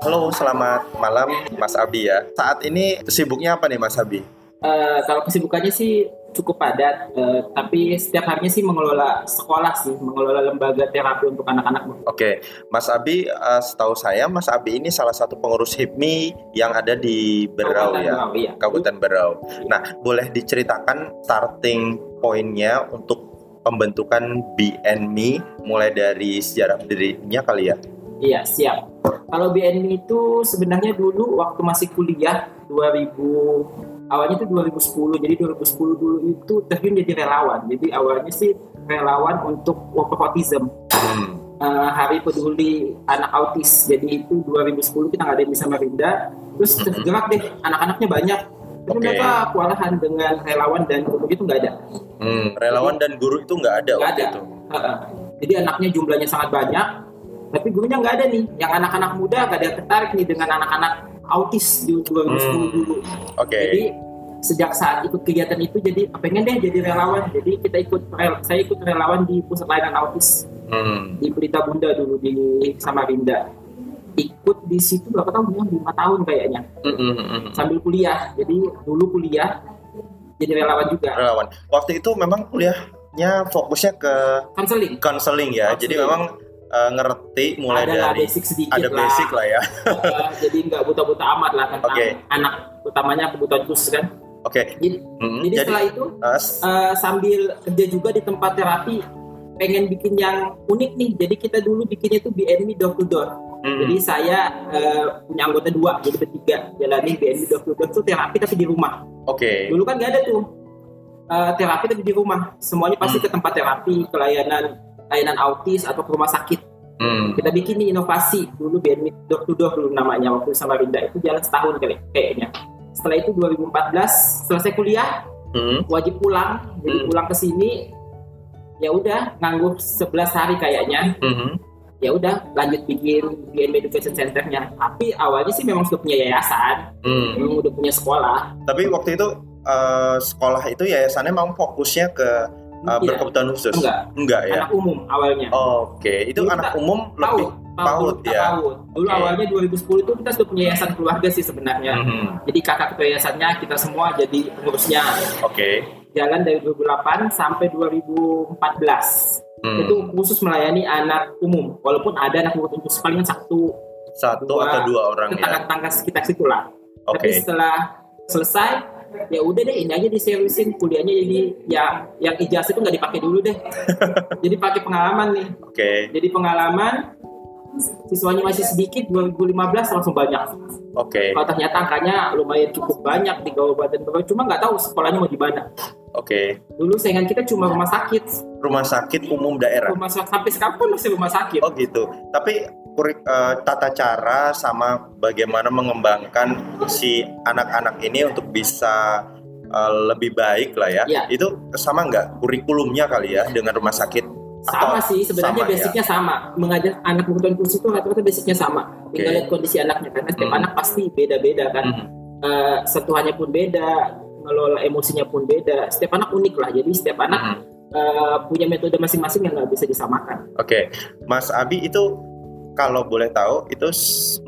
Halo, selamat malam Mas Abi ya. Saat ini sibuknya apa nih Mas Abi? Uh, kalau kesibukannya sih cukup padat, uh, tapi setiap harinya sih mengelola sekolah sih, mengelola lembaga terapi untuk anak-anak. Oke, Mas Abi, uh, setahu saya Mas Abi ini salah satu pengurus HIPMI yang ada di Berau Kabupaten ya, Berau, iya. Kabupaten Berau. Nah, boleh diceritakan starting pointnya untuk pembentukan BNMI mulai dari sejarah berdirinya kali ya? Iya, siap. Kalau BNMI itu sebenarnya dulu waktu masih kuliah 2000 awalnya itu 2010. Jadi 2010 dulu itu terjun jadi relawan. Jadi awalnya sih relawan untuk of Autism. Hmm. Uh, hari peduli anak autis. Jadi itu 2010 kita ngadain di Samarinda. Terus hmm. tergerak deh anak-anaknya banyak. Tapi okay. mereka kewalahan dengan relawan dan guru itu nggak ada. Hmm, relawan dan guru itu nggak ada gak ada. itu. Uh, uh. Jadi anaknya jumlahnya sangat banyak tapi gurunya nggak ada nih. Yang anak-anak muda gak ada tertarik nih dengan anak-anak autis di 2010 hmm. dulu. Okay. jadi sejak saat ikut kegiatan itu jadi pengen deh jadi relawan. Jadi kita ikut saya ikut relawan di pusat layanan autis. Hmm. di Pelita Bunda dulu di Samarinda. Ikut di situ berapa tahun ya? Lima tahun kayaknya. Hmm, hmm, hmm, sambil kuliah. Jadi dulu kuliah jadi relawan juga. Relawan. Waktu itu memang kuliahnya fokusnya ke konseling konseling ya. Jadi memang uh, ngerti mulai ada dari basic sedikit ada lah. basic lah ya. uh, jadi nggak buta-buta amat lah tentang okay. anak utamanya kebutuhan khusus kan. Oke. Okay. Jadi, hmm, jadi, jadi setelah itu uh, uh, sambil kerja juga di tempat terapi pengen bikin yang unik nih. Jadi kita dulu bikinnya tuh BNMI door to door. Hmm. Jadi saya uh, punya anggota dua, jadi bertiga jalani BNMI door to door tuh terapi tapi di rumah. Oke. Okay. Dulu kan nggak ada tuh uh, terapi tapi di rumah. Semuanya pasti hmm. ke tempat terapi, kelayanan layanan autis atau ke rumah sakit. Hmm. Kita bikin nih inovasi dulu BNMI door to door dulu namanya waktu sama Rinda itu jalan setahun kali kayaknya. Setelah itu 2014 selesai kuliah hmm. wajib pulang jadi hmm. pulang ke sini ya udah nganggur 11 hari kayaknya. Hmm. Ya udah lanjut bikin BNB Education Centernya. Tapi awalnya sih memang sudah punya yayasan, hmm. memang udah punya sekolah. Tapi waktu itu uh, sekolah itu yayasannya memang fokusnya ke uh, berkebutuhan khusus? Enggak. Enggak ya. Anak umum awalnya. Oke, okay. itu Dulu anak umum lebih PAUD ya. PAUD. Dulu okay. awalnya 2010 itu kita sudah punya yayasan keluarga sih sebenarnya. Mm -hmm. Jadi kakak ketua yayasannya kita semua jadi pengurusnya. Oke. Okay. Jalan dari 2008 sampai 2014. Hmm. Itu khusus melayani anak umum. Walaupun ada anak umum khusus paling satu satu dua, atau dua orang ya. Tetangga-tetangga sekitar situ lah. Okay. Tapi setelah selesai ya udah deh ini aja diseriusin kuliahnya jadi ya yang ijazah itu nggak dipakai dulu deh jadi pakai pengalaman nih oke okay. jadi pengalaman siswanya masih sedikit 2015 langsung banyak oke okay. kalau ternyata angkanya lumayan cukup banyak di kabupaten Bogor cuma nggak tahu sekolahnya mau di mana oke okay. dulu saingan kita cuma rumah sakit rumah sakit umum daerah rumah sakit sampai sekarang pun masih rumah sakit oh gitu tapi kurik, uh, tata cara sama bagaimana mengembangkan si anak-anak ini untuk bisa uh, lebih baik lah ya. ya. Itu sama nggak kurikulumnya kali ya dengan rumah sakit? Sama sih sebenarnya sama, basicnya ya? sama. Mengajar anak kebutuhan khusus itu rata-rata basicnya sama. Okay. Tinggal lihat kondisi anaknya karena setiap hmm. anak pasti beda-beda kan. Hmm. Uh, sentuhannya pun beda, ngelola emosinya pun beda. Setiap anak unik lah. Jadi setiap anak hmm. uh, punya metode masing-masing yang nggak bisa disamakan. Oke, okay. Mas Abi itu kalau boleh tahu itu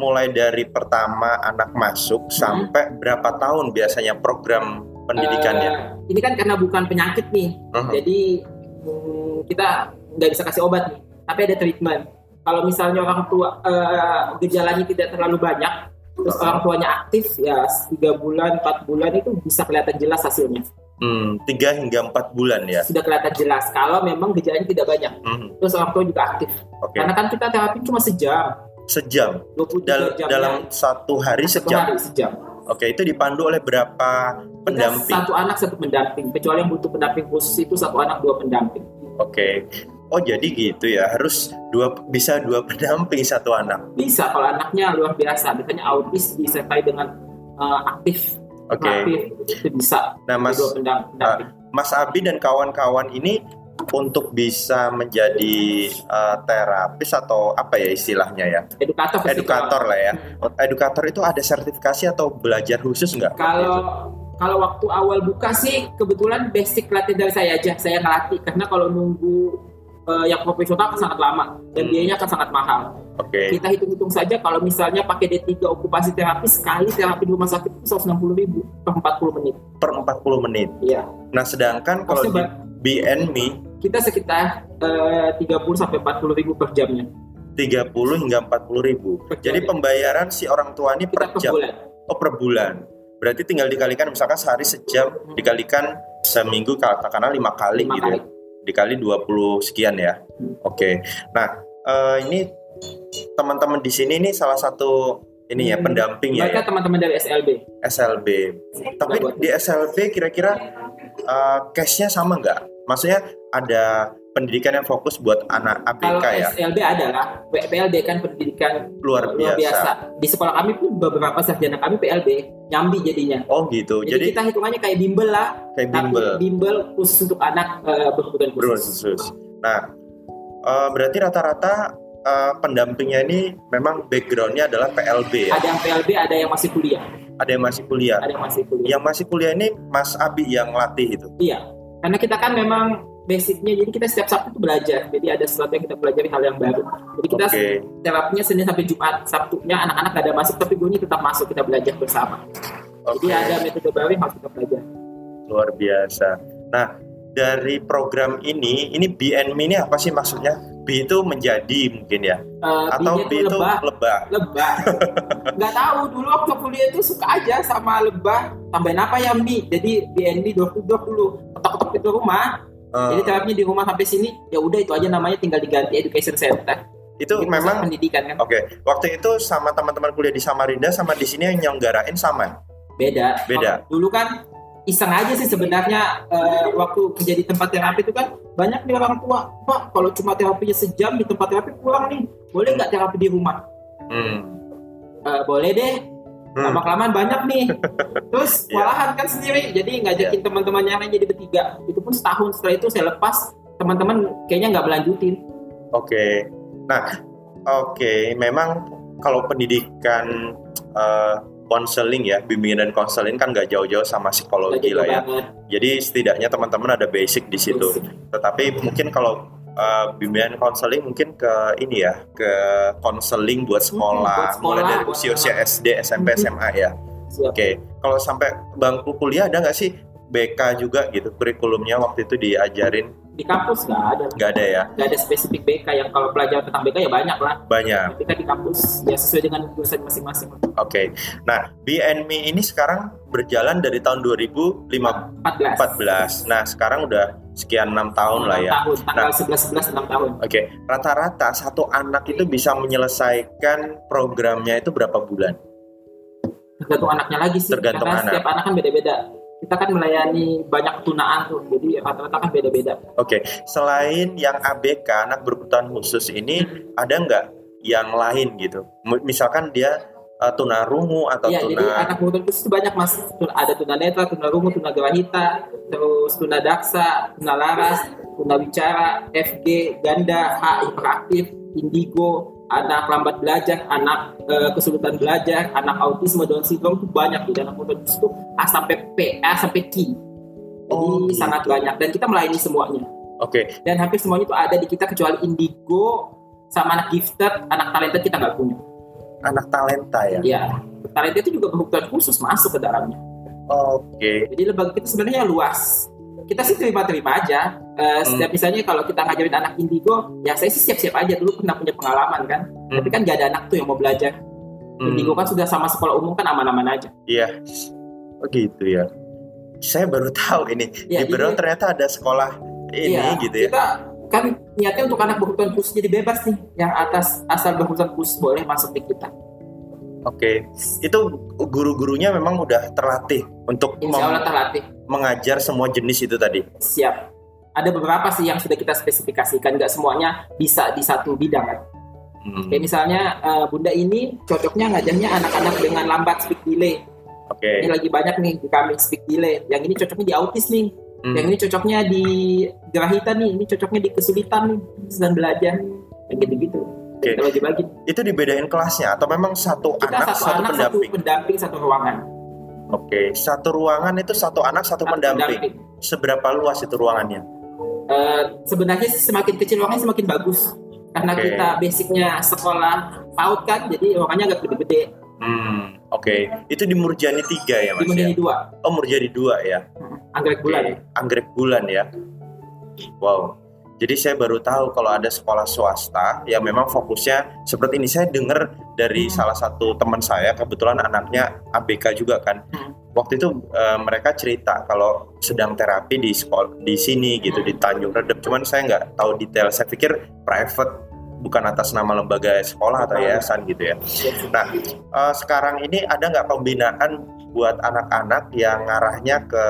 mulai dari pertama anak masuk hmm. sampai berapa tahun biasanya program pendidikannya? Uh, ini kan karena bukan penyakit nih, uh-huh. jadi hmm, kita nggak bisa kasih obat nih, tapi ada treatment. Kalau misalnya orang tua uh, gejalanya tidak terlalu banyak, terus orang tuanya aktif ya tiga bulan, empat bulan itu bisa kelihatan jelas hasilnya. Hmm, tiga hingga empat bulan ya. Sudah kelihatan jelas kalau memang gejalanya tidak banyak. Hmm. Terus orang tua juga aktif. Okay. Karena kan kita terapi cuma sejam. Sejam. Dal jam dalam ya. satu hari satu sejam. Hari sejam. Oke, itu dipandu oleh berapa pendamping? Satu anak satu pendamping. Kecuali yang butuh pendamping khusus itu satu anak dua pendamping. Oke. Oh jadi gitu ya, harus dua bisa dua pendamping satu anak. Bisa kalau anaknya luar biasa, biasanya autis disertai dengan uh, aktif Oke. Okay. itu bisa. Nah, Mas uh, Mas Abi dan kawan-kawan ini untuk bisa menjadi uh, terapis atau apa ya istilahnya ya? Edukator. Edukator lah ya. Edukator itu ada sertifikasi atau belajar khusus nggak? Kalau kalau waktu awal buka sih kebetulan basic latih dari saya aja saya ngelatih karena kalau nunggu uh, yang profesional akan sangat lama dan Hmm. biayanya akan sangat mahal. Oke. Kita hitung-hitung saja kalau misalnya pakai D3 okupasi terapi sekali terapi di rumah sakit itu 160 ribu per 40 menit. Per 40 menit. Iya. Nah, sedangkan kalau di BNB kita sekitar eh, 30 sampai 40 ribu per jamnya. 30 hingga 40 ribu. Per Jadi pembayaran si orang tua ini per per jam. bulan. Oh, per bulan. Berarti tinggal dikalikan misalkan sehari sejam dikalikan seminggu katakanlah lima kali Lima gitu ya. kali. Dikali 20 sekian ya. Oke. Nah, eh, ini teman-teman di sini ini salah satu ini ya Hmm. pendamping ya, Mereka ya teman-teman dari SLB. SLB. Tapi di SLB kira-kira eh, case-nya sama nggak? Maksudnya ada pendidikan yang fokus buat anak Kalau ABK ya? SLB adalah PLB kan pendidikan Luar luar biasa. biasa. Di sekolah kami pun beberapa sarjana kami PLB nyambi jadinya. Oh gitu. Jadi, Jadi, kita hitungannya kayak bimbel lah, kayak tapi bimbel. bimbel khusus untuk anak eh, berkebutuhan khusus. Nah, eh, berarti rata-rata eh, pendampingnya ini memang backgroundnya adalah PLB ya. Ada yang PLB, ada yang masih kuliah, Ada yang masih kuliah. ada yang masih kuliah. Yang masih kuliah ini Mas Abi yang latih itu. Iya, karena kita kan memang basicnya jadi kita setiap Sabtu tuh belajar. Jadi ada sesuatu yang kita pelajari hal yang baru. Jadi kita Oke. terapinya Senin sampai Jumat. Sabtunya anak-anak gak ada masuk tapi gue tetap masuk kita belajar bersama. Oke. Jadi ada metode baru yang harus kita pelajari. Luar biasa. Nah, dari program ini, ini BNM ini apa sih maksudnya? B itu menjadi mungkin ya, Eh, atau B itu lebah, lebah. lebah. Nggak tahu dulu waktu kuliah itu suka aja sama lebah. Tambahin apa ya Mi? Jadi BNB door to door dulu. Ketok-ketok itu rumah. Eh, Jadi terapinya di rumah sampai sini. Ya udah itu aja namanya tinggal diganti education center. itu Jadi memang pendidikan kan oke. Waktu itu sama teman-teman kuliah di Samarinda sama di sini yang nyelenggarain sama. beda. Beda. Dulu kan iseng aja sih sebenarnya eh, waktu kerja di tempat terapi itu kan banyak nih orang tua pak kalau cuma terapinya sejam di tempat terapi pulang nih boleh nggak terapi di rumah Hmm. Eh, boleh deh Hmm. lama kelamaan banyak nih terus Iya. walahan kan sendiri jadi ngajakin teman-teman yang lain jadi bertiga itu pun setahun setelah itu saya lepas teman-teman kayaknya nggak melanjutin Oke. Nah, oke, memang kalau pendidikan eh, konseling ya, bimbingan dan konseling kan nggak jauh-jauh sama psikologi lah ya. banget Jadi setidaknya teman-teman ada basic di situ. Tetapi mungkin kalau eh, bimbingan konseling mungkin ke ini ya, ke konseling buat sekolah, Hmm, buat sekolah, mulai dari buat usia-usia SD, SMP, Hmm. SMA ya. Oke, kalau sampai bangku kuliah ada nggak sih BK juga gitu kurikulumnya waktu itu diajarin? di kampus nggak ada Nggak ada ya? nggak ada spesifik BK yang kalau pelajaran tentang BK ya banyak lah Banyak. ketika di kampus ya sesuai dengan jurusan masing-masing Oke. Nah, BNMI ini sekarang berjalan dari tahun 2014. 14 Nah, sekarang udah sekian enam tahun lah ya. tahun tanggal 11 11 6 tahun Oke, rata-rata satu anak itu bisa menyelesaikan programnya itu berapa bulan? tergantung anaknya lagi sih Tergantung karena anak. setiap anak kan beda-beda kita kan melayani banyak tunaan tuh jadi rata-rata kan beda-beda Oke, selain yang ABK anak berkebutuhan khusus ini ada nggak yang lain gitu? Misalkan dia uh, tunarungu atau jadi tuna anak kebutuhan khusus itu banyak mas. Ada tunanetra, tunarungu, tunagrawita, terus tunadaksa, tunalaras, tunawicara, FG, ganda, H, hiperaktif, indigo, anak lambat belajar, anak eh, kesulitan belajar, anak autisme, Down syndrome itu banyak di anak kebutuhan khusus itu A sampai P, A sampai Q. Jadi Oh, gitu. sangat banyak dan kita melayani semuanya. Oke, Dan hampir semuanya itu ada di kita kecuali indigo sama anak gifted, anak talented kita nggak punya. Anak talenta ya. Ya, talented itu juga kebutuhan khusus masuk ke dalamnya. Oke. Jadi lembaga kita sebenarnya luas. Kita sih terima-terima aja. Eh, Setiap misalnya kalau kita ngajarin anak indigo, ya saya sih siap-siap aja dulu pernah punya pengalaman kan. Hmm. Tapi kan gak ada anak tuh yang mau belajar. Hmm, Indigo kan sudah sama sekolah umum kan aman-aman aja. Iya. Oh gitu ya. Saya baru tahu ini. Ya, di Beron ini- ternyata ada sekolah ini Iya, gitu ya. Kita kan niatnya untuk anak berkebutuhan khusus jadi bebas nih. Yang atas asal berkebutuhan khusus boleh masuk di kita. Oke. Itu guru-gurunya memang udah terlatih untuk Insya Allah terlatih. mengajar semua jenis itu tadi. Siap. Ada beberapa sih yang sudah kita spesifikasikan. Nggak semuanya bisa di satu bidang kan. Hmm, Kayak misalnya eh, Bunda ini cocoknya ngajarnya anak-anak dengan lambat speak delay. Oke. Ini lagi banyak nih di kami speak delay. Yang ini cocoknya di autis nih. Hmm, Yang ini cocoknya di gerahita nih. Ini cocoknya di kesulitan nih. Sedang belajar. Kayak gitu-gitu. Oke. Kita bagi-bagi. Itu dibedain kelasnya atau memang satu Kita anak satu, satu anak, pendamping? satu pendamping, satu ruangan. Oke. Satu ruangan itu satu anak satu Satu pendamping. Seberapa luas itu ruangannya? uh, sebenarnya semakin kecil ruangnya semakin bagus karena okay. kita basicnya sekolah PAUD kan jadi ruangannya agak gede-gede Hmm, oke. Okay. Itu di Murjani 3 ya, Mas? Di Murjani ya? 2. Oh, Murjani 2 ya. Hmm, anggrek okay. bulan. Anggrek bulan ya. Wow. Jadi saya baru tahu kalau ada sekolah swasta yang memang fokusnya seperti ini. Saya dengar dari hmm. salah satu teman saya, kebetulan anaknya ABK juga kan. Hmm. Waktu itu uh, mereka cerita kalau sedang terapi di sekolah di sini gitu hmm. di Tanjung Redep. Cuman saya nggak tahu detail. Saya pikir private bukan atas nama lembaga sekolah atau yayasan gitu ya. Nah uh, sekarang ini ada nggak pembinaan buat anak-anak yang ngarahnya ke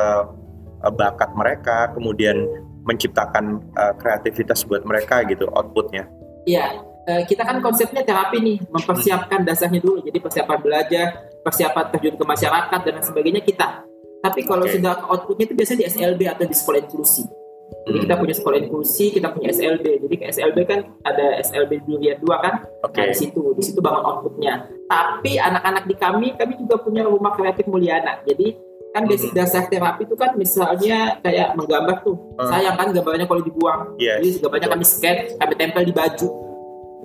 uh, bakat mereka, kemudian menciptakan uh, kreativitas buat mereka gitu outputnya. Iya, uh, kita kan konsepnya terapi nih, mempersiapkan dasarnya dulu. Jadi persiapan belajar, persiapan terjun ke masyarakat dan sebagainya kita. Tapi kalau okay. sudah outputnya itu biasanya di SLB atau di sekolah inklusi. Jadi kita punya sekolah inklusi, kita punya SLB. Jadi ke SLB kan ada SLB Dunia dua kan, okay. nah, di situ, di situ bangun outputnya. Tapi anak-anak di kami, kami juga punya rumah kreatif Mulyana. Jadi kan basic hmm. dasar terapi itu kan misalnya kayak menggambar tuh uh. sayang kan gambarnya kalau dibuang yes. jadi gambarnya kami scan kami tempel di baju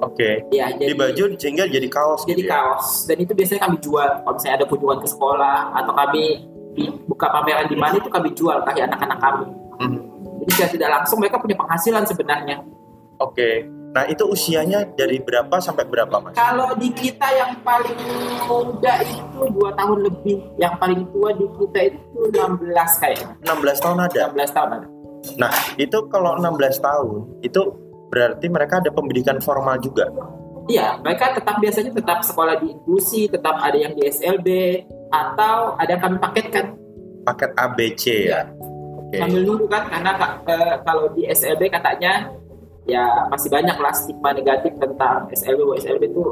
oke okay. ya jadi, di baju sehingga jadi kaos jadi gitu ya? kaos dan itu biasanya kami jual kalau misalnya ada kunjungan ke sekolah atau kami buka pameran di mana itu kami jual kasih anak-anak kami hmm. Secara tidak langsung mereka punya penghasilan sebenarnya oke okay. Nah itu usianya dari berapa sampai berapa mas? Kalau di kita yang paling muda itu dua tahun lebih, yang paling tua di kita itu 16 kayak. 16 tahun ada? 16 tahun ada. Nah itu kalau 16 tahun itu berarti mereka ada pendidikan formal juga? Iya, mereka tetap biasanya tetap sekolah di inklusi, tetap ada yang di SLB, atau ada kami paketkan. Paket ABC ya? ya. Okay. Sambil nunggu kan, karena uh, kalau di SLB katanya ya masih banyak lah stigma negatif tentang SLB bahwa SLB itu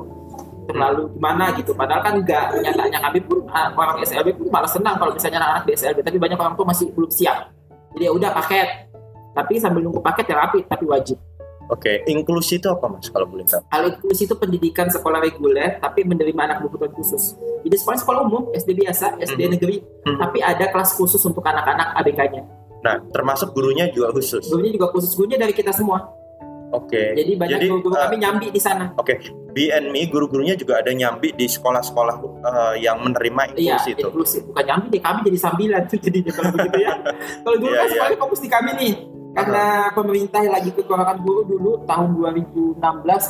terlalu gimana gitu padahal kan enggak nyatanya kami pun ah, orang SLB pun malah senang kalau misalnya anak-anak di SLB tapi banyak orang tuh masih belum siap jadi ya udah paket tapi sambil nunggu paket terapi tapi wajib Oke, okay. inklusi itu apa mas kalau boleh tahu? Kalau inklusi itu pendidikan sekolah reguler tapi menerima anak berkebutuhan khusus. Jadi sekolah sekolah umum, SD biasa, SD -hmm. negeri, -hmm. tapi ada kelas khusus untuk anak-anak ABK-nya. Nah, termasuk gurunya juga khusus. Gurunya juga khusus, gurunya dari kita semua. Oke. Okay. Jadi banyak guru-guru uh, kami nyambi di sana. Oke. Okay. BNMI guru-gurunya juga ada nyambi di sekolah-sekolah uh, yang menerima iya, inklusi iya, itu. inklusi. Bukan nyambi deh, kami jadi sambilan tuh jadi kalau begitu ya. kalau dulu yeah, kan yeah. sekolahnya fokus di kami nih. Karena uh-huh. pemerintah lagi kekurangan guru dulu tahun 2016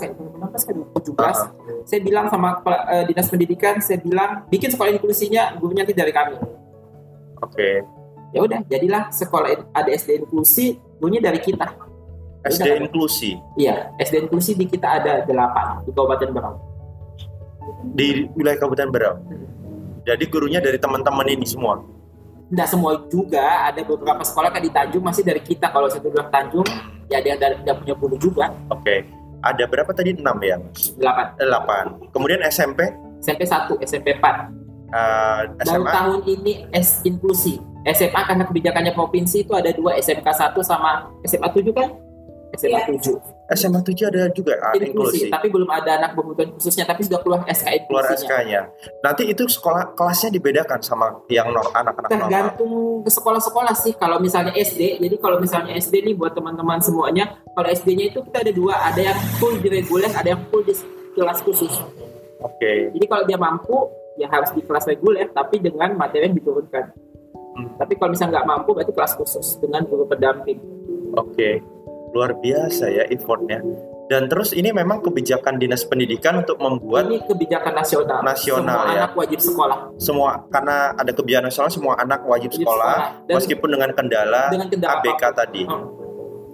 kayak 2016 kan 2017. Uh-huh. Saya bilang sama uh, dinas pendidikan, saya bilang bikin sekolah inklusinya gurunya nanti dari kami. Oke. Okay. Ya udah, jadilah sekolah ada SD inklusi, gurunya dari kita SD inklusi. Iya, SD inklusi di kita ada delapan di Kabupaten Berau. Di wilayah Kabupaten Berau. Jadi gurunya dari teman-teman ini semua. Tidak semua juga, ada beberapa sekolah kan di Tanjung masih dari kita. Kalau satu bilang Tanjung, ya dia tidak punya guru juga. Oke. Okay. Ada berapa tadi? Enam ya, Delapan. Delapan. Kemudian SMP? SMP satu, SMP empat. Uh, SMA? Baru tahun ini S inklusi. SMA karena kebijakannya provinsi itu ada dua SMK satu sama SMA tujuh kan? SMA 7. SMA 7 ada juga ah, inklusi, tapi belum ada anak berkebutuhan khususnya, tapi sudah keluar SK inklusinya. Keluar SK-nya. Nanti itu sekolah kelasnya dibedakan sama yang anak-anak Tergantung ke sekolah-sekolah sih. Kalau misalnya SD, jadi kalau misalnya SD nih buat teman-teman semuanya, kalau SD-nya itu kita ada dua, ada yang full di reguler, ada yang full di kelas khusus. Oke. Okay. Jadi kalau dia mampu, ya harus di kelas reguler, tapi dengan materi yang diturunkan. Hmm. Tapi kalau misalnya nggak mampu, berarti kelas khusus dengan guru pendamping. Oke. Okay luar biasa ya effortnya dan terus ini memang kebijakan dinas pendidikan untuk membuat ini kebijakan nasional nasional semua ya anak wajib sekolah semua karena ada kebijakan nasional semua anak wajib, wajib sekolah, sekolah. meskipun dengan kendala, dengan kendala ABK apa? tadi hmm.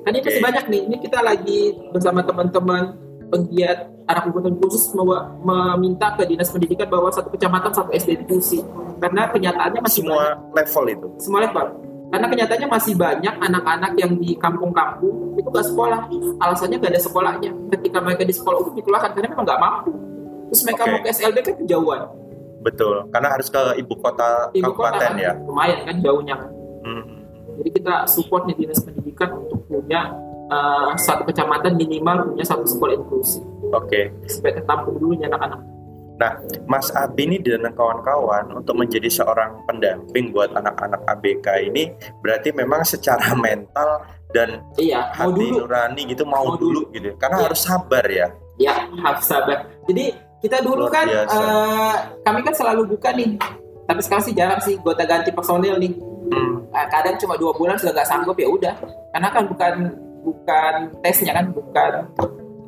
kan ini okay. masih banyak nih ini kita lagi bersama teman-teman penggiat anak berkebutuhan khusus meminta ke dinas pendidikan bahwa satu kecamatan satu SD inklusi karena kenyataannya masih semua banyak. level itu semua level karena kenyataannya masih banyak anak-anak yang di kampung-kampung itu gak sekolah. Alasannya gak ada sekolahnya. Ketika mereka di sekolah itu dikeluarkan karena memang gak mampu. Terus mereka okay. mau ke SLB kan kejauhan. Betul, karena harus ke ibu kota ibu kabupaten kota, kan, ya. Lumayan kan jauhnya. Hmm. Jadi kita support nih dinas pendidikan untuk punya uh, satu kecamatan minimal punya satu sekolah inklusi. Oke. Okay. Supaya ketampung dulu anak-anak. Nah, Mas Abi ini dan kawan-kawan untuk menjadi seorang pendamping buat anak-anak ABK ini berarti memang secara mental dan iya, hati dulu. nurani gitu mau, mau dulu, dulu gitu karena iya. harus sabar ya ya harus sabar jadi kita dulu Luar kan uh, kami kan selalu buka nih tapi sekarang sih jarang sih gonta ganti personil nih hmm. uh, kadang cuma dua bulan sudah nggak sanggup ya udah karena kan bukan bukan tesnya kan bukan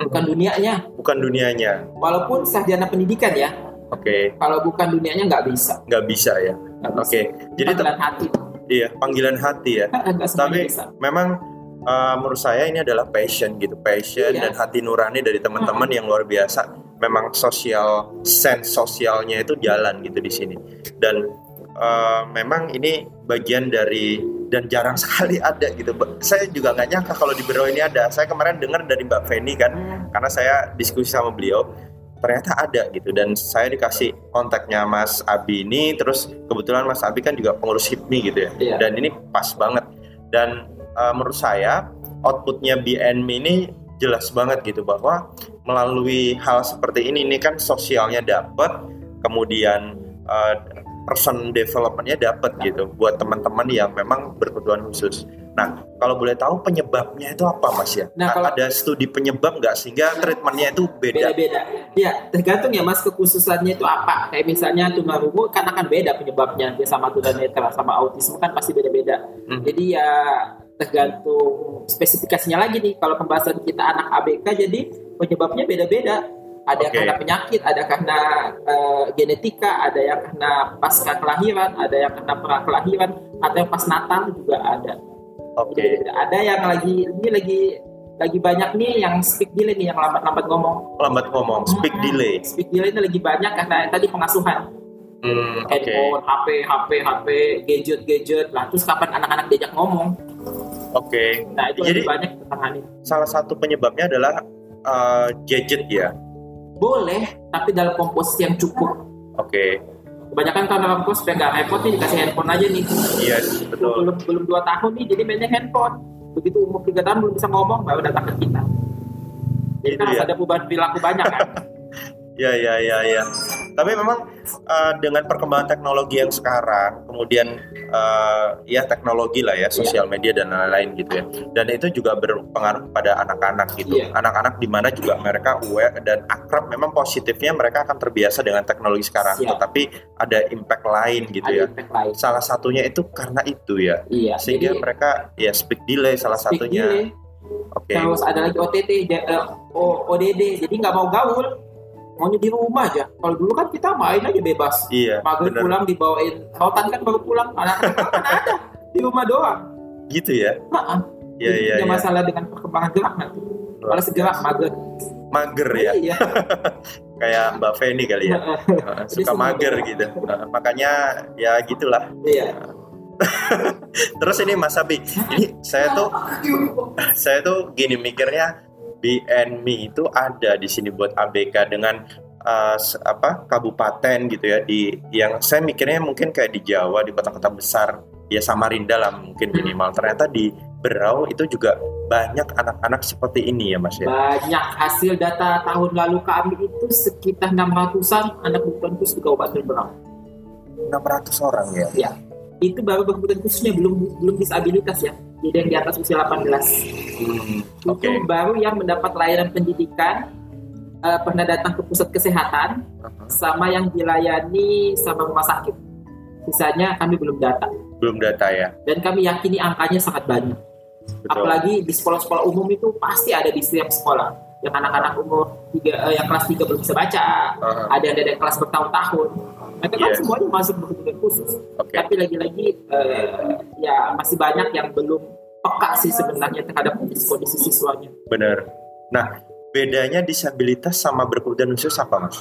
bukan dunianya. Bukan dunianya. Walaupun sarjana pendidikan ya. Oke. Okay. kalau bukan dunianya nggak bisa. Nggak bisa ya? Oke. Okay. jadi panggilan hati. Iya panggilan hati ya. Tapi bisa. memang uh, menurut saya ini adalah passion gitu. Passion iya. dan hati nurani dari teman-teman hmm. yang luar biasa. Memang sosial sense sosialnya itu jalan gitu di sini. Dan uh, memang ini bagian dari dan jarang sekali ada gitu. Saya juga nggak nyangka kalau di biro ini ada. Saya kemarin dengar dari Mbak Feni kan hmm. karena saya diskusi sama beliau ternyata ada gitu. Dan saya dikasih kontaknya Mas Abi ini terus kebetulan Mas Abi kan juga pengurus HIPMI gitu ya. Yeah. dan ini pas banget. Dan uh, menurut saya outputnya BNM ini jelas banget gitu bahwa melalui hal seperti ini ini kan sosialnya dapat kemudian uh, person developmentnya dapat gitu buat teman-teman yang memang berkebutuhan khusus. Nah, kalau boleh tahu penyebabnya itu apa, Mas ya? Nah, kalau ada studi penyebab nggak sehingga treatmentnya itu beda? Beda-beda. Ya, tergantung ya, Mas, kekhususannya itu apa. Kayak misalnya tunarungu kan akan beda penyebabnya. Dia sama tunanetra sama autisme kan pasti beda-beda. Hmm. Jadi ya tergantung spesifikasinya lagi nih kalau pembahasan kita anak ABK jadi penyebabnya beda-beda ada okay. karena penyakit ada karena uh, genetika ada yang karena pasca kelahiran ada yang karena pra kelahiran ada yang pas Natal juga ada Oke. Okay. ada yang lagi ini lagi lagi banyak nih yang speak delay nih yang lambat-lambat ngomong lambat ngomong speak hmm, delay speak delay ini lagi banyak karena tadi pengasuhan hmm, handphone, okay. HP, HP, HP, gadget, gadget. Lah terus kapan anak-anak diajak ngomong? Oke. Okay. Nah itu Jadi banyak tentang Salah satu penyebabnya adalah uh, gadget ya. Boleh, tapi dalam komposisi yang cukup. Oke. Okay. Kebanyakan kalau dalam kos supaya nggak repot nih dikasih handphone aja nih. Iya yes, betul. Belum belum dua tahun nih, jadi mainnya handphone. Begitu umur tiga tahun belum bisa ngomong, baru datang ke kita. Jadi kan ya. ada perubahan perilaku banyak kan. Ya ya ya ya. Tapi memang uh, dengan perkembangan teknologi yang sekarang, kemudian uh, ya teknologi lah ya, sosial media dan lain-lain gitu ya. Dan itu juga berpengaruh pada anak-anak gitu. Yeah. Anak-anak di mana juga mereka aware dan akrab. Memang positifnya mereka akan terbiasa dengan teknologi sekarang, Siap. tetapi ada impact lain gitu ada ya. Lain. Salah satunya itu karena itu ya. Iya. Sehingga jadi, mereka ya speak delay salah speak satunya. Oke. Okay. Terus ada lagi OTT, uh, ODD, jadi nggak mau gaul maunya di rumah aja. Kalau dulu kan kita main aja bebas. Iya. Maghrib pulang dibawain rotan kan baru pulang anak-anak kan ada di rumah doang. Gitu ya? Heeh. Iya iya. Ada masalah dengan perkembangan gerak nanti. Kalau segerak mager. Mager ya. Iya. Kayak Mbak Feni kali ya. Suka mager gitu. makanya ya gitulah. Iya. Terus ini Mas Abi, ini saya tuh saya tuh gini mikirnya BNMI itu ada di sini buat ABK dengan uh, apa kabupaten gitu ya di yang saya mikirnya mungkin kayak di Jawa di kota-kota besar ya Samarinda lah mungkin hmm. minimal ternyata di Berau itu juga banyak anak-anak seperti ini ya Mas ya. Banyak hasil data tahun lalu kami itu sekitar 600-an anak berkebutuhan khusus di Kabupaten Berau. 600 orang ya. Ya. Itu baru berkebutuhan khususnya belum belum disabilitas ya. Jadi yang di atas usia 18 hmm, okay. itu baru yang mendapat layanan pendidikan uh, pernah datang ke pusat kesehatan uh-huh. sama yang dilayani sama rumah sakit. Sisanya kami belum data. Belum data ya? Dan kami yakini angkanya sangat banyak. Betul. apalagi di sekolah-sekolah umum itu pasti ada di setiap sekolah. Yang anak-anak umur tiga, uh, yang kelas 3 belum bisa baca. Uh-huh. ada yang ada kelas bertahun-tahun yeah. kan iya. semuanya masuk berkebutuhan khusus okay. tapi lagi-lagi uh, ya masih banyak yang belum peka sih sebenarnya terhadap kondisi siswanya benar nah bedanya disabilitas sama berkebutuhan khusus apa mas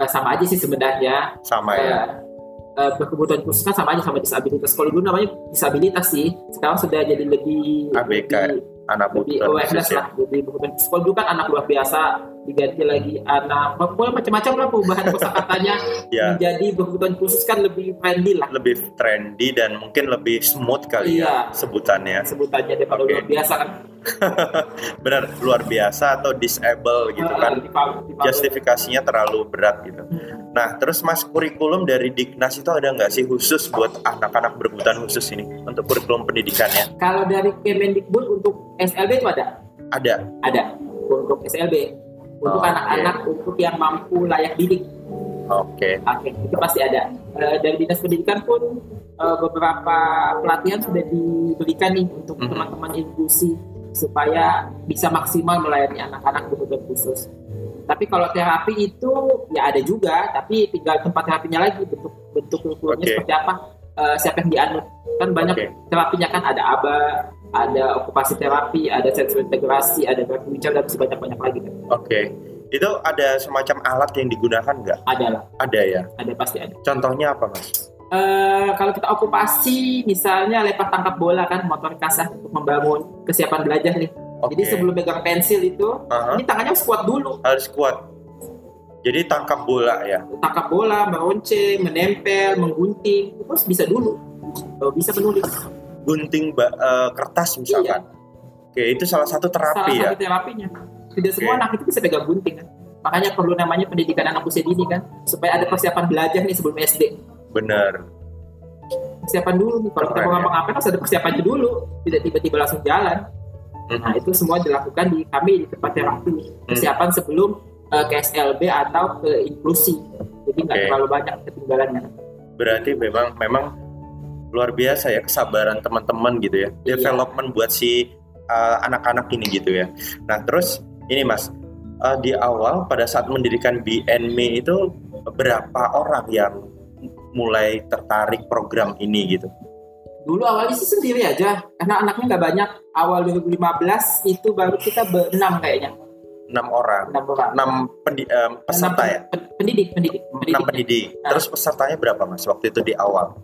uh, sama aja sih sebenarnya sama ya uh, berkebutuhan khusus kan sama aja sama disabilitas kalau dulu namanya disabilitas sih sekarang sudah jadi lebih ABK lebih, anak lebih awareness ya? lah lebih berkebutuhan kalau dulu kan anak luar biasa diganti lagi anak pokoknya macam-macam lah perubahan kosakatanya ya. menjadi berkebutuhan khusus kan lebih trendy lah lebih trendy dan mungkin lebih smooth kali ya iya. ya sebutannya sebutannya daripada okay. luar biasa kan benar luar biasa atau disable gitu uh, kan justifikasinya terlalu berat gitu hmm. nah terus mas kurikulum dari Diknas itu ada nggak sih khusus buat anak-anak berkebutuhan khusus ini untuk kurikulum pendidikannya kalau dari Kemendikbud untuk SLB itu ada Ada. ada untuk SLB untuk Oh, anak-anak untuk yang mampu layak didik Oke. Oke, itu pasti ada. Eh, dari dinas pendidikan pun eh, beberapa pelatihan sudah diberikan nih untuk Mhm. teman-teman inklusi supaya bisa maksimal melayani anak-anak kebutuhan khusus. Tapi kalau terapi itu ya ada juga, tapi tinggal tempat terapinya lagi bentuk bentuk kurikulumnya Oke. seperti apa, eh, siapa yang dianut. Kan banyak Oke. terapinya kan ada ABA, ada okupasi terapi, ada sensory integrasi, ada terapi bicara dan masih banyak-banyak lagi kan. Oke. Itu ada semacam alat yang digunakan nggak? Ada lah, Ada ya. ada pasti ada. Contohnya apa mas? Eh, kalau kita okupasi misalnya lempar tangkap bola kan motor kasah untuk membangun kesiapan belajar nih. Oke. Jadi sebelum megang pensil itu, Aha. ini tangannya harus kuat dulu. harus kuat. Jadi tangkap bola ya. Tangkap bola, meronceng, menempel, menggunting, terus bisa dulu. Kalau bisa menulis. Gunting eh, kertas misalkan. Oke, itu salah satu terapi Salah ya. satu terapinya. Tidak semua anak itu bisa pegang gunting kan. Makanya perlu namanya pendidikan anak usia dini kan, supaya ada persiapan belajar nih sebelum SD. Bener. Persiapan dulu nih. Kalau kita Keren, mau ya. ngapa-ngapain harus ada persiapannya dulu. Tidak tiba-tiba langsung jalan. Nah Mhm. itu semua dilakukan di kami di tempat terapi persiapan sebelum eh, ke SLB atau ke inklusi. Jadi nggak Oke. terlalu banyak ketinggalannya. Berarti memang memang luar biasa ya kesabaran teman-teman gitu ya. Iya. Development buat si uh, anak-anak ini gitu ya. Nah terus ini mas uh, di awal pada saat mendirikan BNME itu berapa orang yang mulai tertarik program ini gitu? Dulu awalnya sih sendiri aja, karena anaknya nggak banyak. Awal 2015 itu baru kita berenam kayaknya, Enam orang, enam orang. enam pendi- um, peserta Enam ya, pen- Pendidik, pendidik, enam pendidik. pendidik. Nah. Terus pesertanya berapa mas waktu itu di awal?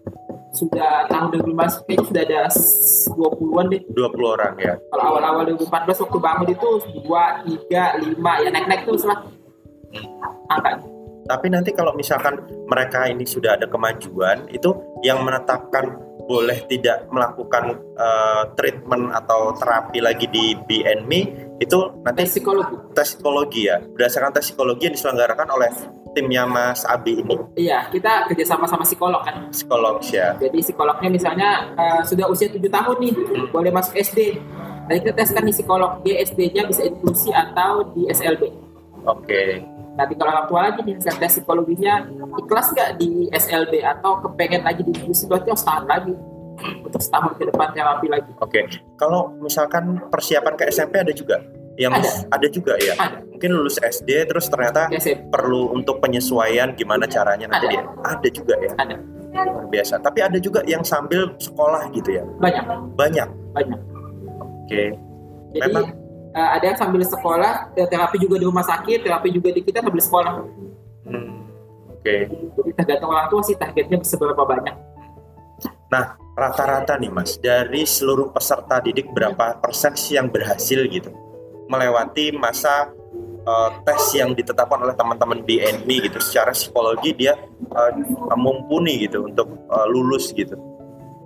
Sudah tahun 2015 kayaknya sudah ada 20-an deh. 20 orang ya. Kalau awal-awal 2014 waktu bangun itu 2, 3, 5, ya naik-naik terus lah. Angkanya. Tapi nanti kalau misalkan mereka ini sudah ada kemajuan, itu yang menetapkan boleh tidak melakukan eh, treatment atau terapi lagi di BNME itu nanti Tes psikologi. tes psikologi ya. Berdasarkan tes psikologi yang diselenggarakan oleh timnya Mas Abi ini, Iya, kita kerjasama sama psikolog kan. psikolog ya. Jadi psikolognya misalnya eh, sudah usia 7 tahun nih, boleh masuk SD. Nanti kita teskan nih psikolog, dia SD-nya bisa inklusi atau di SLB. Oke. Nanti kalau orang tua lagi nih, tes psikologinya ikhlas nggak di SLB atau kepengen lagi di inklusi, berarti harus tahan lagi. Untuk setahun ke depan terapi lagi. Oke. Kalau misalkan persiapan ke SMP ada juga? Yang Ada. juga ya. Ada. Mungkin lulus SD terus ternyata SMP perlu untuk penyesuaian gimana caranya nanti Ada. dia. Ada juga ya. ada. Luar biasa. Tapi ada juga yang sambil sekolah gitu ya. Banyak, Banyak. banyak. Oke. Jadi Memang. Eh, ada yang sambil sekolah, eh, terapi juga di rumah sakit, terapi juga di kita sambil sekolah. Hmm, Oke. Jadi tergantung orang tua sih targetnya seberapa banyak. Nah, rata-rata nih Mas, dari seluruh peserta didik berapa persen sih yang berhasil gitu melewati masa eh, tes yang ditetapkan oleh teman-teman BNMI gitu secara psikologi dia eh, mumpuni gitu untuk eh, lulus gitu.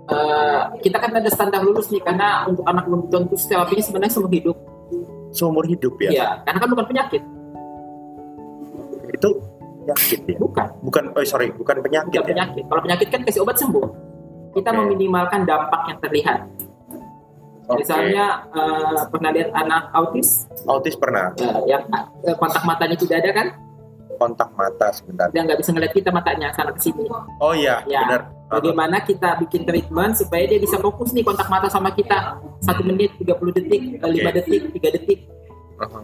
Eh, kita kan ada standar lulus nih karena untuk anak kebutuhan khusus terapinya sebenarnya seumur hidup. Seumur hidup ya. Iya, karena kan bukan penyakit, Itu penyakit ya. bukan, Bukan oh sorry, bukan penyakit bukan ya. penyakit. Kalau penyakit kan kasih obat sembuh. Kita Oke. meminimalkan dampak yang terlihat. Oke. Misalnya eh, pernah lihat anak autis autis pernah eh, yang eh, kontak matanya tidak ada kan? Kontak mata sebentar. Dia nggak bisa ngeliat kita matanya sana ke sini. Oh iya, Ya. benar. Bagaimana kita bikin treatment supaya dia bisa fokus nih kontak mata sama kita satu menit 30 detik, eh, lima Oke. detik, tiga detik. Uh-huh.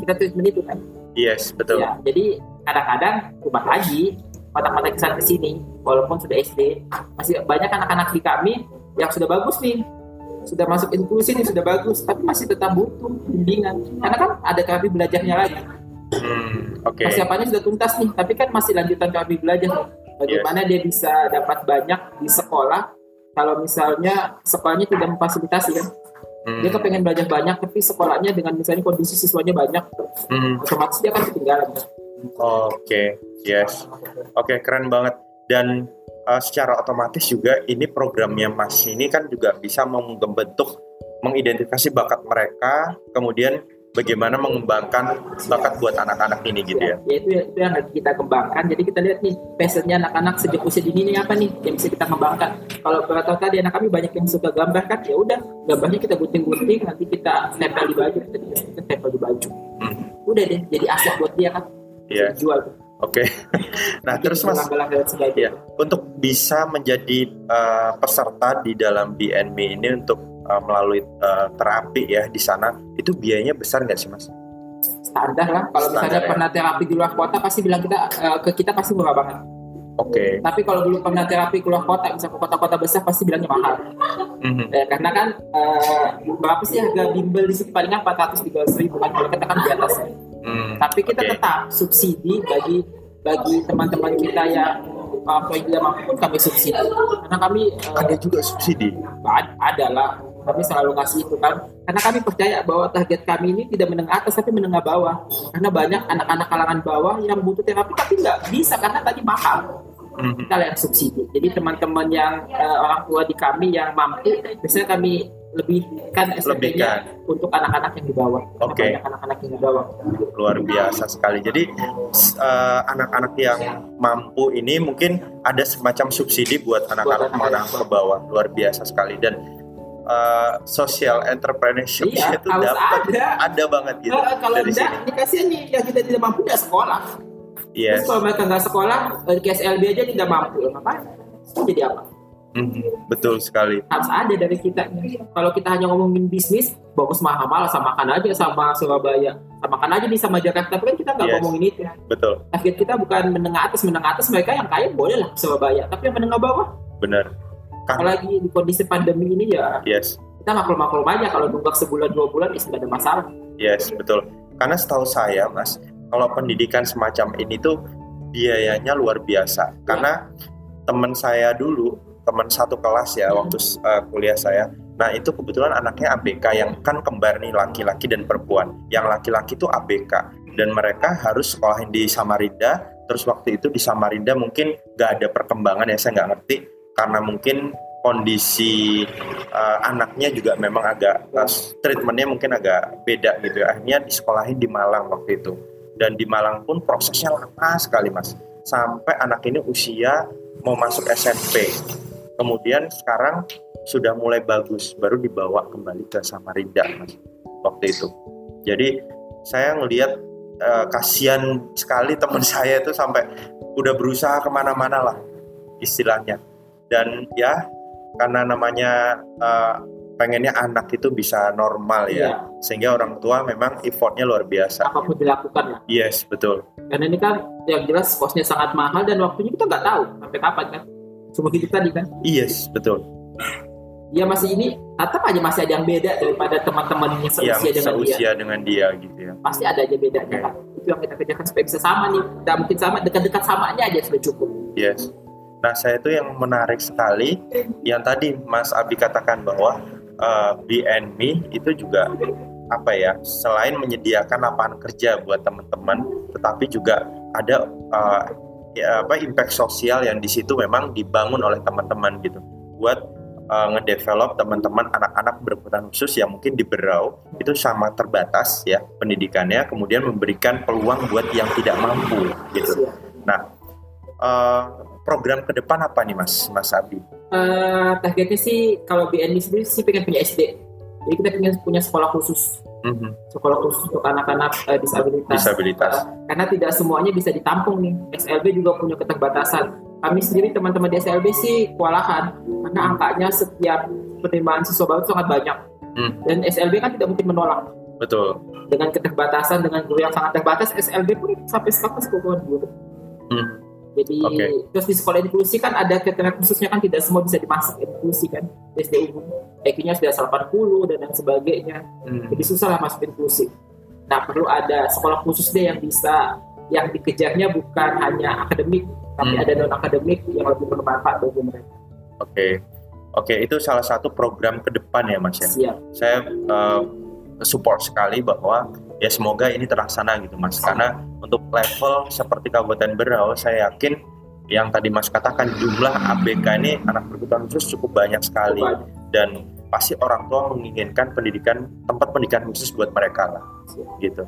Kita treatment itu kan. Yes, betul. Ya, jadi kadang-kadang ubah lagi mata-mata ke sana ke sini walaupun sudah SD masih banyak anak-anak di kami yang sudah bagus nih sudah masuk inklusi nih sudah bagus tapi masih tetap butuh bimbingan karena kan ada terapi belajarnya lagi Hmm, oke. persiapannya sudah tuntas nih tapi kan masih lanjutan terapi belajar nih. bagaimana dia bisa dapat banyak di sekolah kalau misalnya sekolahnya tidak memfasilitasi kan Hmm, dia kepengen belajar banyak tapi sekolahnya dengan misalnya kondisi siswanya banyak hmm. otomatis dia akan ketinggalan kan? Oke, yes. Oke, keren banget. Dan uh, secara otomatis juga ini programnya Mas ini kan juga bisa membentuk, mengidentifikasi bakat mereka, kemudian bagaimana mengembangkan bakat buat anak-anak ini gitu ya. Ya itu, itu yang lagi kita kembangkan. Jadi kita lihat nih passionnya anak-anak sejak usia dini ini apa nih yang bisa kita kembangkan. Kalau tahu tadi anak kami banyak yang suka gambar kan, ya udah gambarnya kita gunting-gunting, nanti kita tempel di baju, kita tempel di baju. Hmm. Udah deh, jadi aset buat dia kan. Iya. Jual. Oke. Okay. nah, terus Mas, ya, untuk bisa menjadi uh, peserta di dalam BNB ini untuk uh, melalui uh, terapi ya di sana itu biayanya besar nggak sih mas? Standar lah. Kalau misalnya ya? pernah terapi di luar kota pasti bilang kita uh, ke kita pasti murah banget. Oke. Okay. Tapi kalau dulu pernah terapi keluar kota, misalnya ke kota-kota besar pasti bilangnya mahal. Mm-hmm. Ya, karena kan uh, berapa sih harga bimbel di sini paling empat ratus tiga ribu kan kalau kita kan di atas. Mm, Tapi kita okay. tetap subsidi bagi bagi teman-teman kita yang apa yang tidak mampu kami subsidi karena kami uh, ada juga subsidi ada lah kami selalu kasih itu kan karena kami percaya bahwa target kami ini tidak menengah atas tapi menengah bawah karena banyak anak-anak kalangan bawah yang butuh terapi tapi nggak bisa karena tadi mahal mm-hmm. kita lihat subsidi jadi teman-teman yang uh, orang tua di kami yang mampu biasanya kami lebihkan SMP-nya untuk anak-anak yang di bawah. Oke. Okay. anak-anak yang di bawah. Luar biasa sekali. Jadi uh, anak-anak yang mampu ini mungkin ada semacam subsidi buat anak-anak menengah ke bawah. Luar biasa sekali dan uh, social entrepreneurship iya, itu dapat ada. ada banget gitu. Uh, kalau dari enggak, sini. dikasih nih yang kita tidak mampu ya sekolah. Yes. Terus kalau mereka nggak sekolah, ke SLB aja tidak mampu, ya ngapain? Jadi apa? Mm-hmm. Betul sekali. Harus ada dari kita. Kalau kita hanya ngomongin bisnis, bagus mahal sama samakan aja sama Surabaya, samakan aja nih sama Jakarta. Tapi kan kita nggak yes. ngomongin itu. Betul. Target kita bukan menengah atas, menengah atas mereka yang kaya boleh lah Surabaya. Tapi yang menengah bawah. Benar. Kan. Apalagi di kondisi pandemi ini ya. Yes. Kita maklum-maklum aja kalau nunggak sebulan dua bulan, itu nggak ada masalah. Yes, betul. Karena setahu saya, Mas, kalau pendidikan semacam ini tuh biayanya luar biasa. Karena teman saya dulu teman satu kelas ya hmm. waktu uh, kuliah saya. Nah itu kebetulan anaknya ABK yang kan kembar nih laki-laki dan perempuan. Yang laki-laki itu ABK dan mereka harus sekolahin di Samarinda. Terus waktu itu di Samarinda mungkin gak ada perkembangan ya saya nggak ngerti karena mungkin kondisi uh, anaknya juga memang agak uh, treatmentnya mungkin agak beda gitu ya. Akhirnya disekolahin di Malang waktu itu. Dan di Malang pun prosesnya lama sekali mas. Sampai anak ini usia mau masuk SMP kemudian sekarang sudah mulai bagus baru dibawa kembali ke Samarinda mas waktu itu jadi saya ngelihat uh, kasihan sekali teman saya itu sampai udah berusaha ke mana-mana lah istilahnya dan ya karena namanya uh, pengennya anak itu bisa normal ya. Iya. sehingga orang tua memang effortnya luar biasa. Apa pun dilakukan lah yes betul. Karena ini kan yang jelas kosnya sangat mahal dan waktunya kita nggak tahu sampai kapan kan. Semua hidup tadi kan. Yes betul. Dia masih ini tetap aja masih ada yang beda daripada teman-temannya seusia yang dengan seusia dia. dengan dia gitu ya. Pasti ada aja bedanya okay. kan itu yang kita kerjakan supaya bisa sama nih. Tidak mungkin sama dekat-dekat samanya aja sudah cukup. Yes nah saya itu yang menarik sekali yang tadi Mas Abi katakan bahwa uh, BNME itu juga apa ya selain menyediakan lapangan kerja buat teman-teman tetapi juga ada uh, ya, apa impact sosial yang di situ memang dibangun oleh teman-teman gitu buat uh, ngedevelop teman-teman anak-anak berkebutuhan khusus yang mungkin di Berau itu sama terbatas ya pendidikannya kemudian memberikan peluang buat yang tidak mampu gitu. Nah, uh, program ke depan apa nih Mas Mas Abi? Uh, targetnya sih kalau BNI sendiri sih pengen punya SD. Jadi kita punya punya sekolah khusus mm-hmm. sekolah khusus untuk anak-anak uh, disabilitas. Disabilitas. Uh, karena tidak semuanya bisa ditampung nih. SLB juga punya keterbatasan. Kami sendiri teman-teman di SLB sih kewalahan karena angkanya setiap penerimaan siswa baru sangat banyak. Mm. Dan SLB kan tidak mungkin menolak. Betul. Dengan keterbatasan, dengan guru yang sangat terbatas, SLB pun sampai sekarang sekolah guru. Mm. Jadi okay. terus di sekolah inklusi kan ada kriteria khususnya kan tidak semua bisa dimasuk inklusi kan SD umum IQ-nya sudah 80 dan lain sebagainya. Hmm. Jadi susah lah masuk inklusi. Nah perlu ada sekolah khusus deh yang bisa yang dikejarnya bukan hanya akademik tapi hmm. ada non akademik yang lebih bermanfaat bagi mereka. Oke. Okay. Oke, okay, itu salah satu program ke depan ya Mas ya. Siap. Saya uh, support sekali bahwa ya semoga ini terlaksana gitu Mas. Karena untuk level seperti Kabupaten Berau saya yakin yang tadi Mas katakan jumlah ABK ini anak berkebutuhan khusus cukup banyak sekali. Dan pasti orang tua menginginkan pendidikan tempat pendidikan khusus buat mereka lah gitu.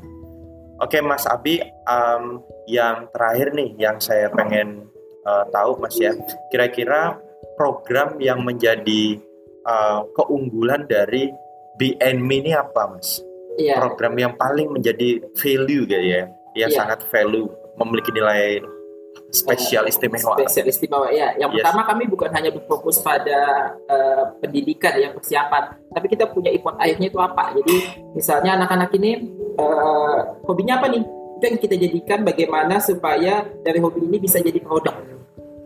Oke Mas Abi um, yang terakhir nih yang saya pengen uh, tahu Mas ya. Kira-kira program yang menjadi uh, keunggulan dari BNM ini apa Mas yeah. program yang paling menjadi value gitu ya yang yeah. sangat value memiliki nilai spesial istimewa. Spesial istimewa ya. Yang yes. pertama kami bukan hanya berfokus pada uh, pendidikan yang persiapan, tapi kita punya ipon airnya itu apa. Jadi misalnya anak-anak ini uh, hobinya apa nih? Itu yang kita jadikan bagaimana supaya dari hobi ini bisa jadi produk.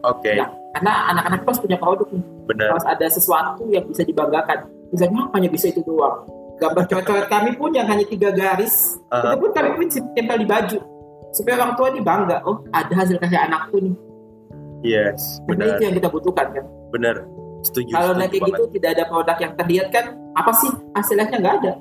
Oke. Okay. Nah, karena anak-anak harus punya produk nih. Benar. Harus ada sesuatu yang bisa dibanggakan. Misalnya hanya bisa itu doang. Gambar coret-coret kami pun yang hanya tiga garis, uh -huh. itu pun kami pun tempel di baju. Supaya orang tua ini bangga oh ada hasil karya anakku nih yes benar. itu yang kita butuhkan kan? Benar. Setuju kalau nanti gitu tidak ada produk yang terlihat kan apa sih hasilnya? Nggak ada.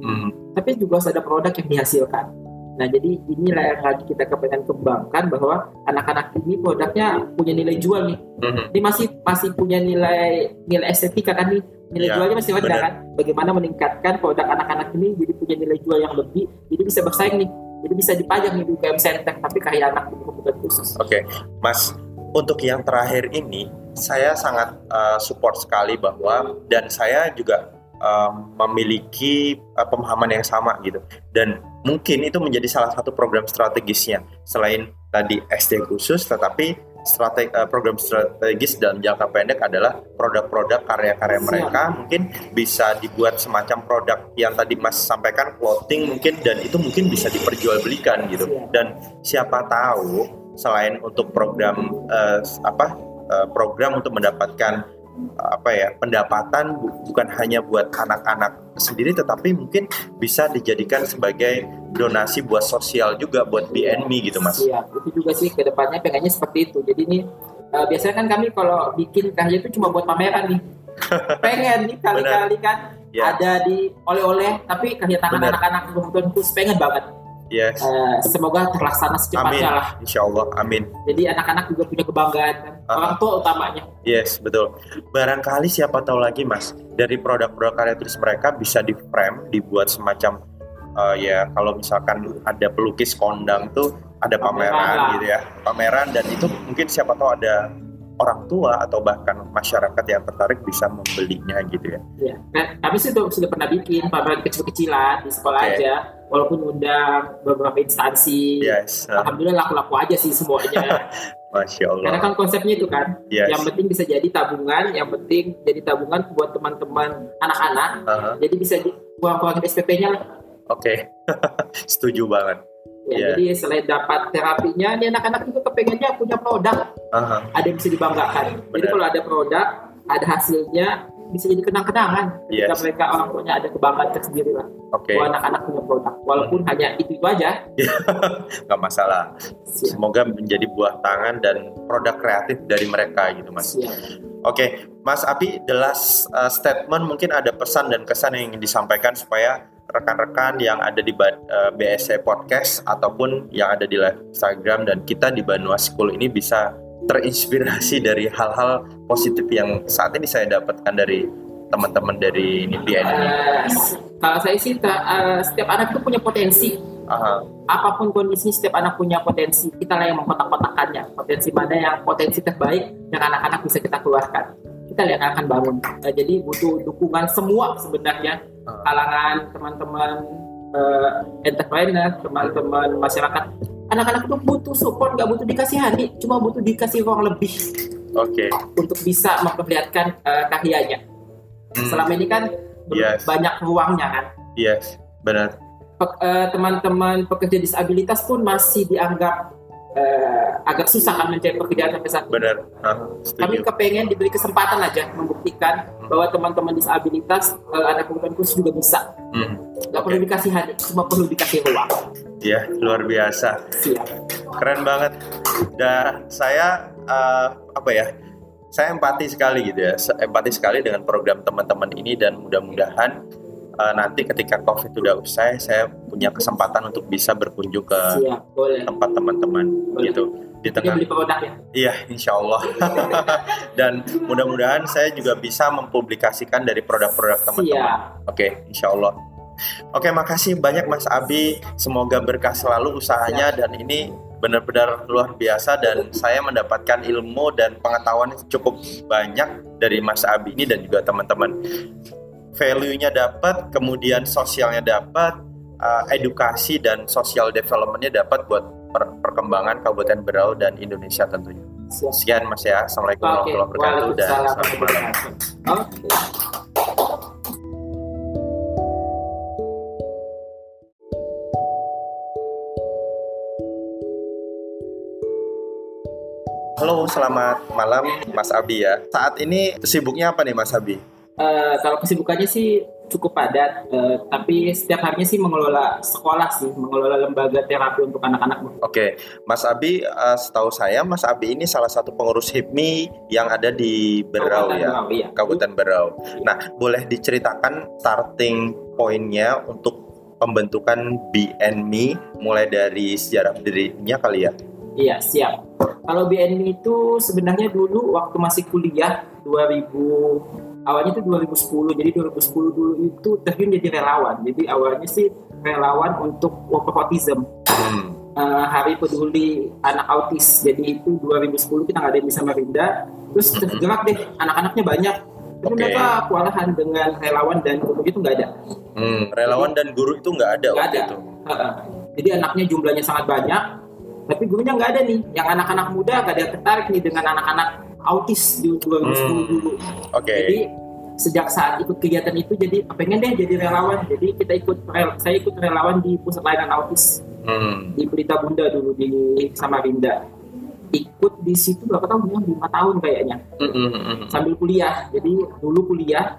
Hmm. tapi juga harus ada produk yang dihasilkan nah jadi inilah yang lagi kita kepengen kembangkan bahwa anak-anak ini produknya punya nilai jual nih. Hmm. ini masih masih punya nilai nilai estetika kan nih? Nilai ya, jualnya masih rendah kan? Bagaimana meningkatkan produk anak-anak ini jadi punya nilai jual yang lebih jadi bisa bersaing nih. Jadi bisa dipajang nih di UKM Center tapi karya anak kebutuhan khusus. Oke okay. Mas untuk yang terakhir ini saya sangat uh, support sekali bahwa dan saya juga uh, memiliki uh, pemahaman yang sama gitu. Dan mungkin itu menjadi salah satu program strategisnya. Selain tadi SD khusus tetapi strategi uh, program strategis dalam jangka pendek adalah produk-produk karya-karya mereka. Mungkin bisa dibuat semacam produk yang tadi Mas sampaikan clothing mungkin dan itu mungkin bisa diperjualbelikan gitu. Dan siapa tahu selain untuk program uh, apa uh, program untuk mendapatkan apa ya pendapatan bukan hanya buat anak-anak sendiri tetapi mungkin bisa dijadikan sebagai donasi buat sosial juga buat BNMI gitu mas. Iya itu juga sih ke depannya pengennya seperti itu. Jadi ini uh, biasanya kan kami kalau bikin karya itu cuma buat pameran nih. Pengen nih kali-kali kan ya. ada di oleh-oleh tapi karya tangan anak-anak kebutuhan khusus pengen banget Yes. Uh, semoga terlaksana secepatnya amin. lah. Insya Allah, amin. Jadi anak-anak juga punya kebanggaan kan. Uh, Orang tua utamanya. Yes, betul. Barangkali siapa tahu lagi mas, dari produk-produk karya tulis mereka bisa di frame, dibuat semacam uh, ya kalau misalkan ada pelukis kondang tuh ada pameran, pameran gitu ya, pameran dan itu mungkin siapa tahu ada orang tua atau bahkan masyarakat yang tertarik bisa membelinya gitu ya. Iya. Nah, kami sudah sudah pernah bikin pameran kecil-kecilan di sekolah okay. aja, walaupun undang beberapa instansi. Yes. Alhamdulillah laku-laku aja sih semuanya. Masya Allah. Karena kan konsepnya itu kan, yes. yang penting bisa jadi tabungan, yang penting jadi tabungan buat teman-teman anak-anak. Uh -huh. Jadi bisa buang-buangin SPP-nya lah. Oke, okay. setuju banget. Ya, yeah. Jadi selain dapat terapinya, nih anak-anak juga kepengennya punya produk, uh-huh. ada yang bisa dibanggakan. Benar. Jadi kalau ada produk, ada hasilnya, bisa jadi kenang-kenangan yes. ketika mereka orang tuanya ada kebanggaan tersendiri lah. Oke. Okay. anak-anak punya produk, walaupun hmm. hanya itu itu aja. Gak masalah. Siap. Semoga menjadi buah tangan dan produk kreatif dari mereka gitu mas. Siap. Oke, okay. Mas Abi, the last uh, statement mungkin ada pesan dan kesan yang ingin disampaikan supaya rekan-rekan yang ada di uh, BSC Podcast ataupun yang ada di live Instagram dan kita di Banua School ini bisa terinspirasi dari hal-hal positif yang saat ini saya dapatkan dari teman-teman dari NIPN ini. Kalau saya sih uh, setiap anak itu punya potensi. Uh-huh. Apa pun kondisi setiap anak punya potensi. Kita lah yang mengkotak-kotakannya. Potensi mana yang potensi terbaik yang anak-anak bisa kita keluarkan. Kita lihat akan bangun. Uh, jadi butuh dukungan semua sebenarnya kalangan teman-teman uh, entrepreneur, teman-teman masyarakat. Anak-anak itu butuh support, nggak butuh dikasih hati, cuma butuh dikasih ruang lebih. Oke. Okay. Untuk bisa memperlihatkan uh, karyanya. Hmm. Selama ini kan yes. banyak ruangnya kan. Yes, benar. Pe uh, teman-teman pekerja disabilitas pun masih dianggap uh, agak susah kan mencari pekerjaan sampai saat Benar. Uh, Kami kepengen diberi kesempatan aja membuktikan hmm. bahwa teman-teman disabilitas uh, ada kebutuhan khusus juga bisa. Hmm. Gak okay. perlu dikasih hadiah, cuma perlu dikasih ruang. Ya, luar biasa. Siap. Keren banget. Dan saya uh, apa ya? Saya empati sekali gitu ya, empati sekali dengan program teman-teman ini dan mudah-mudahan uh, nanti ketika COVID sudah usai, saya punya kesempatan untuk bisa berkunjung ke Siap, boleh. tempat teman-teman gitu. di tengah beli produknya. Iya, insya Allah. Dan mudah-mudahan saya juga bisa mempublikasikan dari produk-produk teman-teman. Siap. Oke, insya Allah. Oke, makasih banyak Mas Abi. Semoga berkah selalu usahanya dan ini benar-benar luar biasa dan saya mendapatkan ilmu dan pengetahuan yang cukup banyak dari Mas Abi ini dan juga teman-teman. Value-nya dapat, kemudian sosialnya dapat, uh, edukasi dan social development-nya dapat buat per- perkembangan Kabupaten Berau dan Indonesia tentunya. Sekian Mas ya. Assalamualaikum Oke, warahmatullahi wabarakatuh dan selamat malam. Halo, selamat malam Mas Abi ya. Saat ini sibuknya apa nih Mas Abi? Eh, kalau kesibukannya sih cukup padat, eh, tapi setiap harinya sih mengelola sekolah sih, mengelola lembaga terapi untuk anak-anak. Oke, Mas Abi, eh, setahu saya Mas Abi ini salah satu pengurus HIPMI yang ada di Berau Kabupaten ya, Berau, iya. Kabupaten Berau. Nah, boleh diceritakan starting pointnya untuk pembentukan BNMI mulai dari sejarah berdirinya kali ya? Iya, siap. Kalau BNI itu sebenarnya dulu waktu masih kuliah 2000 awalnya itu 2010. Jadi 2010 dulu itu terjun jadi relawan. Jadi awalnya sih relawan untuk of Autism. Hmm. Eh, hari peduli anak autis. Jadi itu 2010 kita ngadain di Samarinda. Terus Mhm. tergerak deh anak-anaknya banyak. Tapi Oke. mereka kewalahan dengan relawan dan guru itu nggak ada. Hmm, relawan dan guru itu nggak ada Nggak waktu ada. itu. Heeh. Jadi anaknya jumlahnya sangat banyak, tapi gurunya nggak ada nih. Yang anak-anak muda nggak ada yang tertarik nih dengan anak-anak autis di 2010 Hmm. dulu. Oke. Jadi sejak saat ikut kegiatan itu jadi pengen deh jadi relawan. Jadi kita ikut rel- saya ikut relawan di pusat layanan autis Hmm. di Pelita Bunda dulu di Samarinda. Ikut di situ berapa tahun ya? Lima tahun kayaknya. Hmm, hmm, hmm, hmm. Sambil kuliah. Jadi dulu kuliah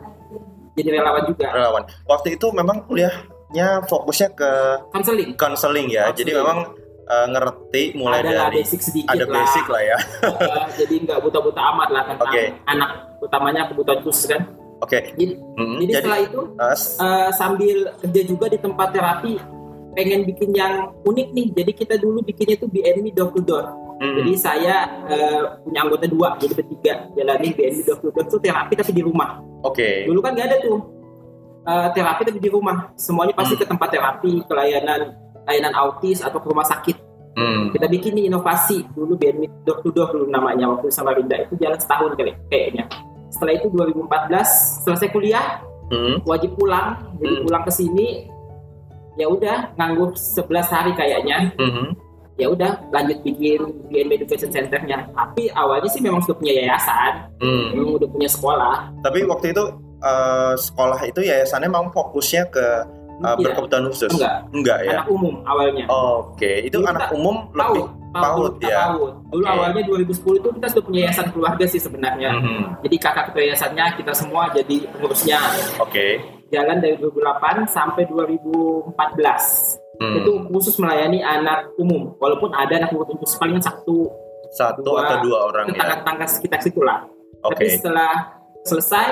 jadi relawan juga. Relawan. Waktu itu memang kuliahnya fokusnya ke Konseling. konseling ya. Jadi Konseling. memang eh, ngerti mulai Ada dari basic sedikit ada lah. basic lah ya. Uh, jadi nggak buta-buta amat lah tentang Oke. anak utamanya kebutuhan khusus kan. Oke. Jadi, Hmm, jadi setelah itu s- uh, sambil kerja juga di tempat terapi pengen bikin yang unik nih. Jadi kita dulu bikinnya tuh BNB door to door. hmm, Jadi saya uh, punya anggota dua, jadi bertiga jalani BNB door to door tuh terapi tapi di rumah. Oke. Dulu kan nggak ada tuh uh, terapi tapi di rumah. Semuanya pasti Hmm. ke tempat terapi, ke layanan layanan autis atau ke rumah sakit. Hmm, kita bikin nih inovasi. Dulu BNMI door to door dulu namanya waktu sama Rinda. Itu jalan setahun kali kayaknya. Setelah itu 2014 selesai kuliah hmm, wajib pulang. Jadi Hmm. pulang ke sini ya udah nganggur 11 hari kayaknya. Hmm. ya udah lanjut bikin BNB Education Centernya. Tapi awalnya sih memang sudah punya yayasan. Hmm. memang udah punya sekolah. Tapi waktu itu eh, sekolah itu yayasannya memang fokusnya ke eh, Tidak, berkebutuhan khusus. enggak Enggak ya. anak umum awalnya Oke, itu Dulu anak umum lebih PAUD ya. PAUD. dulu Oke. awalnya 2010 itu kita sudah punya yayasan keluarga sih sebenarnya Mhm. Jadi kakak ketua yayasannya kita semua jadi pengurusnya Oke. jalan dari 2008 sampai 2014. Hmm. Itu khusus melayani anak umum. Walaupun ada anak umum khusus paling satu Satu dua, atau dua orang ya. tetangga-tetangga sekitar situ lah. Tapi Oke. setelah selesai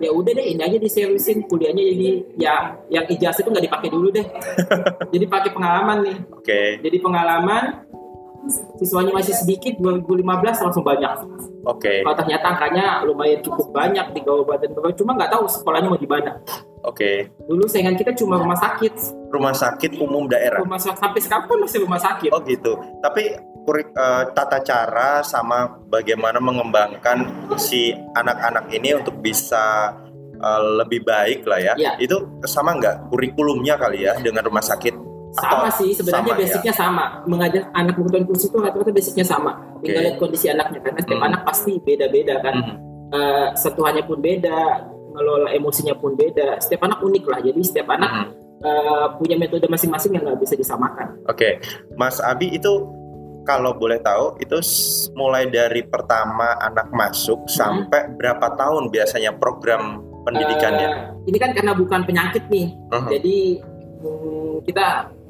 ya udah deh ini aja diseriusin kuliahnya jadi ya yang ijazah itu nggak dipakai dulu deh. jadi pakai pengalaman nih. Oke. Jadi pengalaman siswanya masih sedikit 2015 langsung banyak. Oke. Kalau ternyata angkanya lumayan cukup banyak di Kabupaten Bogor, cuma nggak tahu sekolahnya mau di mana. Oke. Dulu saingan kita cuma rumah sakit, Rumah sakit umum daerah. rumah sakit sampai sekarang pun masih rumah sakit. Oh gitu. Tapi eh, tata cara sama bagaimana mengembangkan si anak-anak ini untuk bisa eh, lebih baik lah ya. Iya. Itu sama nggak kurikulumnya kali ya dengan rumah sakit? Sama Atau sih sebenarnya sama ya? basicnya sama. Mengajar anak kebutuhan khusus itu rata-rata basicnya sama. Tinggal Oke. lihat kondisi anaknya karena setiap Hmm. anak pasti beda-beda kan. Mhm. Eh, sentuhannya pun beda, ngelola emosinya pun beda. Setiap anak unik lah. Jadi setiap anak Mhm. eh, punya metode masing-masing yang nggak bisa disamakan. Oke, Mas Abi itu kalau boleh tahu itu mulai dari pertama anak masuk Hmm. sampai berapa tahun biasanya program pendidikannya? Eh, ini kan karena bukan penyakit nih. Mhm. Jadi hmm, kita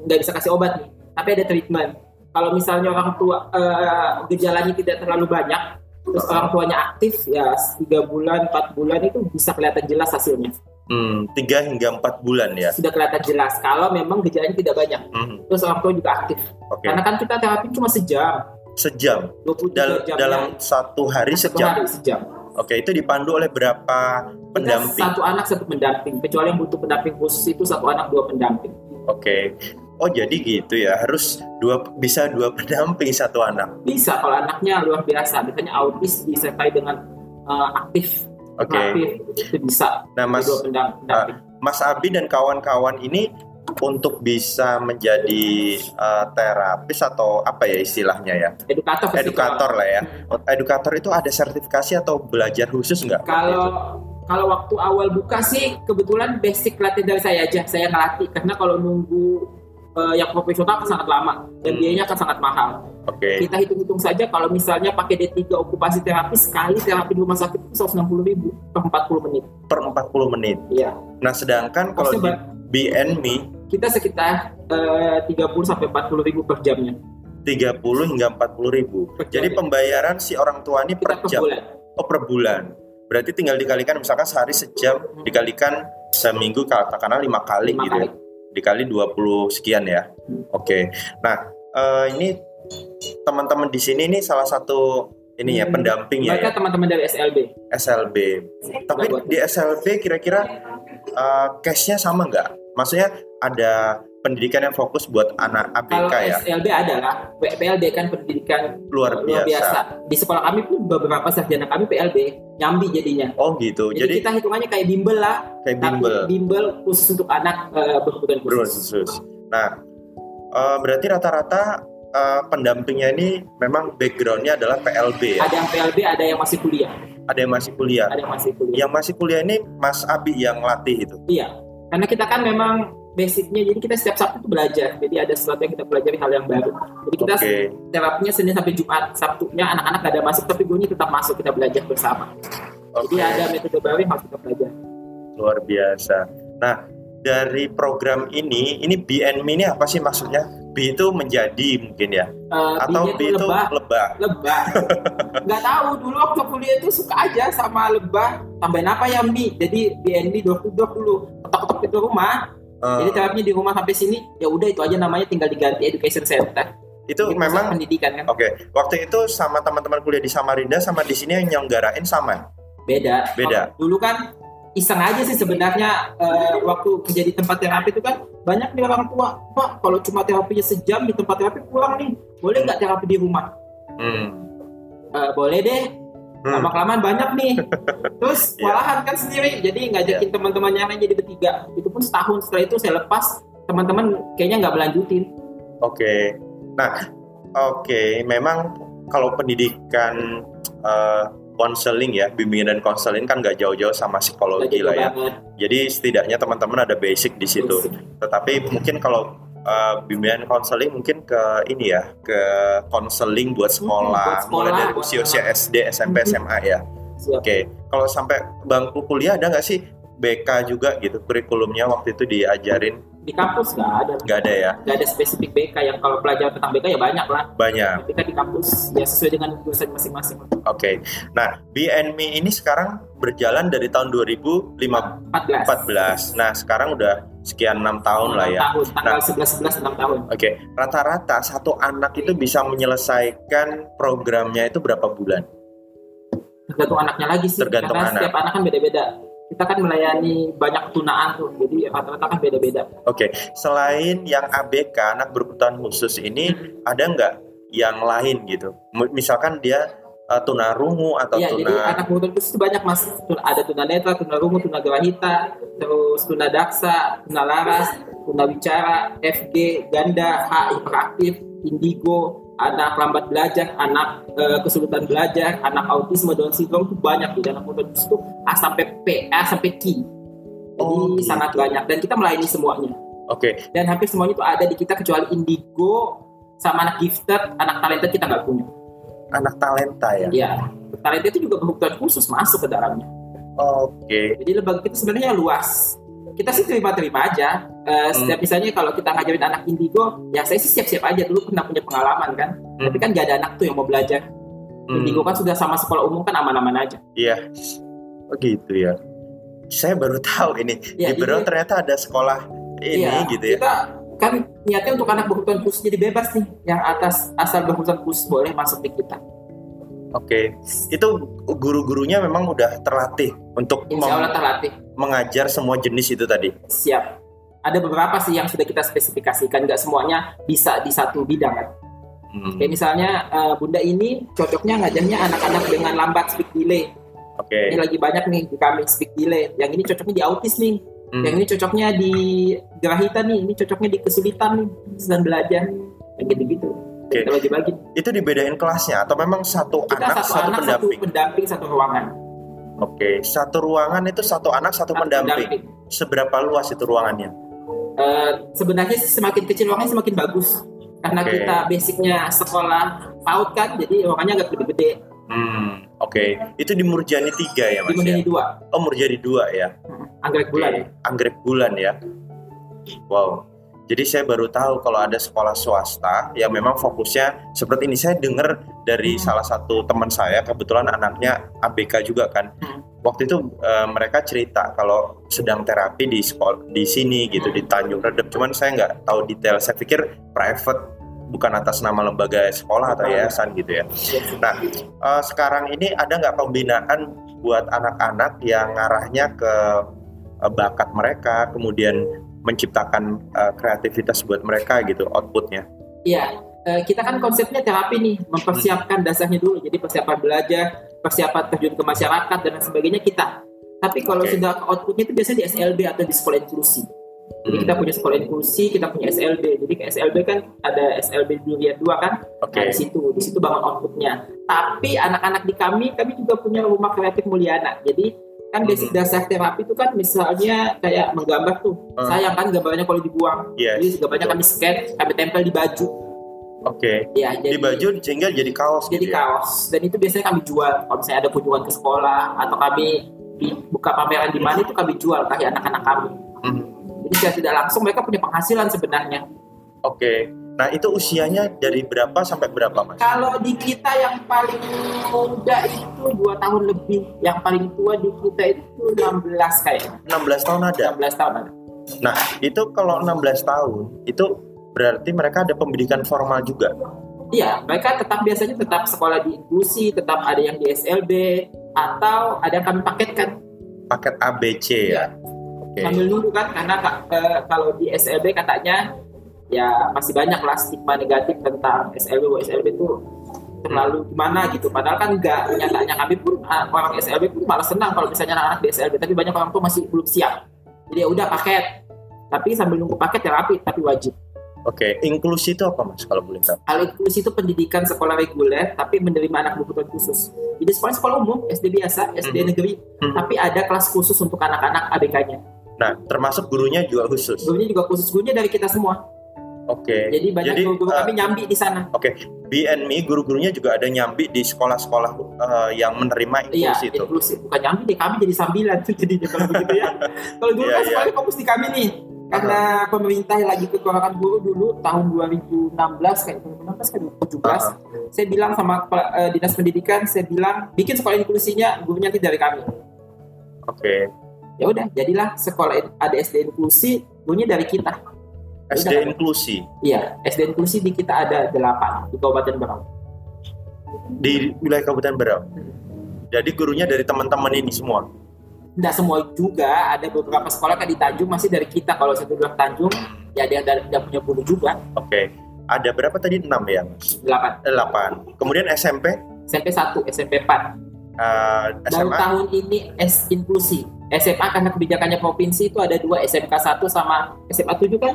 nggak bisa kasih obat nih, tapi ada treatment. Kalau misalnya orang tua eh, gejalanya tidak terlalu banyak, terus orang tuanya aktif, ya tiga bulan, empat bulan itu bisa kelihatan jelas hasilnya. Hmm, tiga hingga empat bulan ya. Sudah kelihatan jelas. Kalau memang gejalanya tidak banyak, Mhm. terus orang tua juga aktif. Oke. Karena kan kita terapi cuma sejam, sejam. 23 Dal jam. dalam satu hari satu sejam. hari sejam. Oke, itu dipandu oleh berapa Kita pendamping? satu anak satu pendamping. Kecuali yang butuh pendamping khusus itu satu anak dua pendamping. Oke. Oh jadi gitu ya, harus dua bisa dua pendamping satu anak. Bisa kalau anaknya luar biasa, misalnya autis disertai dengan uh, aktif, Oke. itu bisa. Nah, Mas pendamping. Mas Abi dan kawan-kawan ini untuk bisa menjadi uh, terapis atau apa ya istilahnya ya? edukator Edukator lah ya. Edukator itu ada sertifikasi atau belajar khusus nggak? Kalau kalau waktu awal buka sih kebetulan basic latihan dari saya aja, saya ngelatih karena kalau nunggu uh, yang profesional akan sangat lama dan Hmm. biayanya akan sangat mahal. Oke. Kita hitung-hitung saja kalau misalnya pakai D3 okupasi terapi sekali terapi di rumah sakit itu 160 ribu per 40 menit. Per 40 menit. Iya. Nah sedangkan kalau Maksudnya, di BNMI kita sekitar eh, 30 sampai 40 ribu per jamnya. 30 hingga 40 ribu. Per Jadi jamnya. pembayaran si orang tua ini per per jam. bulan. Oh per bulan. Berarti tinggal dikalikan misalkan sehari sejam dikalikan seminggu katakanlah lima kali Lima gitu. kali. Dikali 20 sekian ya. Oke. Nah, eh, ini teman-teman di sini ini salah satu ini ya Hmm. pendamping ya, Mereka ya teman-teman dari SLB. SLB. Tapi di SLB kira-kira case-nya sama nggak? Maksudnya ada pendidikan yang fokus buat anak Kalau ABK ya? SLB adalah PLB kan pendidikan Luar luar biasa. biasa. Di sekolah kami pun beberapa sarjana kami PLB nyambi jadinya. Oh gitu. Jadi, Jadi, kita hitungannya kayak bimbel lah, kayak tapi bimbel. bimbel khusus untuk anak eh, berkebutuhan khusus. khusus. Nah, eh, berarti rata-rata eh, pendampingnya ini memang backgroundnya adalah PLB ya. Ada yang PLB, ada yang masih kuliah, Ada yang masih kuliah. ada yang masih kuliah. Yang masih kuliah ini Mas Abi yang latih itu. Iya, karena kita kan memang basicnya jadi kita setiap Sabtu itu belajar. Jadi ada sesuatu yang kita pelajari hal yang baru. Jadi kita Oke. terapinya Senin sampai Jumat. Sabtunya anak-anak gak ada masuk tapi gue tetap masuk kita belajar bersama. Oke. Jadi ada metode baru yang harus kita pelajari. Luar biasa. Nah, dari program ini, ini BNM ini apa sih maksudnya? B itu menjadi mungkin ya, Eh, atau B itu lebah, lebah. lebah. Nggak tahu dulu waktu kuliah itu suka aja sama lebah. Tambahin apa ya Mi? Jadi BNB door to door dulu. Ketok-ketok pintu rumah. Eh, Jadi terapinya di rumah sampai sini. Ya udah itu aja namanya tinggal diganti education center. itu Jadi memang pendidikan kan oke. Waktu itu sama teman-teman kuliah di Samarinda sama di sini yang nyelenggarain sama. beda. Beda. Kalau Dulu kan iseng aja sih sebenarnya eh, waktu kerja di tempat terapi itu kan banyak nih orang tua, Pak kalau cuma terapinya sejam di tempat terapi pulang nih, boleh nggak terapi di rumah? Hmm. Eh, boleh deh. Hmm. Lama kelamaan banyak nih. Terus Iya. walahan kan sendiri, jadi ngajakin teman-temannya yang lain jadi bertiga. Itu pun setahun setelah itu saya lepas, teman-teman kayaknya nggak melanjutin. Oke. Nah, oke, memang kalau pendidikan eh, konseling ya, bimbingan dan konseling kan nggak jauh-jauh sama psikologi lah ya. banget. Jadi setidaknya teman-teman ada basic di situ. Tetapi mungkin kalau uh, bimbingan konseling mungkin ke ini ya, ke konseling buat sekolah, buat sekolah, mulai dari buat usia-usia SD, SMP, Mhm. SMA ya. Oke, kalau sampai bangku kuliah ada nggak sih BK juga gitu kurikulumnya waktu itu diajarin? Di kampus nggak ada, Nggak ada ya, nggak ada spesifik BK yang kalau pelajaran tentang BK ya banyak lah. banyak. Tapi kan di kampus ya sesuai dengan jurusan masing-masing. Oke, nah BNMI ini sekarang berjalan dari tahun 2014. 14. Nah sekarang udah sekian enam tahun lah ya. Tahun, tanggal 11 11 6 tahun. Oke, rata-rata satu anak itu bisa menyelesaikan programnya itu berapa bulan? Tergantung anaknya lagi sih. Tergantung karena anak. setiap anak kan beda-beda. Kita kan melayani banyak tunaan tuh, jadi rata-rata kan beda-beda. Oke, selain yang ABK anak berkebutuhan khusus ini ada nggak yang lain gitu? Misalkan dia uh, tunarungu atau jadi tuna anak berkebutuhan khusus itu banyak mas. Ada tunanetra, tunarungu, tunagrahita, terus tunadaksa, tunalaras, tunawicara, FG, ganda, H, hiperaktif, indigo, anak lambat belajar, anak eh, kesulitan belajar, anak autisme, Down syndrome itu banyak di dalam khusus itu A sampai P, A sampai Q. Jadi Oh, gitu. sangat banyak dan kita melayani semuanya. Oke, Dan hampir semuanya itu ada di kita kecuali indigo sama anak gifted, anak talented kita nggak punya. Anak talenta ya. Iya, talenta itu juga kebutuhan khusus masuk ke dalamnya. Oke, Jadi lembaga kita sebenarnya luas. Kita sih terima-terima aja. Eh, Setiap misalnya kalau kita ngajarin anak indigo, ya saya sih siap-siap aja dulu pernah punya pengalaman kan. Hmm. Tapi kan gak ada anak tuh yang mau belajar. Hmm, Indigo kan sudah sama sekolah umum kan aman-aman aja. Iya, oh gitu ya. Saya baru tahu ini Ya, di Berau ternyata ada sekolah ini Iya, gitu ya. Kita kan niatnya untuk anak berkebutuhan khusus jadi bebas nih yang atas asal berkebutuhan khusus boleh masuk di kita Oke, itu guru-gurunya memang udah terlatih untuk Insya Allah terlatih. mengajar semua jenis itu tadi. Siap. Ada beberapa sih yang sudah kita spesifikasikan, nggak semuanya bisa di satu bidang kan. Hmm. Kayak misalnya uh, Bunda ini cocoknya ngajarnya anak-anak dengan lambat speak delay. Oke. Okay. Ini lagi banyak nih di kami speak delay. Yang ini cocoknya di autis nih. Hmm. Yang ini cocoknya di gerahita nih. Ini cocoknya di kesulitan nih sedang belajar. Kayak gitu-gitu. Okay. bagi Itu dibedain kelasnya atau memang satu Kita anak satu, satu anak, pendamping? Satu pendamping satu ruangan. Oke, okay. satu ruangan itu satu anak satu, satu pendamping. pendamping. Seberapa luas itu ruangannya? Uh, sebenarnya semakin kecil ruangannya semakin bagus karena okay. kita basicnya sekolah PAUD kan, jadi ruangannya agak lebih gede. Hmm, oke. Okay. Itu di Murjani 3 ya, Mas? Di Murjani ya? 2. Oh, Murjani 2 ya. Hmm, anggrek bulan. Anggrek bulan ya. Wow. Jadi saya baru tahu kalau ada sekolah swasta yang memang fokusnya seperti ini. Saya dengar dari hmm. salah satu teman saya, kebetulan anaknya ABK juga kan. Hmm. Waktu itu uh, mereka cerita kalau sedang terapi di sekolah di sini gitu hmm. di Tanjung Redep. Cuman saya nggak tahu detail. Saya pikir private bukan atas nama lembaga sekolah atau yayasan gitu ya. Nah uh, sekarang ini ada nggak pembinaan buat anak-anak yang ngarahnya ke uh, bakat mereka, kemudian menciptakan uh, kreativitas buat mereka gitu outputnya. Iya, uh, kita kan konsepnya terapi nih, mempersiapkan hmm. dasarnya dulu. Jadi persiapan belajar, persiapan terjun ke masyarakat dan sebagainya kita. Tapi kalau okay. sudah outputnya itu biasanya di SLB atau di sekolah inklusi. Jadi hmm. kita punya sekolah inklusi, kita punya SLB. Jadi ke SLB kan ada SLB Dunia 2 kan? Okay. Nah, di situ, di situ bangun outputnya. Tapi anak-anak di kami, kami juga punya rumah kreatif Mulyana. Jadi kan basic hmm. dasar terapi itu kan misalnya kayak menggambar tuh hmm. sayang kan gambarnya kalau dibuang yes, jadi gambarnya kami scan kami tempel di baju oke okay. ya jadi, di baju sehingga jadi kaos jadi gitu ya? kaos dan itu biasanya kami jual kalau misalnya ada kunjungan ke sekolah atau kami buka pameran di mana itu kami jual ke anak-anak kami hmm. jadi secara tidak langsung mereka punya penghasilan sebenarnya oke okay. Nah itu usianya dari berapa sampai berapa mas? Kalau di kita yang paling muda itu dua tahun lebih, yang paling tua di kita itu 16 kayaknya. 16 tahun ada? 16 tahun ada. Nah itu kalau 16 tahun itu berarti mereka ada pendidikan formal juga? Iya, mereka tetap biasanya tetap sekolah di inklusi, tetap ada yang di SLB, atau ada yang kami paketkan. Paket ABC ya? ya. Okay. Sambil nunggu kan, karena uh, kalau di SLB katanya ya masih banyak lah stigma negatif tentang SLB SLB itu terlalu gimana gitu padahal kan enggak nyatanya kami pun ah, orang SLB pun malah senang kalau misalnya anak-anak di SLB tapi banyak orang tuh masih belum siap jadi ya udah paket tapi sambil nunggu paket terapi tapi wajib Oke, okay. inklusi itu apa mas kalau boleh tahu? Kalau inklusi itu pendidikan sekolah reguler tapi menerima anak berkebutuhan khusus. Jadi sekolah sekolah umum, SD biasa, SD hmm. negeri, hmm. tapi ada kelas khusus untuk anak-anak ABK-nya. Nah, termasuk gurunya juga khusus. Gurunya juga khusus, gurunya dari kita semua. Oke. Okay. Jadi banyak guru-guru uh, kami nyambi di sana. Oke. Okay. BNMI guru-gurunya juga ada nyambi di sekolah-sekolah uh, yang menerima inklusi iya, itu. inklusi. Bukan nyambi deh, kami jadi sambilan tuh jadinya kalau begitu ya. kalau dulu yeah, kan yeah. sekolah fokus di kami nih. Karena uh-huh. pemerintah lagi kekurangan guru dulu tahun 2016 kayak 2016 kan 2017. Uh-huh. Saya bilang sama uh, dinas pendidikan, saya bilang bikin sekolah inklusinya gurunya nanti dari kami. Oke. Okay. Ya udah, jadilah sekolah ada SD inklusi, gurunya dari kita SD Udah, inklusi. Iya, SD inklusi di kita ada delapan di Kabupaten Berau. Di wilayah Kabupaten Berau. Jadi gurunya dari teman-teman ini semua. Tidak semua juga, ada beberapa sekolah kan di Tanjung masih dari kita. Kalau satu bilang Tanjung, ya dia dari tidak punya guru juga. Oke. Okay. Ada berapa tadi? Enam ya? Delapan. Delapan. Kemudian SMP? SMP satu, SMP empat. Uh, Baru tahun ini S inklusi. SMA karena kebijakannya provinsi itu ada dua SMK satu sama SMA tujuh kan?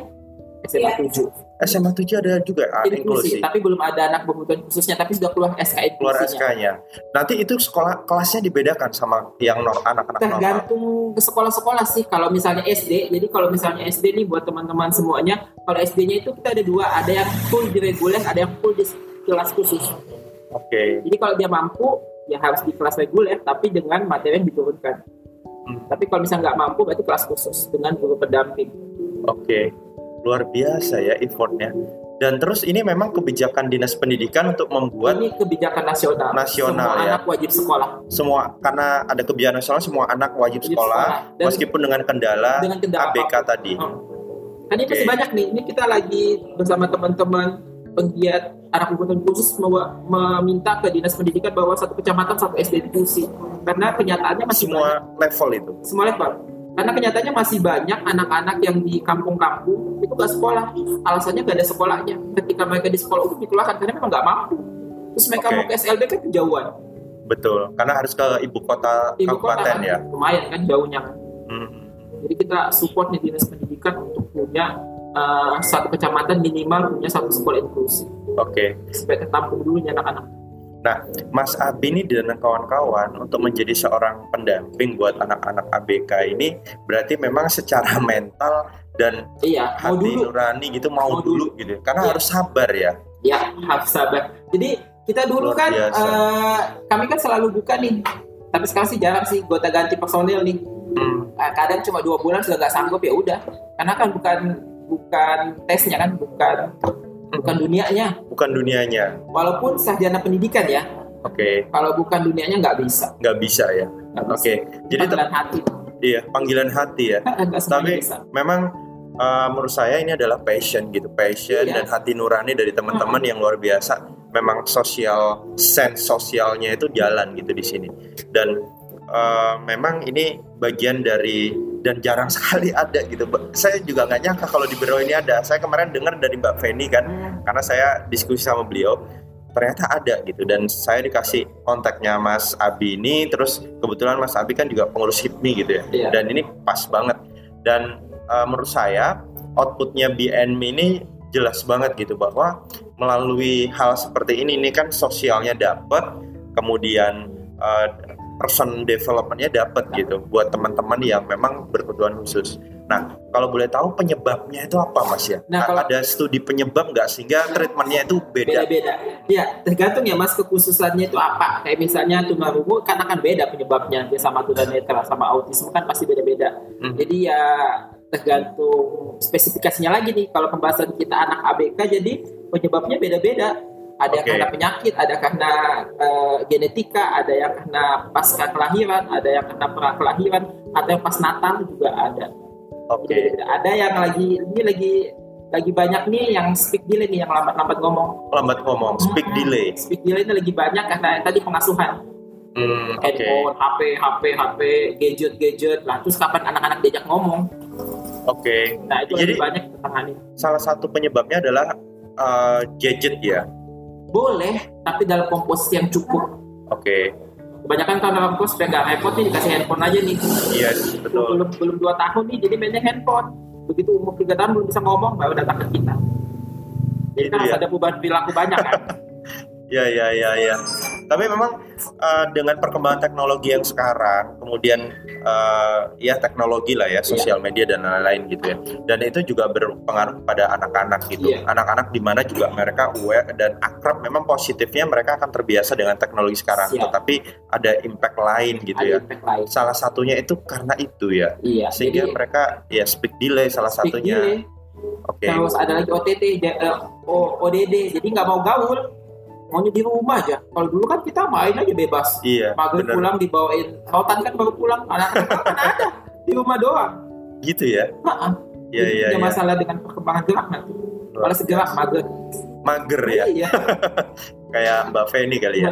SMA 7. SMA 7 ada juga ah, inklusi, inklusi, tapi belum ada anak berkebutuhan khususnya, tapi sudah keluar SK inklusinya. Keluar SK-nya. Nanti itu sekolah kelasnya dibedakan sama yang anak-anak Tergantung ke sekolah-sekolah sih. Kalau misalnya SD, jadi kalau misalnya SD nih buat teman-teman semuanya, kalau SD-nya itu kita ada dua, ada yang full di reguler, ada yang full di kelas khusus. Oke. Okay. Jadi kalau dia mampu, ya harus di kelas reguler, tapi dengan materi yang diturunkan. Hmm. Tapi kalau misalnya nggak mampu, berarti kelas khusus dengan guru pendamping. Oke. Okay luar biasa ya effortnya dan terus ini memang kebijakan dinas pendidikan untuk membuat ini kebijakan nasional nasional semua ya anak wajib sekolah semua karena ada kebijakan nasional semua anak wajib, wajib sekolah, sekolah. meskipun dengan kendala, dengan kendala ABK apa? tadi hmm. Kan ini masih banyak nih. Ini kita lagi bersama teman-teman penggiat anak kebutuhan khusus meminta ke dinas pendidikan bahwa satu kecamatan satu SD inklusi karena kenyataannya masih semua banyak. level itu semua level karena kenyataannya masih banyak anak-anak yang di kampung-kampung itu gak sekolah alasannya gak ada sekolahnya ketika mereka di sekolah itu dikeluarkan karena memang gak mampu terus mereka okay. mau ke SLB kan kejauhan betul karena harus ke ibu kota ibu kabupaten kota kan, ya lumayan kan jauhnya kan hmm. jadi kita support nih dinas pendidikan untuk punya uh, satu kecamatan minimal punya satu sekolah inklusi. Oke. Okay. Supaya tertampung dulu anak-anak. Nah, Mas Abi ini dan kawan-kawan untuk menjadi seorang pendamping buat anak-anak ABK ini berarti memang secara mental dan iya, hati dulu. nurani gitu mau, mau dulu, dulu gitu. Karena iya. harus sabar ya. Ya, harus sabar. Jadi kita dulu Luar kan uh, kami kan selalu buka nih. Tapi sekarang sih jarang sih gota ganti personil nih. Hmm. Uh, kadang cuma dua bulan sudah nggak sanggup ya udah. Karena kan bukan bukan tesnya kan bukan bukan dunianya. Bukan dunianya. Walaupun sarjana pendidikan ya. Oke. Okay. kalau bukan dunianya nggak bisa. Nggak bisa ya? Oke. Okay. jadi panggilan hati. Iya panggilan hati ya. Tapi bisa. memang uh, menurut saya ini adalah passion gitu. Passion iya. dan hati nurani dari teman-teman yang luar biasa. Memang sosial sense sosialnya itu jalan gitu di sini. Dan uh, memang ini bagian dari dan jarang sekali ada gitu. Saya juga nggak nyangka kalau di Bero ini ada. Saya kemarin dengar dari Mbak Feni kan, hmm. karena saya diskusi sama beliau, ternyata ada gitu. Dan saya dikasih kontaknya Mas Abi ini, terus kebetulan Mas Abi kan juga pengurus HIPMI gitu ya. Yeah. Dan ini pas banget. Dan uh, menurut saya outputnya BNMI ini jelas banget gitu bahwa melalui hal seperti ini ini kan sosialnya dapat, kemudian uh, person developmentnya dapat gitu buat teman-teman yang memang berkebutuhan khusus. Nah, kalau boleh tahu penyebabnya itu apa mas ya? Nah, kalau ada studi penyebab nggak sehingga treatmentnya itu beda? Beda-beda. Ya, tergantung ya mas kekhususannya itu apa. Kayak misalnya tunarungu kan akan beda penyebabnya. Dia sama tunanetra sama autisme kan pasti beda-beda. Hmm. Jadi ya tergantung spesifikasinya lagi nih. Kalau pembahasan kita anak ABK jadi penyebabnya beda-beda ada yang karena penyakit, ada karena uh, genetika, ada yang karena pasca kelahiran, ada yang karena pra kelahiran, atau yang pas Natal juga ada. Oke. Okay. Ada yang lagi ini lagi lagi banyak nih yang speak delay nih yang lambat-lambat ngomong. Lambat ngomong, speak hmm, delay. Speak delay ini lagi banyak karena tadi pengasuhan. Hmm, handphone, okay. HP, HP, HP, gadget, gadget. Lah terus kapan anak-anak diajak ngomong? Oke. Okay. Nah itu Jadi, banyak. Salah satu penyebabnya adalah uh, gadget ya boleh, tapi dalam komposisi yang cukup. Oke. Okay. Kebanyakan kan dalam kos supaya nggak repot nih dikasih handphone aja nih. Iya, yes, betul. Belum belum dua tahun nih, jadi mainnya handphone. Begitu umur tiga tahun belum bisa ngomong, baru datang ke kita. Jadi kan harus ada perubahan perilaku banyak kan. Ya, ya, ya, ya. Tapi memang uh, dengan perkembangan teknologi yang sekarang, kemudian uh, ya teknologi lah ya, sosial yeah. media dan lain-lain gitu ya. Dan itu juga berpengaruh pada anak-anak gitu. Yeah. Anak-anak di mana juga mereka aware dan akrab. Memang positifnya mereka akan terbiasa dengan teknologi sekarang, Siap. tetapi ada impact lain gitu ada ya. Lain. Salah satunya itu karena itu ya. Iya. Sehingga jadi, mereka ya speak delay salah speak satunya. Delay. Oke. Okay. Terus ada lagi OTT, uh, ODD, jadi nggak mau gaul maunya di rumah aja. Kalau dulu kan kita main aja bebas. Iya. Maghrib pulang dibawain rotan kan baru pulang. Anak-anak kan ada di rumah doang. Gitu ya? Heeh. Iya iya. Ada masalah dengan perkembangan gerak nanti. Kalau segerak mager. Mager ya. Iya. Kayak Mbak Feni kali ya.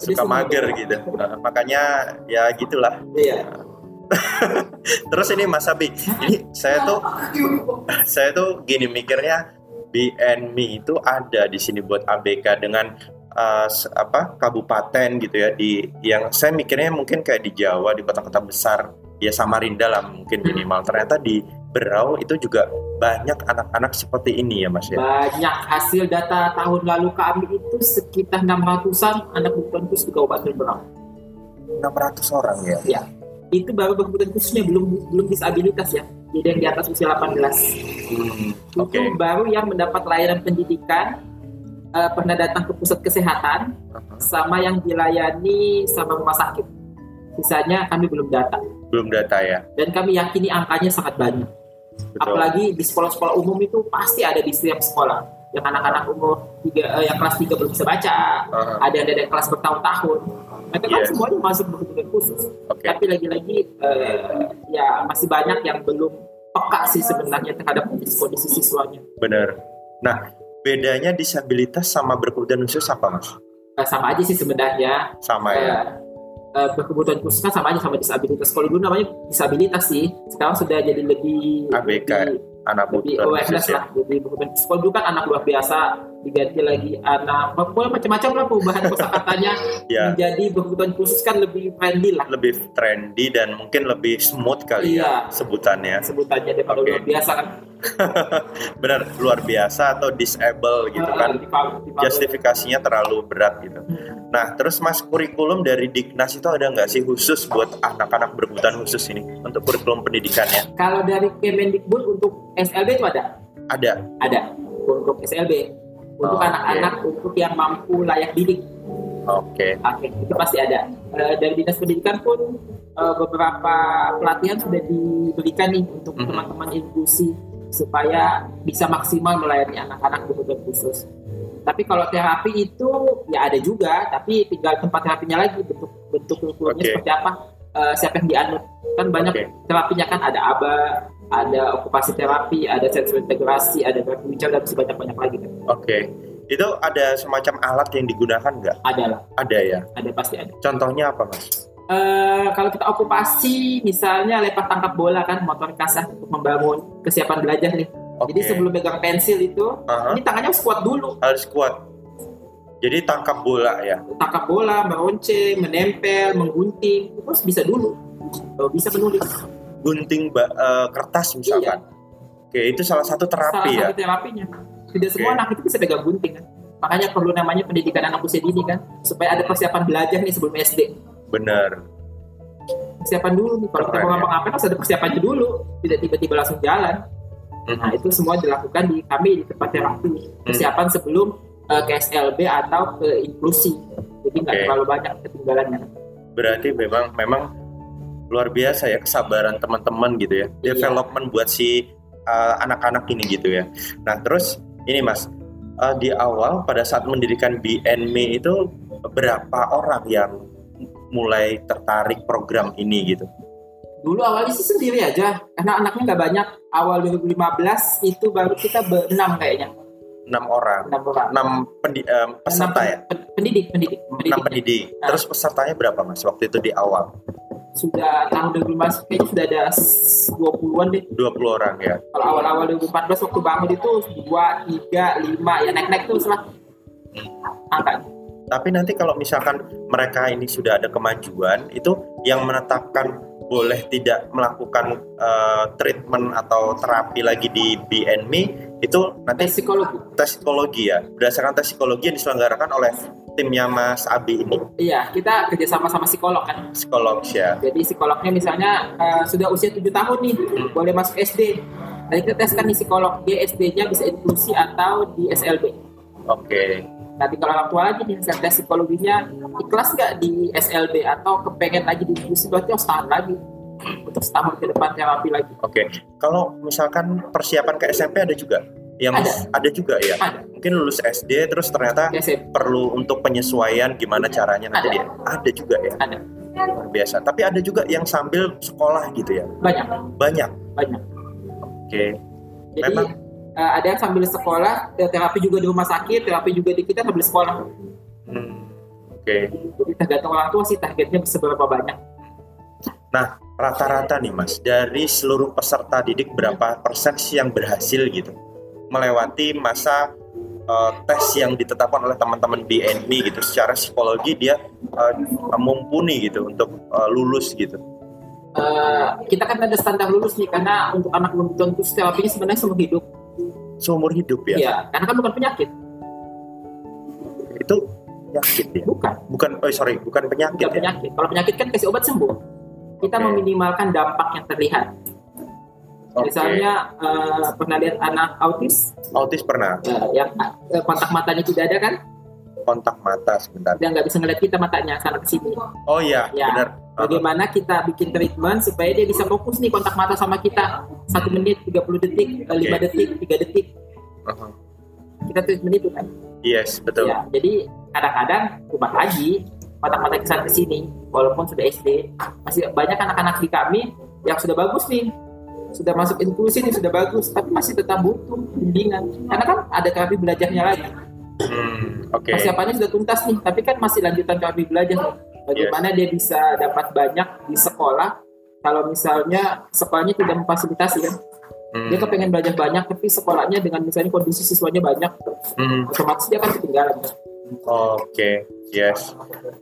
Suka mager gitu. makanya ya gitulah. Iya. Terus ini Mas Abi, ini saya tuh saya tuh gini mikirnya BNMI itu ada di sini buat ABK dengan uh, apa kabupaten gitu ya di yang saya mikirnya mungkin kayak di Jawa di kota-kota besar ya Samarinda lah mungkin hmm. minimal ternyata di Berau itu juga banyak anak-anak seperti ini ya Mas ya. Banyak hasil data tahun lalu kami itu sekitar 600-an anak kebutuhan khusus di Kabupaten Berau. 600 orang ya. Ya. Itu baru kebutuhan khususnya belum belum disabilitas ya. Jadi yang di atas usia 18 hmm, okay. itu baru yang mendapat layanan pendidikan uh, pernah datang ke pusat kesehatan uh-huh. sama yang dilayani sama rumah sakit. Sisanya kami belum data. Belum data ya. Dan kami yakini angkanya sangat banyak. Betul. apalagi di sekolah-sekolah umum itu pasti ada di setiap sekolah. Yang anak-anak umur tiga, uh, yang kelas 3 belum bisa baca. Uh-huh. ada yang dari kelas bertahun-tahun mereka yeah. kan iya. semuanya masuk berkebutuhan khusus okay. tapi lagi-lagi uh, ya masih banyak yang belum peka sih sebenarnya terhadap kondisi siswanya. Benar. Nah, bedanya disabilitas sama berkebutuhan khusus apa mas? Uh, sama aja sih sebenarnya. Sama ya. Uh, uh, berkebutuhan khusus kan sama aja sama disabilitas. Kalau dulu namanya disabilitas sih, sekarang sudah jadi lebih ABK. Lebih, anak lebih awareness ya. lah lebih sekolah dulu kan anak luar biasa diganti lagi anak pokoknya macam-macam lah perubahan kosakatanya ya. menjadi berkebutuhan khusus kan lebih friendly lah lebih trendy dan mungkin lebih smooth kali ya iya. ya sebutannya sebutannya daripada okay. luar biasa kan benar luar biasa atau disable gitu kan justifikasinya terlalu berat gitu hmm. nah terus mas kurikulum dari Dignas itu ada nggak sih khusus buat anak-anak berkebutuhan khusus ini untuk kurikulum pendidikannya kalau dari Kemendikbud untuk SLB itu ada? Ada. Ada. Untuk SLB. Untuk anak-anak okay. untuk yang mampu layak didik. Oke. Okay. Oke, okay, itu pasti ada. Uh, dari dinas pendidikan pun uh, beberapa pelatihan sudah diberikan nih untuk mm -hmm. teman-teman inklusi supaya bisa maksimal melayani anak-anak berkebutuhan khusus. Tapi kalau terapi itu ya ada juga, tapi tinggal tempat terapinya lagi bentuk bentuk kurikulumnya okay. seperti apa, uh, siapa yang dianut. Kan banyak okay. terapinya kan ada aba, ada okupasi terapi, ada sensory integrasi, ada terapi bicara dan masih banyak-banyak lagi kan. Oke. Okay. Itu ada semacam alat yang digunakan nggak? Ada lah. Ada ya? Ada pasti ada. Contohnya apa mas? Uh, kalau kita okupasi misalnya lepas tangkap bola kan motor kasah untuk membangun kesiapan belajar nih. Okay. Jadi sebelum megang pensil itu, uh-huh. ini tangannya harus kuat dulu. Harus kuat. Jadi tangkap bola ya? Tangkap bola, meronceng, menempel, menggunting, itu harus bisa dulu. Bisa menulis gunting uh, kertas misalkan. Iya. Oke, itu salah satu terapi salah ya. Salah satu terapinya. Tidak semua anak itu bisa pegang gunting kan. Makanya perlu namanya pendidikan anak usia dini kan, supaya ada persiapan belajar nih sebelum SD. Benar. Persiapan dulu nih. Kalau kita mau ngapa-ngapain harus ada persiapannya dulu, tidak tiba-tiba langsung jalan. Hmm. Nah itu semua dilakukan di kami di tempat terapi. Hmm. Persiapan sebelum uh, ke SLB atau ke inklusi. Jadi nggak okay. terlalu banyak ketinggalannya. Berarti memang memang luar biasa ya kesabaran teman-teman gitu ya iya. development buat si uh, anak-anak ini gitu ya. Nah terus ini mas uh, di awal pada saat mendirikan BNME itu berapa orang yang mulai tertarik program ini gitu? Dulu awalnya sih sendiri aja karena anaknya nggak banyak. Awal 2015 itu baru kita berenam kayaknya. Enam orang. Enam orang. Enam pendi, um, peserta ya? pendidik pendidik enam pendidik. nah. terus pesertanya berapa mas waktu itu di awal sudah tahun 2015 kayaknya sudah ada 20-an deh. 20 orang ya. Kalau awal-awal 2014 waktu bangun itu 2, 3, 5 ya naik-naik terus lah angkanya. Tapi nanti kalau misalkan mereka ini sudah ada kemajuan, itu yang menetapkan boleh tidak melakukan uh, treatment atau terapi lagi di BNMI itu nanti tes psikologi. Tes psikologi ya. Berdasarkan tes psikologi yang diselenggarakan oleh timnya Mas Abi ini? Iya, kita kerjasama sama psikolog kan. Psikolog ya. Jadi psikolognya misalnya uh, sudah usia 7 tahun nih, hmm. boleh masuk SD. Nanti kita teskan nih psikolog, dia SD-nya bisa inklusi atau di SLB. Oke. Okay. Nanti kalau orang tua lagi nih, hasil tes psikologinya ikhlas nggak di SLB atau kepengen lagi di inklusi, berarti harus tahan lagi untuk setahun ke depan terapi lagi. Oke, okay. kalau misalkan persiapan ke SMP ada juga? Yang ada, ada juga ya. Ada. mungkin lulus SD terus ternyata SD. perlu untuk penyesuaian gimana caranya nanti ada. dia. Ada juga ya. Ada. Luar biasa. Tapi ada juga yang sambil sekolah gitu ya. Banyak. Banyak. Banyak. Oke. Okay. jadi Memang, uh, ada yang sambil sekolah terapi juga di rumah sakit terapi juga di kita sambil sekolah. Hmm. oke. Okay. jadi tergantung orang tua sih targetnya seberapa banyak. Nah rata-rata nih mas dari seluruh peserta didik berapa persen sih yang berhasil gitu melewati masa uh, tes yang ditetapkan oleh teman-teman BNMI gitu. Secara psikologi dia uh, mumpuni gitu untuk uh, lulus gitu. Uh, kita kan ada standar lulus nih karena untuk anak kebutuhan khusus terapinya sebenarnya seumur hidup. Seumur hidup ya? Iya karena kan bukan penyakit. Itu penyakit ya? Bukan. Bukan oh sorry bukan penyakit bukan ya? penyakit. Kalau penyakit kan kasih obat sembuh. Kita okay. meminimalkan dampak yang terlihat Okay. Misalnya uh, pernah lihat anak autis? Autis pernah. Uh, yang uh, kontak matanya tidak ada kan? Kontak mata sebentar. Dia nggak bisa ngeliat kita matanya sana ke sini. Oh iya, ya. benar. Bagaimana kita bikin treatment supaya dia bisa fokus nih kontak mata sama kita satu menit, 30 detik, okay. 5 detik, 3 detik. Uh-huh. Kita treatment itu kan? Yes, betul. Ya, jadi kadang-kadang ubah lagi kontak mata ke sana ke sini, walaupun sudah SD, masih banyak anak-anak di kami yang sudah bagus nih sudah masuk inklusi ini sudah bagus tapi masih tetap butuh bimbingan karena kan ada terapi belajarnya lagi hmm, okay. persiapannya sudah tuntas nih tapi kan masih lanjutan terapi belajar bagaimana yes. dia bisa dapat banyak di sekolah kalau misalnya sekolahnya tidak memfasilitasi kan hmm. dia kepengen belajar banyak tapi sekolahnya dengan misalnya kondisi siswanya banyak hmm. otomatis dia akan ketinggalan kan? oke okay. yes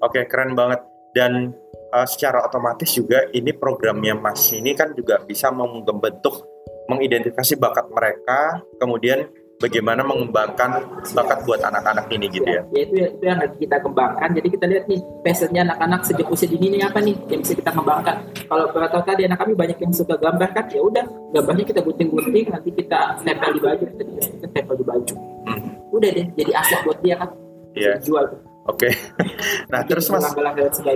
oke okay, keren banget dan uh, secara otomatis juga ini programnya Mas ini kan juga bisa membentuk mengidentifikasi bakat mereka kemudian bagaimana mengembangkan bakat buat anak-anak ini gitu ya. Ya itu, itu yang lagi kita kembangkan. Jadi kita lihat nih passionnya anak-anak sejak usia dini ini apa nih yang bisa kita kembangkan. Kalau kata tadi anak kami banyak yang suka gambar kan, ya udah gambarnya kita gunting-gunting, nanti kita tempel di baju, kita, kita tempel di baju. Hmm. Udah deh, jadi aset buat dia kan. Yeah. Jual. Oke. Okay. nah terus mas,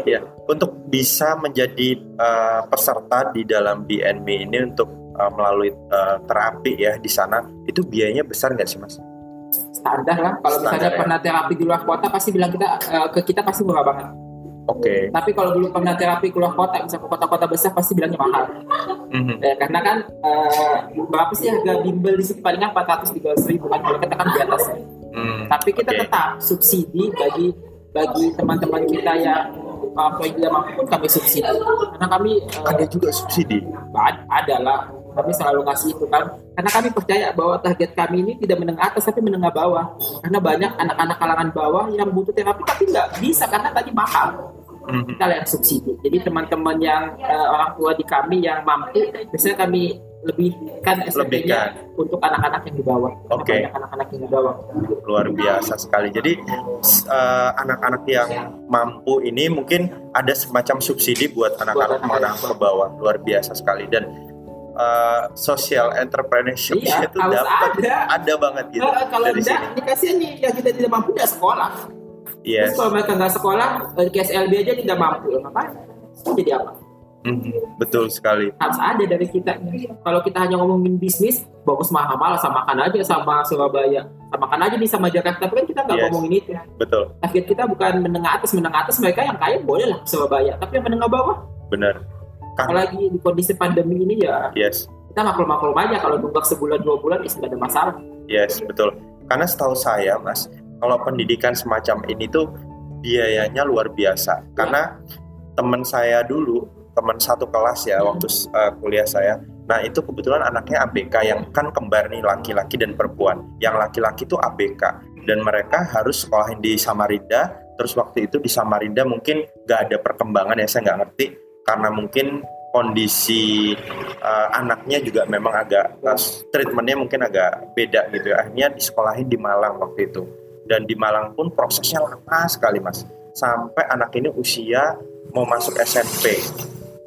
ya, untuk bisa menjadi uh, peserta di dalam BNB ini untuk uh, melalui uh, terapi ya di sana itu biayanya besar nggak sih mas? Standar lah. Kalau misalnya ya? pernah terapi di luar kota pasti bilang kita uh, ke kita pasti murah banget. Oke. Okay. Tapi kalau belum pernah terapi keluar kota, bisa ke kota-kota besar pasti bilangnya mahal. Mm-hmm. Ya, karena kan uh, berapa sih harga bimbel di paling empat ratus tiga ribu kan kalau kita kan di atas. Mm, Tapi kita okay. tetap subsidi bagi bagi teman-teman kita yang orang tua tidak mampu pun kami subsidi. Karena kami ada juga subsidi? Ada lah. Kami selalu kasih itu kan. Karena kami percaya bahwa target kami ini tidak menengah atas tapi menengah bawah. Karena banyak anak-anak kalangan bawah yang butuh terapi tapi nggak bisa karena tadi mahal. Mm-hmm. kita yang subsidi. Jadi teman-teman yang uh, orang tua di kami yang mampu biasanya kami lebihkan SMP-nya untuk anak-anak yang di bawah. Oke. Okay. Anak-anak yang di bawah. Luar biasa sekali. Jadi uh, anak-anak yang mampu ini mungkin ada semacam subsidi buat anak-anak menengah ke bawah. Luar biasa sekali dan uh, social entrepreneurship iya, itu dapat ada. ada banget gitu. Uh, kalau dari enggak, ini kasihan nih yang kita tidak mampu tidak sekolah. Yes. Terus kalau mereka nggak sekolah, eh, ke SLB aja tidak mampu, ngapain? Jadi apa? Mm, betul sekali. Harus ada dari kita. Kalau kita hanya ngomongin bisnis, bagus mahal malah samakan aja sama Surabaya, samakan aja nih sama Jakarta. Tapi kan kita nggak yes. ngomongin itu. Betul. Target kita bukan menengah atas, menengah atas mereka yang kaya boleh lah Surabaya, tapi yang menengah bawah. Benar apalagi di kondisi pandemi ini ya yes kita maklum-maklum aja kalau nunggak sebulan dua bulan itu nggak ada masalah yes betul karena setahu saya mas kalau pendidikan semacam ini tuh biayanya luar biasa ya. karena teman saya dulu teman satu kelas ya waktu uh, kuliah saya nah itu kebetulan anaknya ABK yang kan kembar nih laki-laki dan perempuan yang laki-laki tuh ABK dan mereka harus sekolahin di Samarinda terus waktu itu di Samarinda mungkin gak ada perkembangan ya saya nggak ngerti karena mungkin kondisi uh, anaknya juga memang agak uh, treatmentnya mungkin agak beda gitu ya. Akhirnya disekolahin di Malang waktu itu. Dan di Malang pun prosesnya lama sekali mas. Sampai anak ini usia mau masuk SMP.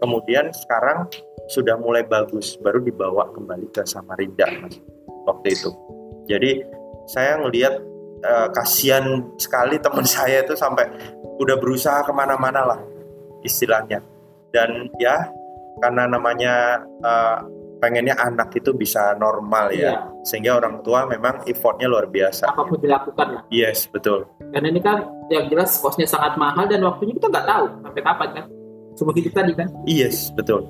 Kemudian sekarang sudah mulai bagus, baru dibawa kembali ke Samarinda mas waktu itu. Jadi saya ngelihat uh, kasihan sekali teman saya itu sampai udah berusaha ke mana-mana lah istilahnya. Dan ya karena namanya uh, pengennya anak itu bisa normal ya iya. sehingga orang tua memang effortnya luar biasa. Apa pun dilakukan ya. Yes betul. Karena ini kan yang jelas kosnya sangat mahal dan waktunya kita nggak tahu sampai kapan kan semua hidup tadi kan yes betul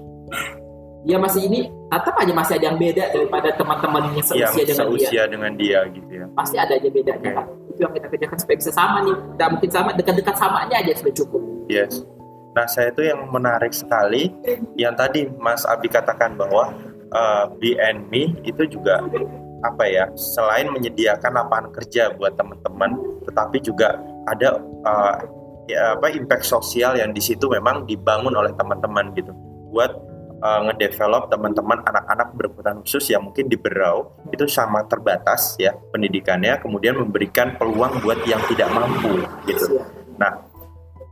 dia masih ini tetap aja masih ada yang beda daripada teman-temannya seusia ya, dengan seusia dia. dengan dia gitu ya. Pasti ada aja bedanya okay. kan. Itu yang kita kerjakan supaya bisa sama nih. Dan mungkin sama dekat-dekat samanya aja sudah cukup. Yes. Nah, saya itu yang menarik sekali yang tadi Mas Abi katakan bahwa uh, eh, BNME itu juga apa ya, selain menyediakan lapangan kerja buat teman-teman, tetapi juga ada uh, ya, apa impact sosial yang di situ memang dibangun oleh teman-teman gitu buat uh, ngedevelop teman-teman anak-anak berkebutuhan khusus yang mungkin di Berau itu sama terbatas ya pendidikannya kemudian memberikan peluang buat yang tidak mampu gitu. Nah,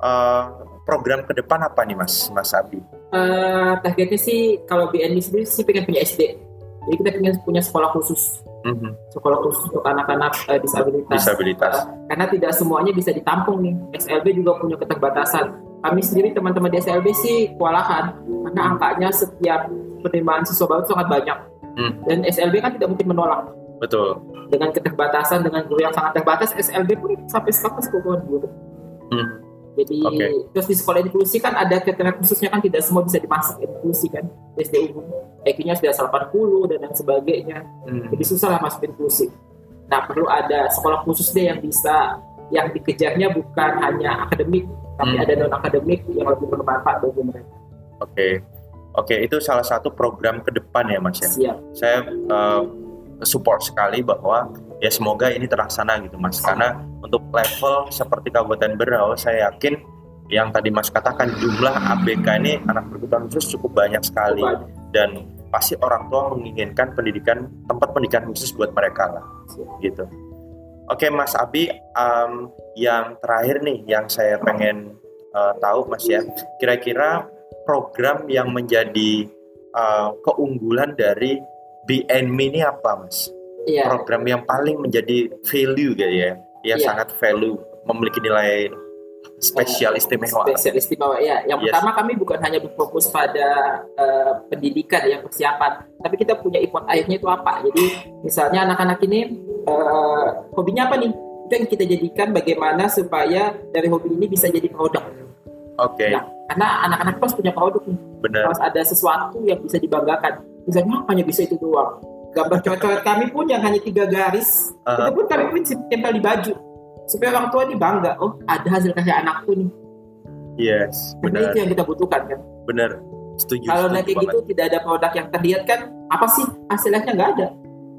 uh, program ke depan apa nih Mas Mas Abi? Uh, targetnya sih kalau BNI sendiri sih pengen punya SD. Jadi kita pengen punya sekolah khusus. Mm-hmm. Sekolah khusus untuk anak-anak uh, disabilitas. Disabilitas. Uh, karena tidak semuanya bisa ditampung nih. SLB juga punya keterbatasan. Kami sendiri teman-teman di SLB sih kewalahan karena angkanya setiap penerimaan siswa baru sangat banyak. Mm. Dan SLB kan tidak mungkin menolak. Betul. Dengan keterbatasan, dengan guru yang sangat terbatas, SLB pun sampai sekarang sekolah guru. Mm Jadi okay. terus di sekolah inklusi kan ada kriteria khususnya kan tidak semua bisa dimasuk inklusi kan SD umum IQ-nya sudah 80 dan lain sebagainya. Hmm. Jadi susah lah masuk inklusi. Nah perlu ada sekolah khusus deh yang bisa yang dikejarnya bukan hanya akademik tapi hmm. ada non akademik yang lebih bermanfaat bagi mereka. Oke. Okay. Oke, okay, itu salah satu program ke depan ya Mas ya. Siap. Saya uh, support sekali bahwa ya semoga ini terlaksana gitu Mas karena untuk level seperti Kabupaten Berau saya yakin yang tadi Mas katakan jumlah ABK ini anak berkebutuhan khusus cukup banyak sekali dan pasti orang tua menginginkan pendidikan tempat pendidikan khusus buat mereka lah gitu. Oke Mas Abi, um, yang terakhir nih yang saya pengen uh, tahu Mas ya, kira-kira program yang menjadi uh, keunggulan dari BNME ini apa, Mas? Iya. Program yang paling menjadi value gitu ya, yang iya. sangat value, memiliki nilai spesial istimewa. Spesial istimewa ya. Yang yes. pertama kami bukan hanya berfokus pada uh, pendidikan yang persiapan, tapi kita punya import airnya itu apa. Jadi misalnya anak-anak ini uh, hobinya apa nih? Itu yang kita jadikan bagaimana supaya dari hobi ini bisa jadi produk. Oke. Okay. Nah, karena anak-anak harus punya produk nih. Benar. Harus ada sesuatu yang bisa dibanggakan. Misalnya hanya bisa itu doang. Gambar coret-coret kami pun yang hanya tiga garis, uh -huh. itu pun kami pun tempel di baju supaya orang tua ini bangga. Oh, ada hasil karya anakku nih. Yes, benar. itu yang kita butuhkan kan. Benar. Setuju. Kalau nanti gitu tidak ada produk yang terlihat kan, apa sih hasilnya nggak ada.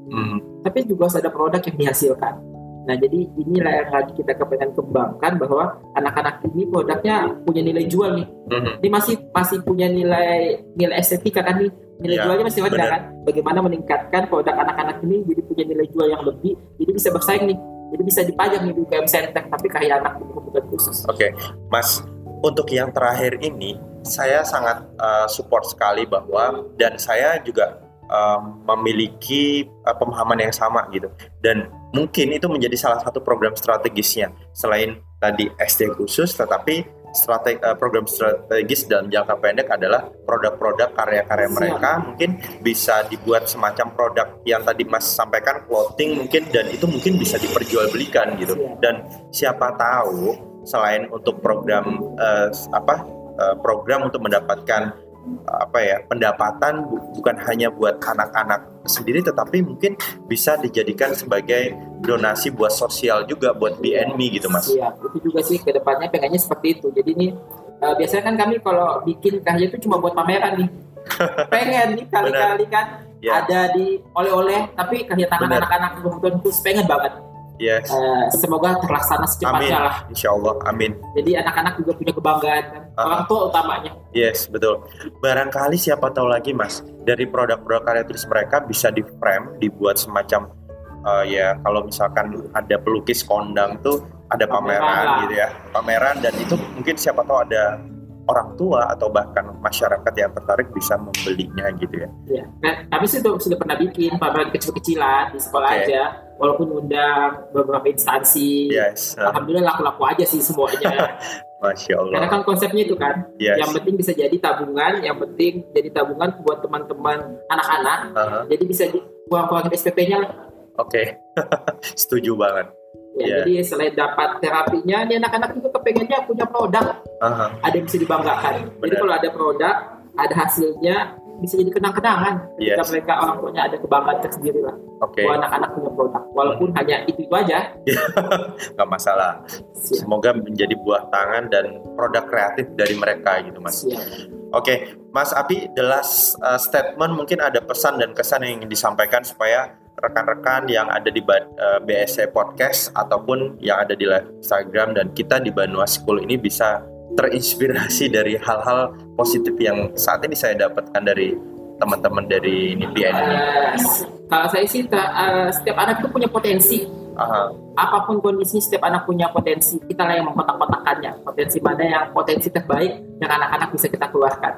Hmm. Tapi juga harus ada produk yang dihasilkan. Nah, jadi inilah yang lagi kita kepengen kembangkan bahwa anak-anak ini produknya punya nilai jual nih. Mm-hmm. Ini masih masih punya nilai nilai estetika kan nih. Nilai ya, jualnya masih ada kan. Bagaimana meningkatkan produk anak-anak ini jadi punya nilai jual yang lebih, jadi bisa bersaing nih. Jadi bisa dipajang nih di UKM Sentek tapi kayak anak itu bukan khusus. Oke, okay. Mas, untuk yang terakhir ini saya sangat uh, support sekali bahwa dan saya juga um, memiliki uh, pemahaman yang sama gitu dan mungkin itu menjadi salah satu program strategisnya selain tadi SD khusus tetapi strategi uh, program strategis dalam jangka pendek adalah produk-produk karya-karya mereka. Mungkin bisa dibuat semacam produk yang tadi Mas sampaikan clothing mungkin dan itu mungkin bisa diperjualbelikan gitu. Dan siapa tahu selain untuk program uh, apa uh, program untuk mendapatkan apa ya pendapatan bukan hanya buat anak-anak sendiri tetapi mungkin bisa dijadikan sebagai donasi buat sosial juga buat BNMI gitu mas. Iya itu juga sih ke depannya pengennya seperti itu. Jadi ini uh, biasanya kan kami kalau bikin karya itu cuma buat pameran nih. Pengen nih kali-kali kan ya. ada di oleh-oleh tapi karya tangan anak-anak khusus pengen banget Yes. Uh, semoga terlaksana secepatnya amin. lah. Insya Allah, amin. Jadi anak-anak juga punya kebanggaan kan. Uh, Orang tua utamanya. Yes, betul. Barangkali siapa tahu lagi mas, dari produk-produk karya tulis mereka bisa di frame, dibuat semacam uh, ya kalau misalkan ada pelukis kondang tuh ada pameran, pameran gitu ya, pameran dan itu mungkin siapa tahu ada orang tua atau bahkan masyarakat yang tertarik bisa membelinya gitu ya. Iya. Nah, sih sudah, sudah pernah bikin pameran kecil-kecilan di sekolah okay. aja, walaupun undang beberapa instansi. Yes. Alhamdulillah laku-laku aja sih semuanya. Masya Allah. Karena kan konsepnya itu kan, yes. yang penting bisa jadi tabungan, yang penting jadi tabungan buat teman-teman anak-anak, uh -huh. jadi bisa kurang-kurangin SPP-nya Oke, okay. setuju banget. Ya, yeah. Jadi selain dapat terapinya, nih anak-anak juga kepengennya punya produk, uh-huh. ada yang bisa dibanggakan. Benar. Jadi kalau ada produk, ada hasilnya, bisa jadi kenang-kenangan ketika yes. mereka orang tuanya ada kebanggaan tersendiri lah. Okay. Bahwa anak-anak punya produk, walaupun hmm. hanya itu itu aja. Gak masalah. Siap. Semoga menjadi buah tangan dan produk kreatif dari mereka gitu mas. Siap. Oke, okay. Mas Abi, the last uh, statement mungkin ada pesan dan kesan yang ingin disampaikan supaya rekan-rekan yang ada di BSC Podcast ataupun yang ada di Instagram dan kita di Banua School ini bisa terinspirasi dari hal-hal positif yang saat ini saya dapatkan dari teman-teman dari BN ini. Uh, kalau saya sih uh, setiap anak itu punya potensi. Aha. Apa pun kondisi setiap anak punya potensi. Kita lah yang mengkotak-kotakannya. Potensi mana yang potensi terbaik yang anak-anak bisa kita keluarkan.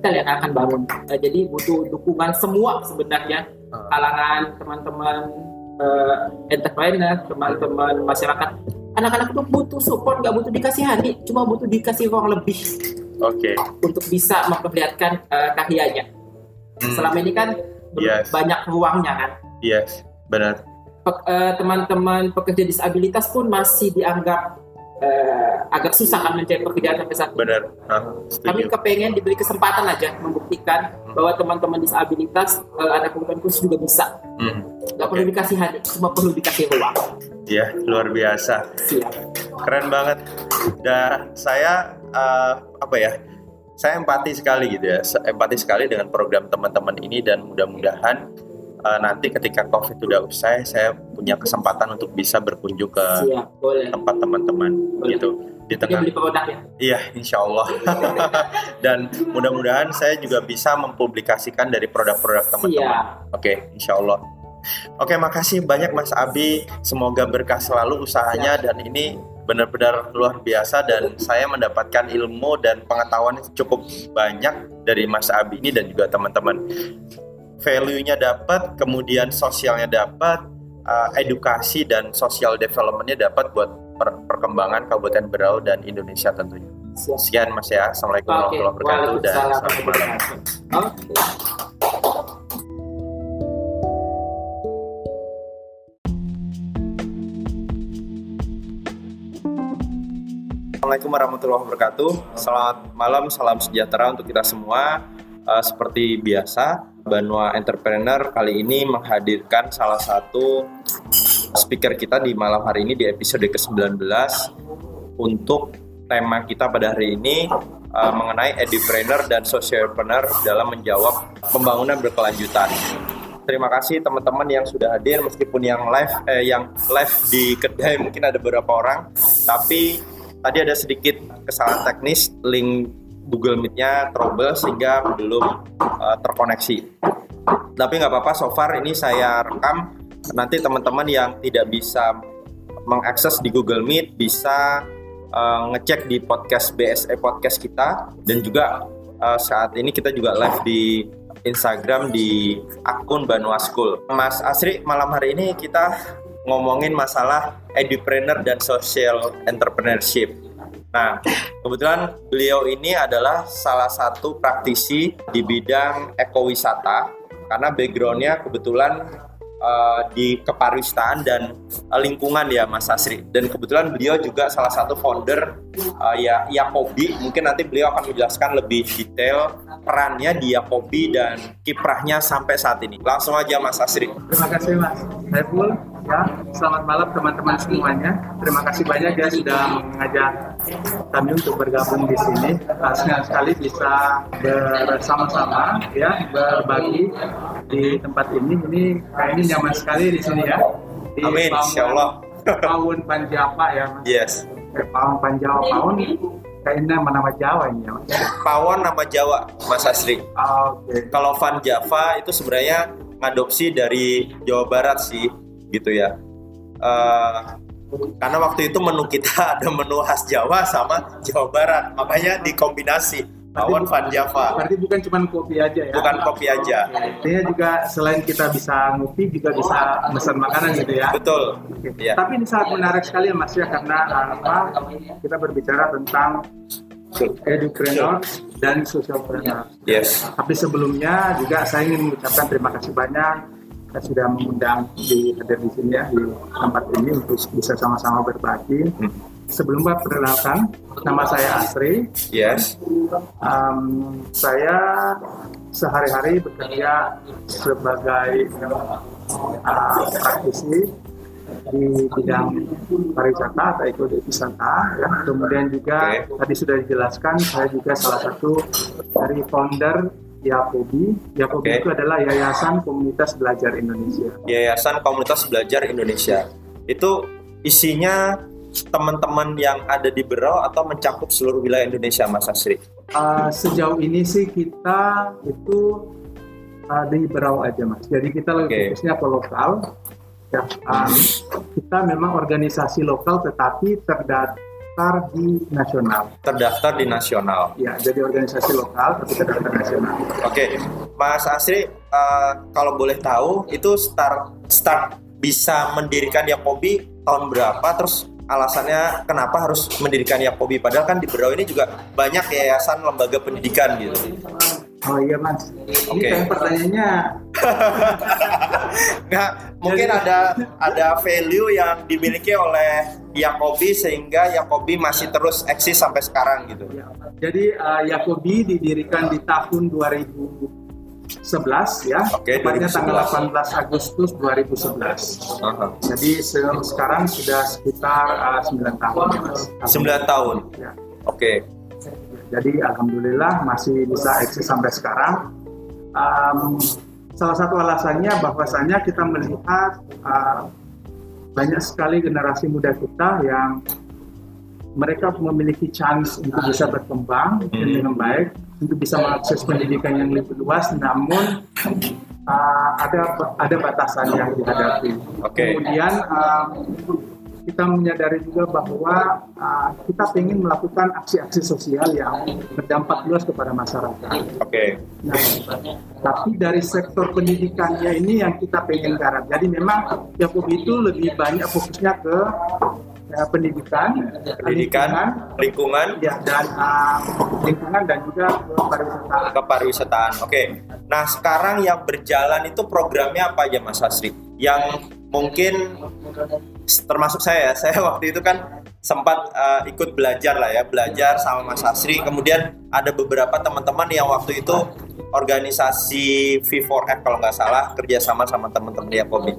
Kita lihat akan bangun. Uh, jadi butuh dukungan semua sebenarnya kalangan teman-teman uh, entrepreneur, teman-teman masyarakat. Anak-anak itu butuh support, nggak butuh dikasih hari, cuma butuh dikasih ruang lebih. Oke. Okay. Untuk bisa memperlihatkan uh, karyanya. Hmm. Selama ini kan yes. banyak ruangnya kan. Yes, benar. Pe uh, teman-teman pekerja disabilitas pun masih dianggap uh, agak susah kan mencari pekerjaan sampai saat Benar. Kami kepengen diberi kesempatan aja membuktikan hmm. bahwa teman-teman disabilitas uh, ada kebutuhan khusus juga bisa. Hmm. Gak okay. perlu dikasih hadiah, cuma perlu dikasih ruang. Iya, luar biasa. Siap. Keren banget. Dan saya uh, apa ya? Saya empati sekali gitu ya, empati sekali dengan program teman-teman ini dan mudah-mudahan uh, nanti ketika covid sudah usai saya punya kesempatan untuk bisa berkunjung ke Siap, boleh. tempat teman-teman gitu. Di tengah beli ya? iya insya Allah. Dan mudah-mudahan saya juga bisa mempublikasikan dari produk-produk teman-teman. Oke insya Allah. Oke, makasih banyak Mas Abi. Semoga berkah selalu usahanya dan ini benar-benar luar biasa dan saya mendapatkan ilmu dan pengetahuan cukup banyak dari Mas Abi ini dan juga teman-teman value-nya dapat, kemudian sosialnya dapat, uh, edukasi dan social development-nya dapat buat per perkembangan Kabupaten Berau dan Indonesia tentunya. Sekian Mas ya. Assalamualaikum warahmatullahi wabarakatuh dan selamat malam. Assalamualaikum warahmatullahi wabarakatuh. Selamat malam, salam sejahtera untuk kita semua. Uh, seperti biasa, Banua Entrepreneur kali ini menghadirkan salah satu speaker kita di malam hari ini di episode ke-19 untuk tema kita pada hari ini uh, mengenai edupreneur dan socialpreneur dalam menjawab pembangunan berkelanjutan. Terima kasih teman-teman yang sudah hadir meskipun yang live eh, yang live di kedai mungkin ada beberapa orang tapi tadi ada sedikit kesalahan teknis link Google Meet-nya trouble sehingga belum uh, terkoneksi. Tapi nggak apa-apa, so far ini saya rekam. Nanti teman-teman yang tidak bisa mengakses di Google Meet bisa uh, ngecek di podcast BSE podcast kita dan juga uh, saat ini kita juga live di Instagram di akun Banua School. Mas Asri, malam hari ini kita ngomongin masalah edupreneur dan social entrepreneurship. Nah, kebetulan beliau ini adalah salah satu praktisi di bidang ekowisata karena backgroundnya kebetulan uh, di kepariwisataan dan uh, lingkungan ya Mas Asri. Dan kebetulan beliau juga salah satu founder uh, ya Yakobi. Mungkin nanti beliau akan menjelaskan lebih detail perannya di Yakobi dan kiprahnya sampai saat ini. Langsung aja Mas Asri. Terima kasih Mas. Saiful Ya, selamat malam teman-teman semuanya. Terima kasih banyak ya sudah mengajak kami untuk bergabung di sini. Senang sekali bisa bersama-sama ya berbagi di tempat ini. Ini kayaknya nyaman sekali di sini ya. Di Amin, insya Allah. Pawon Panjapa ya. Mas. Yes. Pawon Panjawa, Pawon kayaknya nama Jawa ini ya mas. Pawon nama Jawa Mas Asri. Oh, Oke. Okay. Kalau Van Java itu sebenarnya ngadopsi dari Jawa Barat sih gitu ya. Uh, karena waktu itu menu kita ada menu khas Jawa sama Jawa Barat, makanya dikombinasi. Pawon Van Java. Berarti bukan cuma kopi aja ya? Bukan kopi aja. Artinya juga selain kita bisa ngopi juga bisa pesan makanan gitu ya? Betul. Ya. Tapi ini sangat menarik sekali ya Mas ya karena apa? Kita berbicara tentang edupreneur dan socialpreneur. Yes. Tapi sebelumnya juga saya ingin mengucapkan terima kasih banyak kita sudah mengundang di hadir di sini ya di tempat ini untuk bisa sama-sama berbagi. Hmm. Sebelum perkenalkan, nama saya Asri. Yes. Um, saya sehari-hari bekerja sebagai uh, praktisi di bidang pariwisata atau ekowisata ya. Kemudian juga okay. tadi sudah dijelaskan saya juga salah satu dari founder Yakobi. Yakobi okay. itu adalah Yayasan Komunitas Belajar Indonesia. Yayasan Komunitas Belajar Indonesia. Itu isinya teman-teman yang ada di Berau atau mencakup seluruh wilayah Indonesia, Mas Asri? Uh, sejauh ini sih kita itu uh, di Berau aja, Mas. Jadi kita lebih okay. fokusnya ke lokal. Ya, um, kita memang organisasi lokal tetapi terdata terdaftar di nasional. Terdaftar di nasional. Ya, jadi organisasi lokal tapi terdaftar nasional. Oke, Mas Asri, uh, kalau boleh tahu itu start start bisa mendirikan Yakobi tahun berapa? Terus alasannya kenapa harus mendirikan Yakobi? Padahal kan di Berau ini juga banyak yayasan lembaga pendidikan gitu. Oh iya mas, ini okay. pertanyaannya Nggak, mungkin ada ada value yang dimiliki oleh Yakobi sehingga Yakobi masih terus eksis sampai sekarang gitu. Ya, jadi uh, Yakobi didirikan di tahun 2011 ya, Oke, tepatnya 2011. tanggal 18 Agustus 2011. Aha. Jadi se- sekarang sudah sekitar uh, 9 tahun. ya, Mas. 9 tahun. Ya. Oke. Jadi alhamdulillah masih bisa eksis sampai sekarang. Um, salah satu alasannya bahwasanya kita melihat uh, banyak sekali generasi muda kita yang mereka memiliki chance untuk bisa berkembang Hmm. dengan baik untuk bisa mengakses pendidikan yang lebih luas, namun uh, ada ada batasan yang dihadapi. Oke. Kemudian um, kita menyadari juga bahwa uh, kita ingin melakukan aksi-aksi sosial yang berdampak luas kepada masyarakat. Oke. Nah, tapi dari sektor pendidikannya ini yang kita pengen garap. Jadi memang Yakub itu lebih banyak fokusnya ke ya, pendidikan, Pendidikan, lingkungan, lingkungan, ya dan uh, lingkungan dan juga ke pariwisata. kepariwisataan. Oke. Nah, sekarang yang berjalan itu programnya apa aja Mas Asri? Yang mungkin termasuk saya, ya, saya waktu itu kan sempat uh, ikut belajar lah ya, belajar sama Mas Asri. Kemudian ada beberapa teman-teman yang waktu itu organisasi V4F kalau nggak salah kerjasama sama teman-teman Yakobi.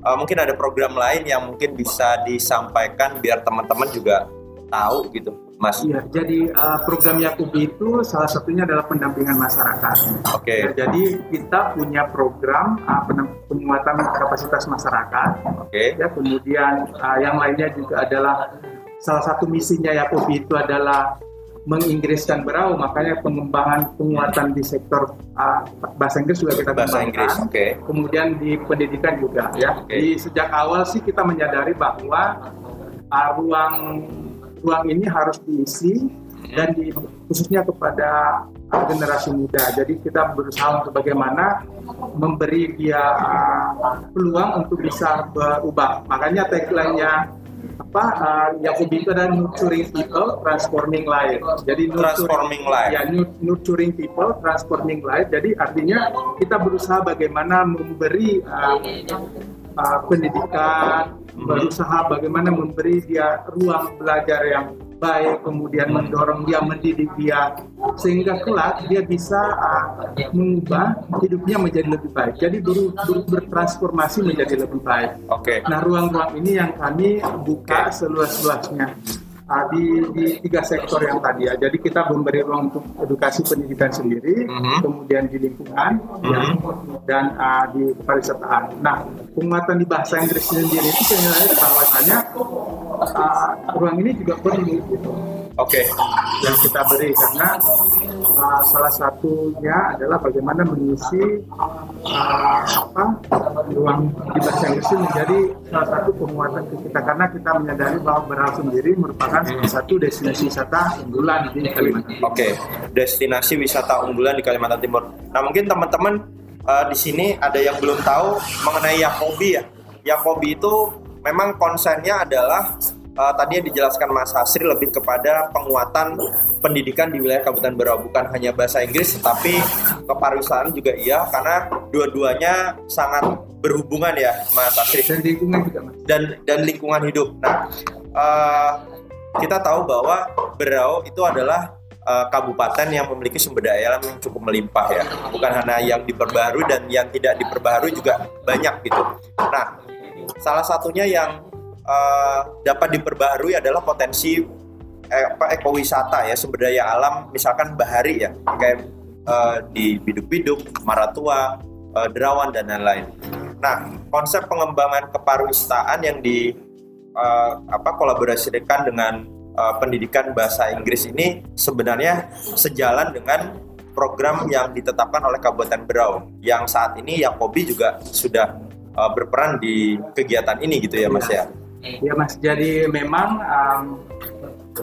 Uh, mungkin ada program lain yang mungkin bisa disampaikan biar teman-teman juga tahu gitu, Mas. Iya, jadi uh, program Yakub itu salah satunya adalah pendampingan masyarakat. Oke, Ya, jadi kita punya program uh, penguatan kapasitas masyarakat. oke, Ya, kemudian uh, yang lainnya juga adalah salah satu misinya Yakub itu adalah menginggriskan berau, makanya pengembangan penguatan di sektor uh, bahasa Inggris juga kita bahasa kembangkan. Inggris, oke. Kemudian di pendidikan juga ya. Oke. Di sejak awal sih kita menyadari bahwa uh, ruang ruang ini harus diisi dan di, khususnya kepada generasi muda. Jadi kita berusaha untuk bagaimana memberi dia uh, peluang untuk bisa berubah. Makanya tagline-nya apa uh, Yakub itu adalah nurturing people, transforming life. Jadi Transforming life. Ya, nu- nurturing people, transforming life. Jadi artinya kita berusaha bagaimana memberi uh, uh, pendidikan. Berusaha bagaimana memberi dia ruang belajar yang baik, kemudian Mhm. mendorong dia, mendidik dia, sehingga kelak dia bisa uh, mengubah hidupnya menjadi lebih baik. Jadi ber- ber- bertransformasi menjadi lebih baik. Oke, Nah, ruang-ruang ini yang kami buka seluas-luasnya uh, di, di tiga sektor yang tadi ya. Jadi kita memberi ruang untuk edukasi pendidikan sendiri, Mhm. kemudian di lingkungan, ya, dan uh, di pariwisataan. Nah, penguatan di bahasa Inggris sendiri itu sebenarnya bahwasanya uh, ruang ini juga perlu gitu oke, yang kita beri karena uh, salah satunya adalah bagaimana mengisi uh, apa ruang di bahasa Inggris menjadi salah satu penguatan kita karena kita menyadari bahwa Berau sendiri merupakan salah satu destinasi wisata unggulan di Kalimantan. oke. Destinasi wisata unggulan di Kalimantan Timur. Nah, mungkin teman-teman eh, di sini ada yang belum tahu mengenai Yakobi ya. Yakobi itu memang konsennya adalah eh, tadi yang dijelaskan Mas Hasri lebih kepada penguatan pendidikan di wilayah Kabupaten Berau bukan hanya bahasa Inggris tetapi kepariwisataan juga iya karena dua-duanya sangat berhubungan ya Mas Hasri. Dan lingkungan juga mas. dan dan lingkungan hidup. Nah, eh, kita tahu bahwa Berau itu adalah eh, kabupaten yang memiliki sumber daya alam yang cukup melimpah ya. Bukan hanya yang diperbaharui dan yang tidak diperbaharui juga banyak gitu. Nah, salah satunya yang eh, dapat diperbaharui adalah potensi eh, ekowisata ya sumber daya alam misalkan bahari ya kayak eh, di Biduk-Biduk, Maratua, eh, Derawan dan lain-lain. Nah, konsep pengembangan kepariwisataan yang di eh, apa kolaborasikan dengan eh, pendidikan bahasa Inggris ini sebenarnya sejalan dengan program yang ditetapkan oleh Kabupaten Berau yang saat ini Yakobi juga sudah berperan di kegiatan ini gitu ya Mas ya. Ya mas, jadi memang um,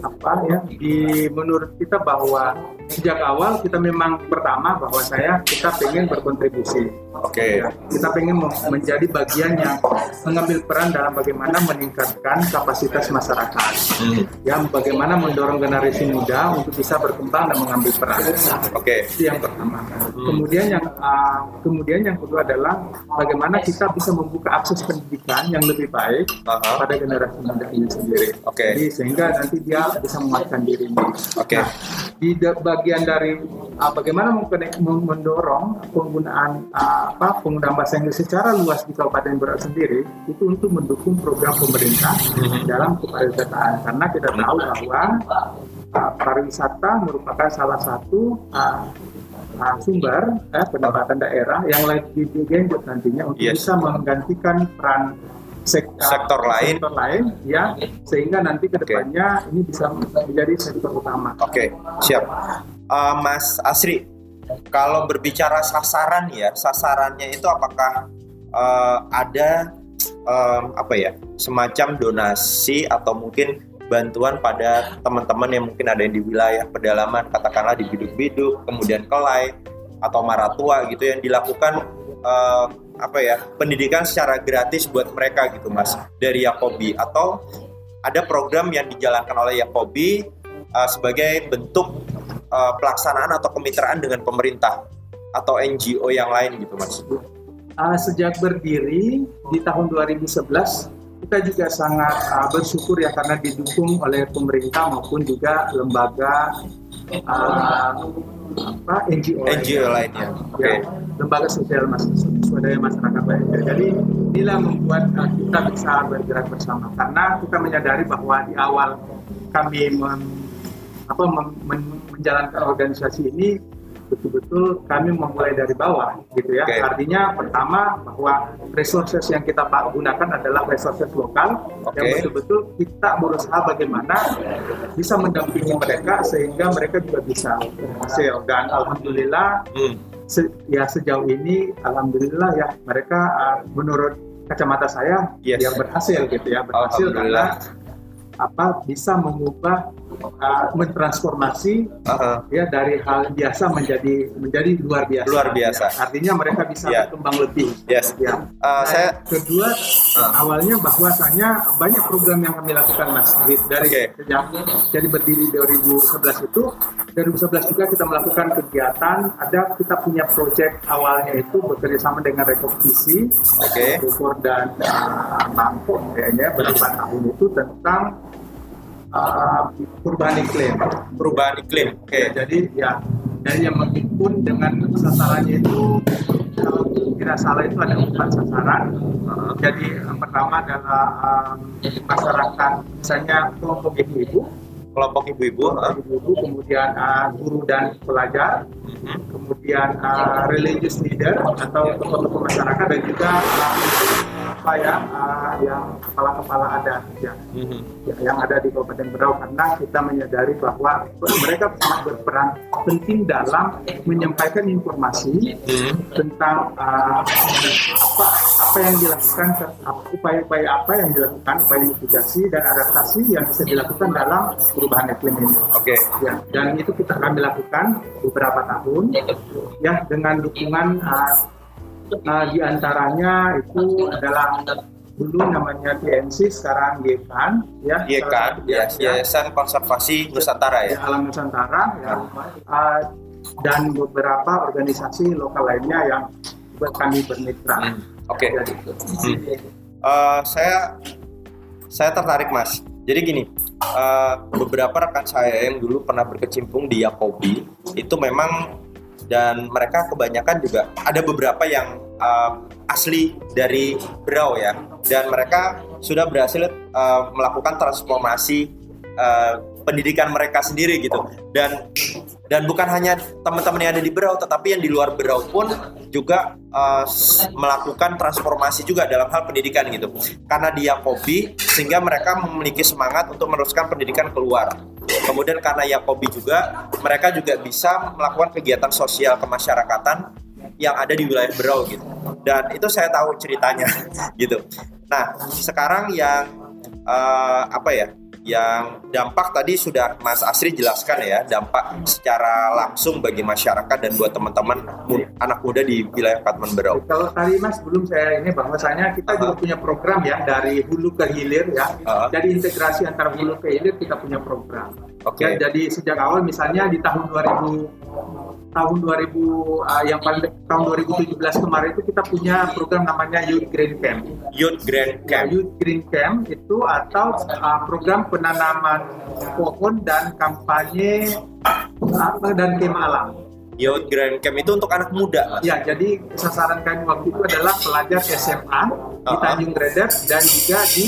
apa ya di menurut kita bahwa sejak awal kita memang pertama bahwa saya kita pengen berkontribusi. Oke. Okay. Kita pengen menjadi bagian yang mengambil peran dalam bagaimana meningkatkan kapasitas masyarakat. Hmm. Ya, bagaimana mendorong generasi muda untuk bisa berkembang dan mengambil peran. Oke. Okay. Itu yang pertama. Hmm. Kemudian yang uh, kemudian yang kedua adalah bagaimana kita bisa membuka akses pendidikan yang lebih baik uh -huh. pada generasi muda ini sendiri. Oke. Okay. Jadi sehingga nanti dia bisa menguatkan dirinya. Oke. Okay. Nah, di bagian dari uh, bagaimana mendorong penggunaan uh, apa penggunaan bahasa Inggris secara luas di Kabupaten Berat sendiri itu untuk mendukung program pemerintah mm-hmm. dalam kepariwisataan karena kita tahu bahwa uh, pariwisata merupakan salah satu uh, uh, sumber uh, pendapatan daerah yang lagi digenjot nantinya untuk yes. bisa menggantikan peran sektor, sektor lain sektor lain ya sehingga nanti ke depannya okay. ini bisa menjadi sektor utama. Oke, okay, siap. Uh, Mas Asri, kalau berbicara sasaran ya, sasarannya itu apakah uh, ada um, apa ya semacam donasi atau mungkin bantuan pada teman-teman yang mungkin ada yang di wilayah pedalaman, katakanlah di biduk-biduk, kemudian kelai atau maratua gitu yang dilakukan uh, apa ya pendidikan secara gratis buat mereka gitu mas dari Yakobi atau ada program yang dijalankan oleh Yakobi uh, sebagai bentuk uh, pelaksanaan atau kemitraan dengan pemerintah atau NGO yang lain gitu mas? Uh, sejak berdiri di tahun 2011 kita juga sangat uh, bersyukur ya karena didukung oleh pemerintah maupun juga lembaga uh, apa NGO, NGO lainnya. Oke. Okay. Ya, lembaga sosial mas swadaya masyarakat lainnya. Jadi inilah membuat uh, kita bisa bergerak bersama karena kita menyadari bahwa di awal kami mem, apa, mem, men, menjalankan organisasi ini betul-betul kami memulai dari bawah gitu ya. Okay. Artinya pertama bahwa resources yang kita gunakan adalah resources lokal okay. yang betul-betul kita berusaha bagaimana bisa mendampingi mereka sehingga mereka juga bisa berhasil dan alhamdulillah hmm. se ya sejauh ini alhamdulillah ya mereka uh, menurut kacamata saya yes. yang berhasil gitu ya berhasil karena apa bisa mengubah uh, mentransformasi uh-huh. ya dari hal biasa menjadi menjadi luar biasa. Luar biasa. Ya. Artinya mereka bisa yeah. berkembang lebih. Yes. Ya. Uh, saya kedua uh. awalnya bahwasanya banyak program yang kami lakukan Mas dari okay. sejak jadi berdiri 2011 itu 2011 juga kita melakukan kegiatan ada kita punya project awalnya itu bekerja sama dengan Rekognisi okay. Bogor dan uh, Bangkok kayaknya beberapa tahun itu tentang perubahan iklim. Perubahan iklim. Oke. Okay. jadi ya dan yang menghimpun dengan sasarannya itu kalau tidak salah itu ada empat sasaran. Uh, jadi yang pertama adalah um, masyarakat, misalnya kelompok ibu-ibu, kelompok ibu-ibu, ibu-ibu, kemudian uh, guru dan pelajar, uh-huh. kemudian uh, religious leader atau tokoh-tokoh masyarakat dan juga uh, apa ya uh, yang kepala-kepala adat ya, mm-hmm. ya yang ada di Kabupaten Berau karena kita menyadari bahwa mereka sangat berperan penting dalam menyampaikan informasi mm-hmm. tentang uh, apa apa yang dilakukan upaya-upaya apa yang dilakukan upaya mitigasi dan adaptasi yang bisa dilakukan dalam perubahan iklim ini. Oke. Okay. Ya dan itu kita kami lakukan beberapa tahun ya dengan dukungan uh, Nah, di antaranya itu adalah dulu namanya TNC sekarang YEKAN ya YEKAN ya, ya Yayasan Konservasi Nusantara ya, ya Alam Nusantara ya, uh, dan beberapa organisasi lokal lainnya yang kami bermitra. Hmm. Oke. Okay. Hmm. Uh, saya saya tertarik mas. Jadi gini, uh, beberapa rekan saya yang dulu pernah berkecimpung di Yakobi itu memang dan mereka kebanyakan juga ada beberapa yang uh, asli dari Berau ya. Dan mereka sudah berhasil uh, melakukan transformasi uh, pendidikan mereka sendiri gitu. Dan dan bukan hanya teman-teman yang ada di Berau tetapi yang di luar Berau pun juga uh, melakukan transformasi juga dalam hal pendidikan gitu. Karena dia kopi sehingga mereka memiliki semangat untuk meneruskan pendidikan keluar. Kemudian karena Yakobi juga mereka juga bisa melakukan kegiatan sosial kemasyarakatan yang ada di wilayah Berau gitu. Dan itu saya tahu ceritanya gitu. Nah sekarang yang uh, apa ya yang dampak tadi sudah Mas Asri jelaskan ya dampak secara langsung bagi masyarakat dan buat teman-teman anak muda di wilayah Katman Berau. Kalau tadi Mas belum saya ini bahwasanya kita uh-huh. juga punya program ya dari hulu ke hilir ya. Uh-huh. Jadi integrasi antara hulu ke hilir kita punya program. Oke. Okay. Ya, jadi sejak awal misalnya di tahun 2000 tahun 2000 uh, ah, yang paling tahun 2017 kemarin itu kita punya program namanya Youth Green Camp. Youth Green ya, Camp. Youth Green Camp itu atau uh, program penanaman pohon dan kampanye uh, dan kemah alam. Youth Green Camp itu untuk anak muda. Ya, jadi sasaran kami waktu itu adalah pelajar SMA uh-huh. di Tanjung Redep dan juga di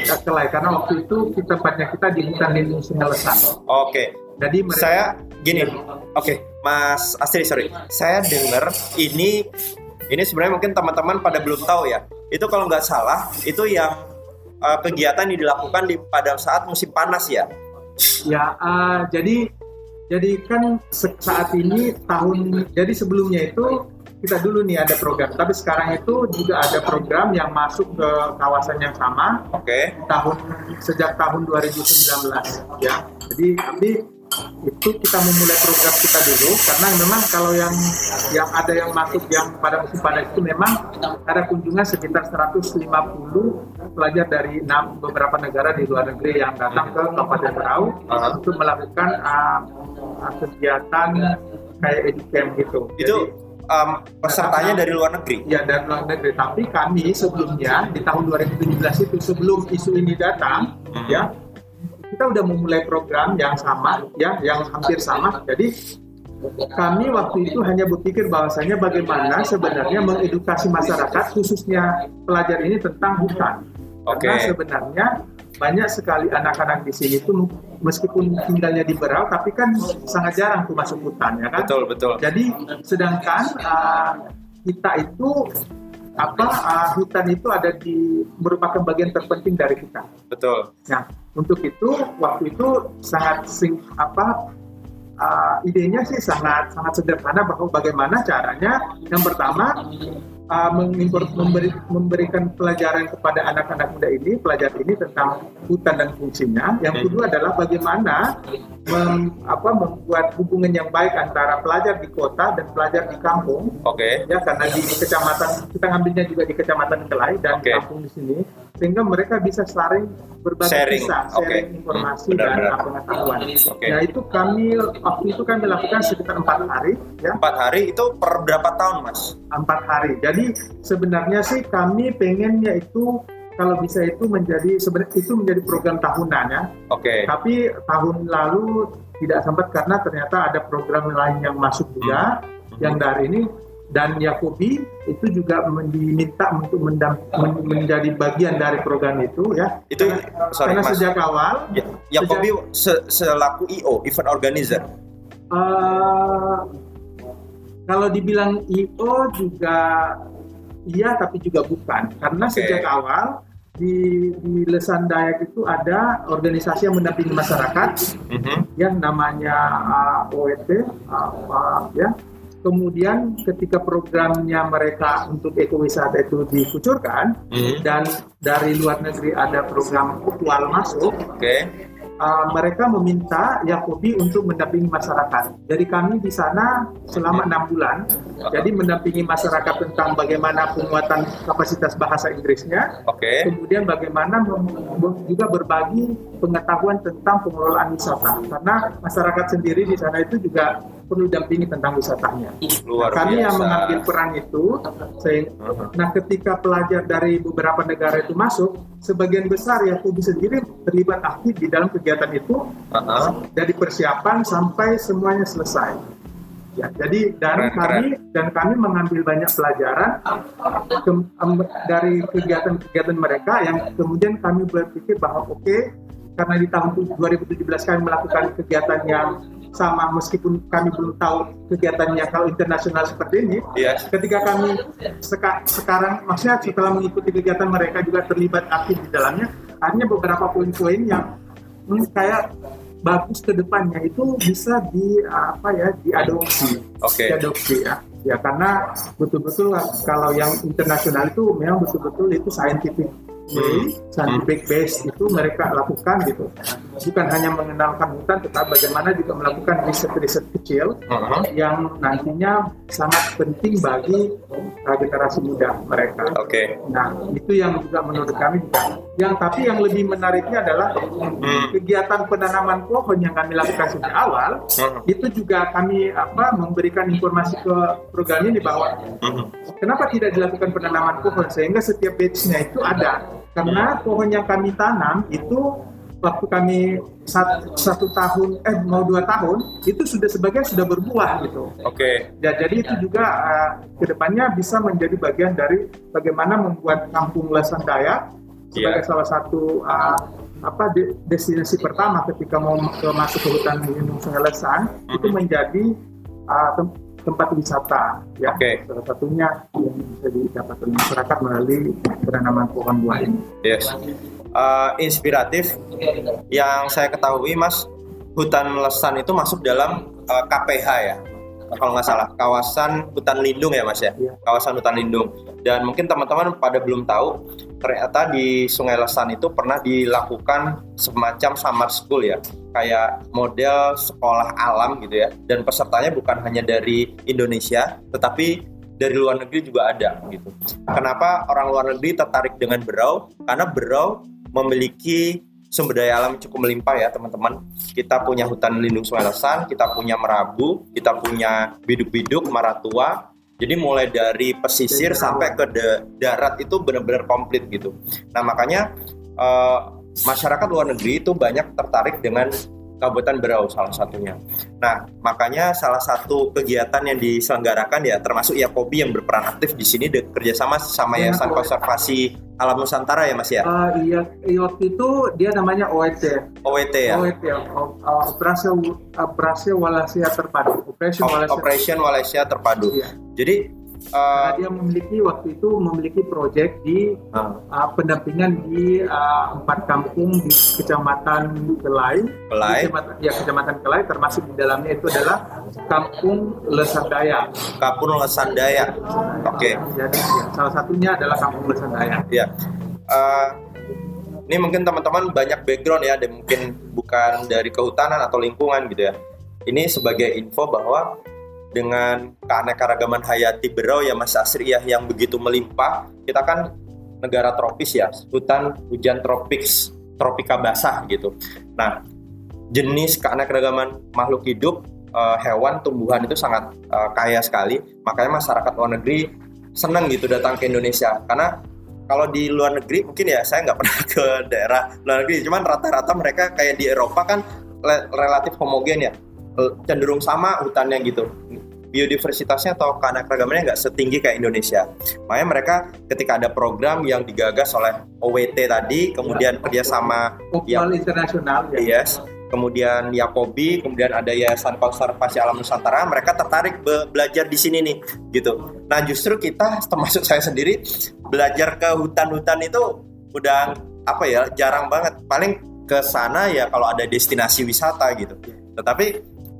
Kelai karena waktu itu kita tempatnya kita di hutan lindung. Oke. Okay. Jadi mereka, saya gini, oke. Okay Mas Astri sorry. Saya dengar ini ini sebenarnya mungkin teman-teman pada belum tahu ya. Itu kalau nggak salah itu yang uh, kegiatan yang dilakukan di pada saat musim panas ya. Ya uh, jadi jadi kan saat ini tahun jadi sebelumnya itu kita dulu nih ada program. Tapi sekarang itu juga ada program yang masuk ke kawasan yang sama. Oke. Okay. tahun sejak tahun 2019 ya. Jadi tapi itu kita memulai program kita dulu karena memang kalau yang yang ada yang masuk yang pada musim panas itu memang ada kunjungan sekitar 150 pelajar dari enam beberapa negara di luar negeri yang datang ke Kabupaten Berau uh-huh. untuk melakukan uh, kegiatan kayak educamp gitu. Itu Jadi, um, pesertanya dari luar negeri? Ya dari luar negeri. Tapi kami sebelumnya di tahun 2017 itu sebelum isu ini datang, hmm. ya kita udah memulai program yang sama ya yang hampir sama. Jadi kami waktu itu hanya berpikir bahwasanya bagaimana sebenarnya mengedukasi masyarakat khususnya pelajar ini tentang hutan. Okay. karena sebenarnya banyak sekali anak-anak di sini itu meskipun tinggalnya di Berau tapi kan sangat jarang tuh masuk hutan ya kan? Betul betul. Jadi sedangkan uh, kita itu apa uh, hutan itu ada di merupakan bagian terpenting dari kita. Betul. Nah, untuk itu waktu itu sangat sing apa uh, idenya sih sangat sangat sederhana bahwa bagaimana caranya yang pertama uh, memberi, memberikan pelajaran kepada anak-anak muda ini, pelajar ini tentang hutan dan fungsinya. Yang kedua adalah bagaimana mem, apa, membuat hubungan yang baik antara pelajar di kota dan pelajar di kampung. Oke. Okay. Ya karena di kecamatan kita ngambilnya juga di kecamatan Kelai dan okay. kampung di sini sehingga mereka bisa saling berbagi sharing. kisah, sharing okay. informasi hmm, benar, dan pengetahuan. Okay. Nah itu kami waktu itu kan melakukan sekitar empat hari. Ya. Empat hari itu per berapa tahun mas? Empat hari. Jadi sebenarnya sih kami pengennya itu kalau bisa itu menjadi sebenarnya itu menjadi program tahunan ya. Oke. Okay. Tapi tahun lalu tidak sempat karena ternyata ada program lain yang masuk juga hmm. yang dari ini dan Yakobi itu juga diminta untuk mendam, men, menjadi bagian dari program itu ya. Itu karena, sorry, karena mas. sejak awal ya, Yakobi se, selaku IO event organizer. Uh, kalau dibilang IO juga iya tapi juga bukan karena okay. sejak awal di di Lesan Dayak itu ada organisasi yang mendampingi masyarakat mm -hmm. yang namanya uh, OET uh, uh, ya kemudian ketika programnya mereka untuk ekowisata itu dikucurkan mm-hmm. dan dari luar negeri ada program virtual masuk, okay uh, mereka meminta Yakobi untuk mendampingi masyarakat. Jadi kami di sana selama enam bulan, jadi mendampingi masyarakat tentang bagaimana penguatan kapasitas bahasa Inggrisnya, okay. kemudian bagaimana juga berbagi pengetahuan tentang pengelolaan wisata, karena masyarakat sendiri di sana itu juga perlu dampingi tentang wisatanya. Luar kami biasa. yang mengambil peran itu, sehingga, uh-huh. nah ketika pelajar dari beberapa negara itu masuk, sebagian besar Yakobi sendiri terlibat aktif di dalam kegiatan itu uh-huh. dari persiapan sampai semuanya selesai. Ya, jadi dari keren, kami keren. dan kami mengambil banyak pelajaran ke, um, dari kegiatan-kegiatan mereka yang kemudian kami berpikir bahwa oke okay, karena di tahun 2017 kami melakukan kegiatan yang sama meskipun kami belum tahu kegiatannya kalau internasional seperti ini. Yes. Ketika kami seka, sekarang maksudnya setelah mengikuti kegiatan mereka juga terlibat aktif di dalamnya, hanya beberapa poin-poin yang hmm, kayak bagus ke depannya itu bisa di apa ya diadopsi, okay. diadopsi ya. Ya karena betul-betul kalau yang internasional itu memang betul-betul itu scientific way, scientific base itu mereka lakukan gitu. Bukan hanya mengenalkan hutan, tetapi bagaimana juga melakukan riset-riset kecil uh-huh. yang nantinya sangat penting bagi generasi muda mereka. Oke. Okay. Nah itu yang juga menurut kami juga. Yang tapi yang lebih menariknya adalah hmm. kegiatan penanaman pohon yang kami lakukan sejak awal uh-huh. itu juga kami apa memberikan informasi ke program ini bahwa uh-huh. kenapa tidak dilakukan penanaman pohon sehingga setiap batch-nya itu ada karena pohon yang kami tanam itu waktu kami satu, satu tahun eh mau dua tahun itu sudah sebagian sudah berbuah gitu. Oke. Okay. Ya, jadi itu juga uh, ke depannya bisa menjadi bagian dari bagaimana membuat kampung Lesan Dayak sebagai yeah. salah satu uh, apa de destinasi pertama ketika mau ke masuk ke hutan lindung Sungai Lesan mm -hmm. itu menjadi uh, tempat wisata ya okay. salah satunya yang bisa didapatkan masyarakat melalui penanaman pohon buah ini. Yes. Uh, inspiratif yang saya ketahui Mas hutan lesan itu masuk dalam uh, KPH ya kalau nggak salah kawasan hutan lindung ya Mas ya, ya. kawasan hutan lindung. Dan mungkin teman-teman pada belum tahu ternyata di Sungai Lesan itu pernah dilakukan semacam summer school ya. Kayak model sekolah alam gitu ya. Dan pesertanya bukan hanya dari Indonesia tetapi dari luar negeri juga ada gitu. Kenapa orang luar negeri tertarik dengan Berau? Karena Berau memiliki sumber daya alam cukup melimpah ya teman-teman. Kita punya hutan lindung Sungai Lesan, kita punya Merabu, kita punya biduk-biduk, Maratua, jadi mulai dari pesisir sampai ke darat itu benar-benar komplit gitu. Nah makanya uh, masyarakat luar negeri itu banyak tertarik dengan Kabupaten Berau salah satunya. Nah, makanya salah satu kegiatan yang diselenggarakan ya termasuk Yakobi yang berperan aktif di sini kerjasama sama iya, Yayasan Konservasi Alam Nusantara ya Mas ya? Uh, iya, waktu itu dia namanya OET. OET ya? OET ya, Operasi Operasi Walasia Terpadu. Operation Walasia, Operation Walasia Terpadu. Iya. Jadi Uh, dia memiliki waktu itu memiliki proyek di uh, uh, pendampingan di uh, empat kampung di kecamatan Kelai. Kelai. Kecamatan, ya kecamatan Kelai termasuk di dalamnya itu adalah kampung Lesandaya. Kampung Lesandaya. Oke. Okay. Jadi ya, salah satunya adalah kampung Lesandaya. Ya. Uh, ini mungkin teman-teman banyak background ya, dan mungkin bukan dari kehutanan atau lingkungan gitu ya. Ini sebagai info bahwa dengan keanekaragaman hayati Berau ya Mas Asri ya yang begitu melimpah. Kita kan negara tropis ya, hutan hujan tropis, tropika basah gitu. Nah, jenis keanekaragaman makhluk hidup, uh, hewan, tumbuhan itu sangat uh, kaya sekali. Makanya masyarakat luar negeri senang gitu datang ke Indonesia karena kalau di luar negeri mungkin ya saya nggak pernah ke daerah luar negeri, cuman rata-rata mereka kayak di Eropa kan relatif homogen ya cenderung sama hutannya gitu biodiversitasnya atau keanekaragamannya nggak setinggi kayak Indonesia. Makanya mereka ketika ada program yang digagas oleh OWT tadi, kemudian ya. kerjasama yang internasional, ya. yes, kemudian Yakobi, kemudian ada Yayasan Konservasi Alam Nusantara, mereka tertarik be belajar di sini nih, gitu. Nah justru kita, termasuk saya sendiri, belajar ke hutan-hutan itu udah apa ya, jarang banget. Paling ke sana ya kalau ada destinasi wisata gitu. Tetapi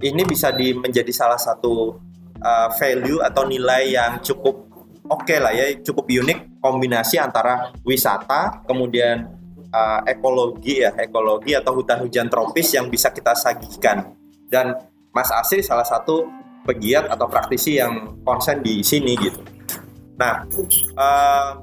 ini bisa di, menjadi salah satu uh, value atau nilai yang cukup oke okay lah ya, cukup unik kombinasi antara wisata kemudian uh, ekologi ya, ekologi atau hutan hujan tropis yang bisa kita sajikan. Dan Mas Asri salah satu pegiat atau praktisi yang konsen di sini gitu. Nah, uh,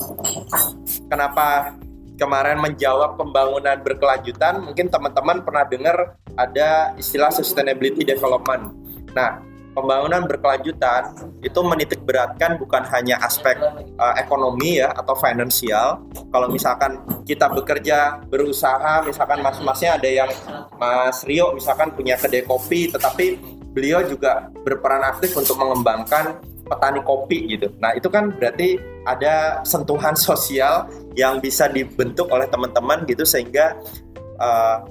kenapa kemarin menjawab pembangunan berkelanjutan? Mungkin teman-teman pernah dengar ada istilah sustainability development. Nah, pembangunan berkelanjutan itu menitik beratkan bukan hanya aspek uh, ekonomi ya atau finansial. Kalau misalkan kita bekerja, berusaha, misalkan mas-masnya ada yang Mas Rio misalkan punya kedai kopi, tetapi beliau juga berperan aktif untuk mengembangkan petani kopi gitu. Nah itu kan berarti ada sentuhan sosial yang bisa dibentuk oleh teman-teman gitu sehingga uh,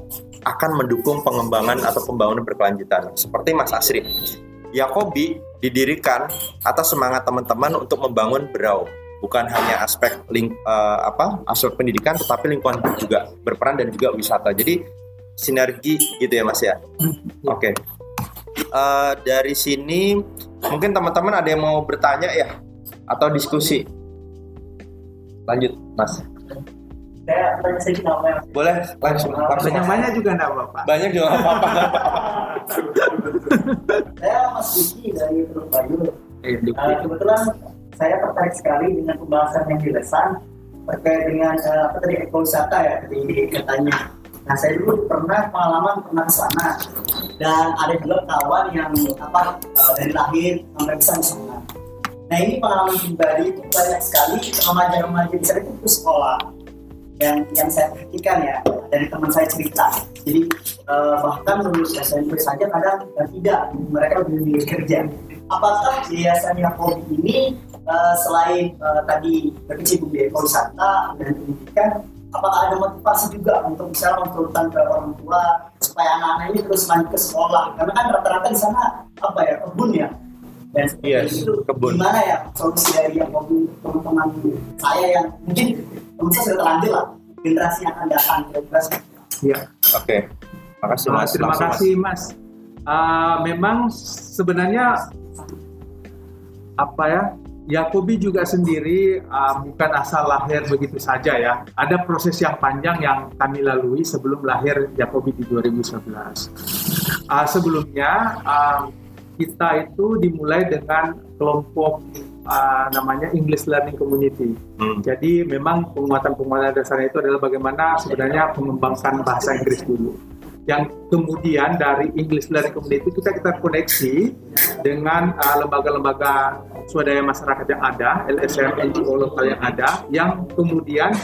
akan mendukung pengembangan atau pembangunan berkelanjutan. Seperti Mas Asri, Yakobi didirikan atas semangat teman-teman untuk membangun Berau bukan hanya aspek ling, uh, apa aspek pendidikan tetapi lingkungan juga berperan dan juga wisata jadi sinergi gitu ya mas ya oke okay. uh, eh, dari sini mungkin teman-teman ada yang mau bertanya ya atau diskusi lanjut mas Saya tanya sedikit namanya. Boleh langsung. langsung banyak juga enggak Bapak. Banyak juga enggak apa-apa. saya Mas Diki dari Teluk Bayu. Eh, uh, kebetulan saya tertarik sekali dengan pembahasan yang di lesan terkait dengan uh, apa tadi ekowisata ya tadi katanya. Nah saya dulu pernah pengalaman pernah ke sana dan ada juga kawan yang apa uh, dari lahir sampai bisa di sana. Nah ini pengalaman pribadi itu banyak sekali remaja-remaja di sana itu sekolah yang yang saya perhatikan ya dari teman saya cerita. Jadi uh, bahkan lulus SMP saja kadang tidak mereka lebih memilih kerja. Apakah yayasan Yakobi ini uh, selain uh, tadi berkecimpung di ekowisata dan pendidikan apakah ada motivasi juga untuk misalnya menurunkan ke orang tua supaya anak-anak ini terus lanjut ke sekolah karena kan rata-rata di sana apa ya kebun ya dan yes, itu kebun. gimana ya solusi dari yang teman-teman saya yang mungkin teman saya sudah terlanjur lah generasi yang akan datang generasi ya oke okay. makasih mas terima Langsung, kasih mas, mas. Uh, memang sebenarnya apa ya Yakobi juga sendiri uh, bukan asal lahir begitu saja ya. Ada proses yang panjang yang kami lalui sebelum lahir Yakobi di 2011. Uh, sebelumnya uh, kita itu dimulai dengan kelompok uh, namanya English Learning Community. Hmm. Jadi memang penguatan-penguatan dasarnya itu adalah bagaimana sebenarnya mengembangkan bahasa Inggris dulu yang kemudian dari English Learning Community kita kita koneksi dengan uh, lembaga-lembaga swadaya masyarakat yang ada, LSM, NGO lokal yang ada, yang kemudian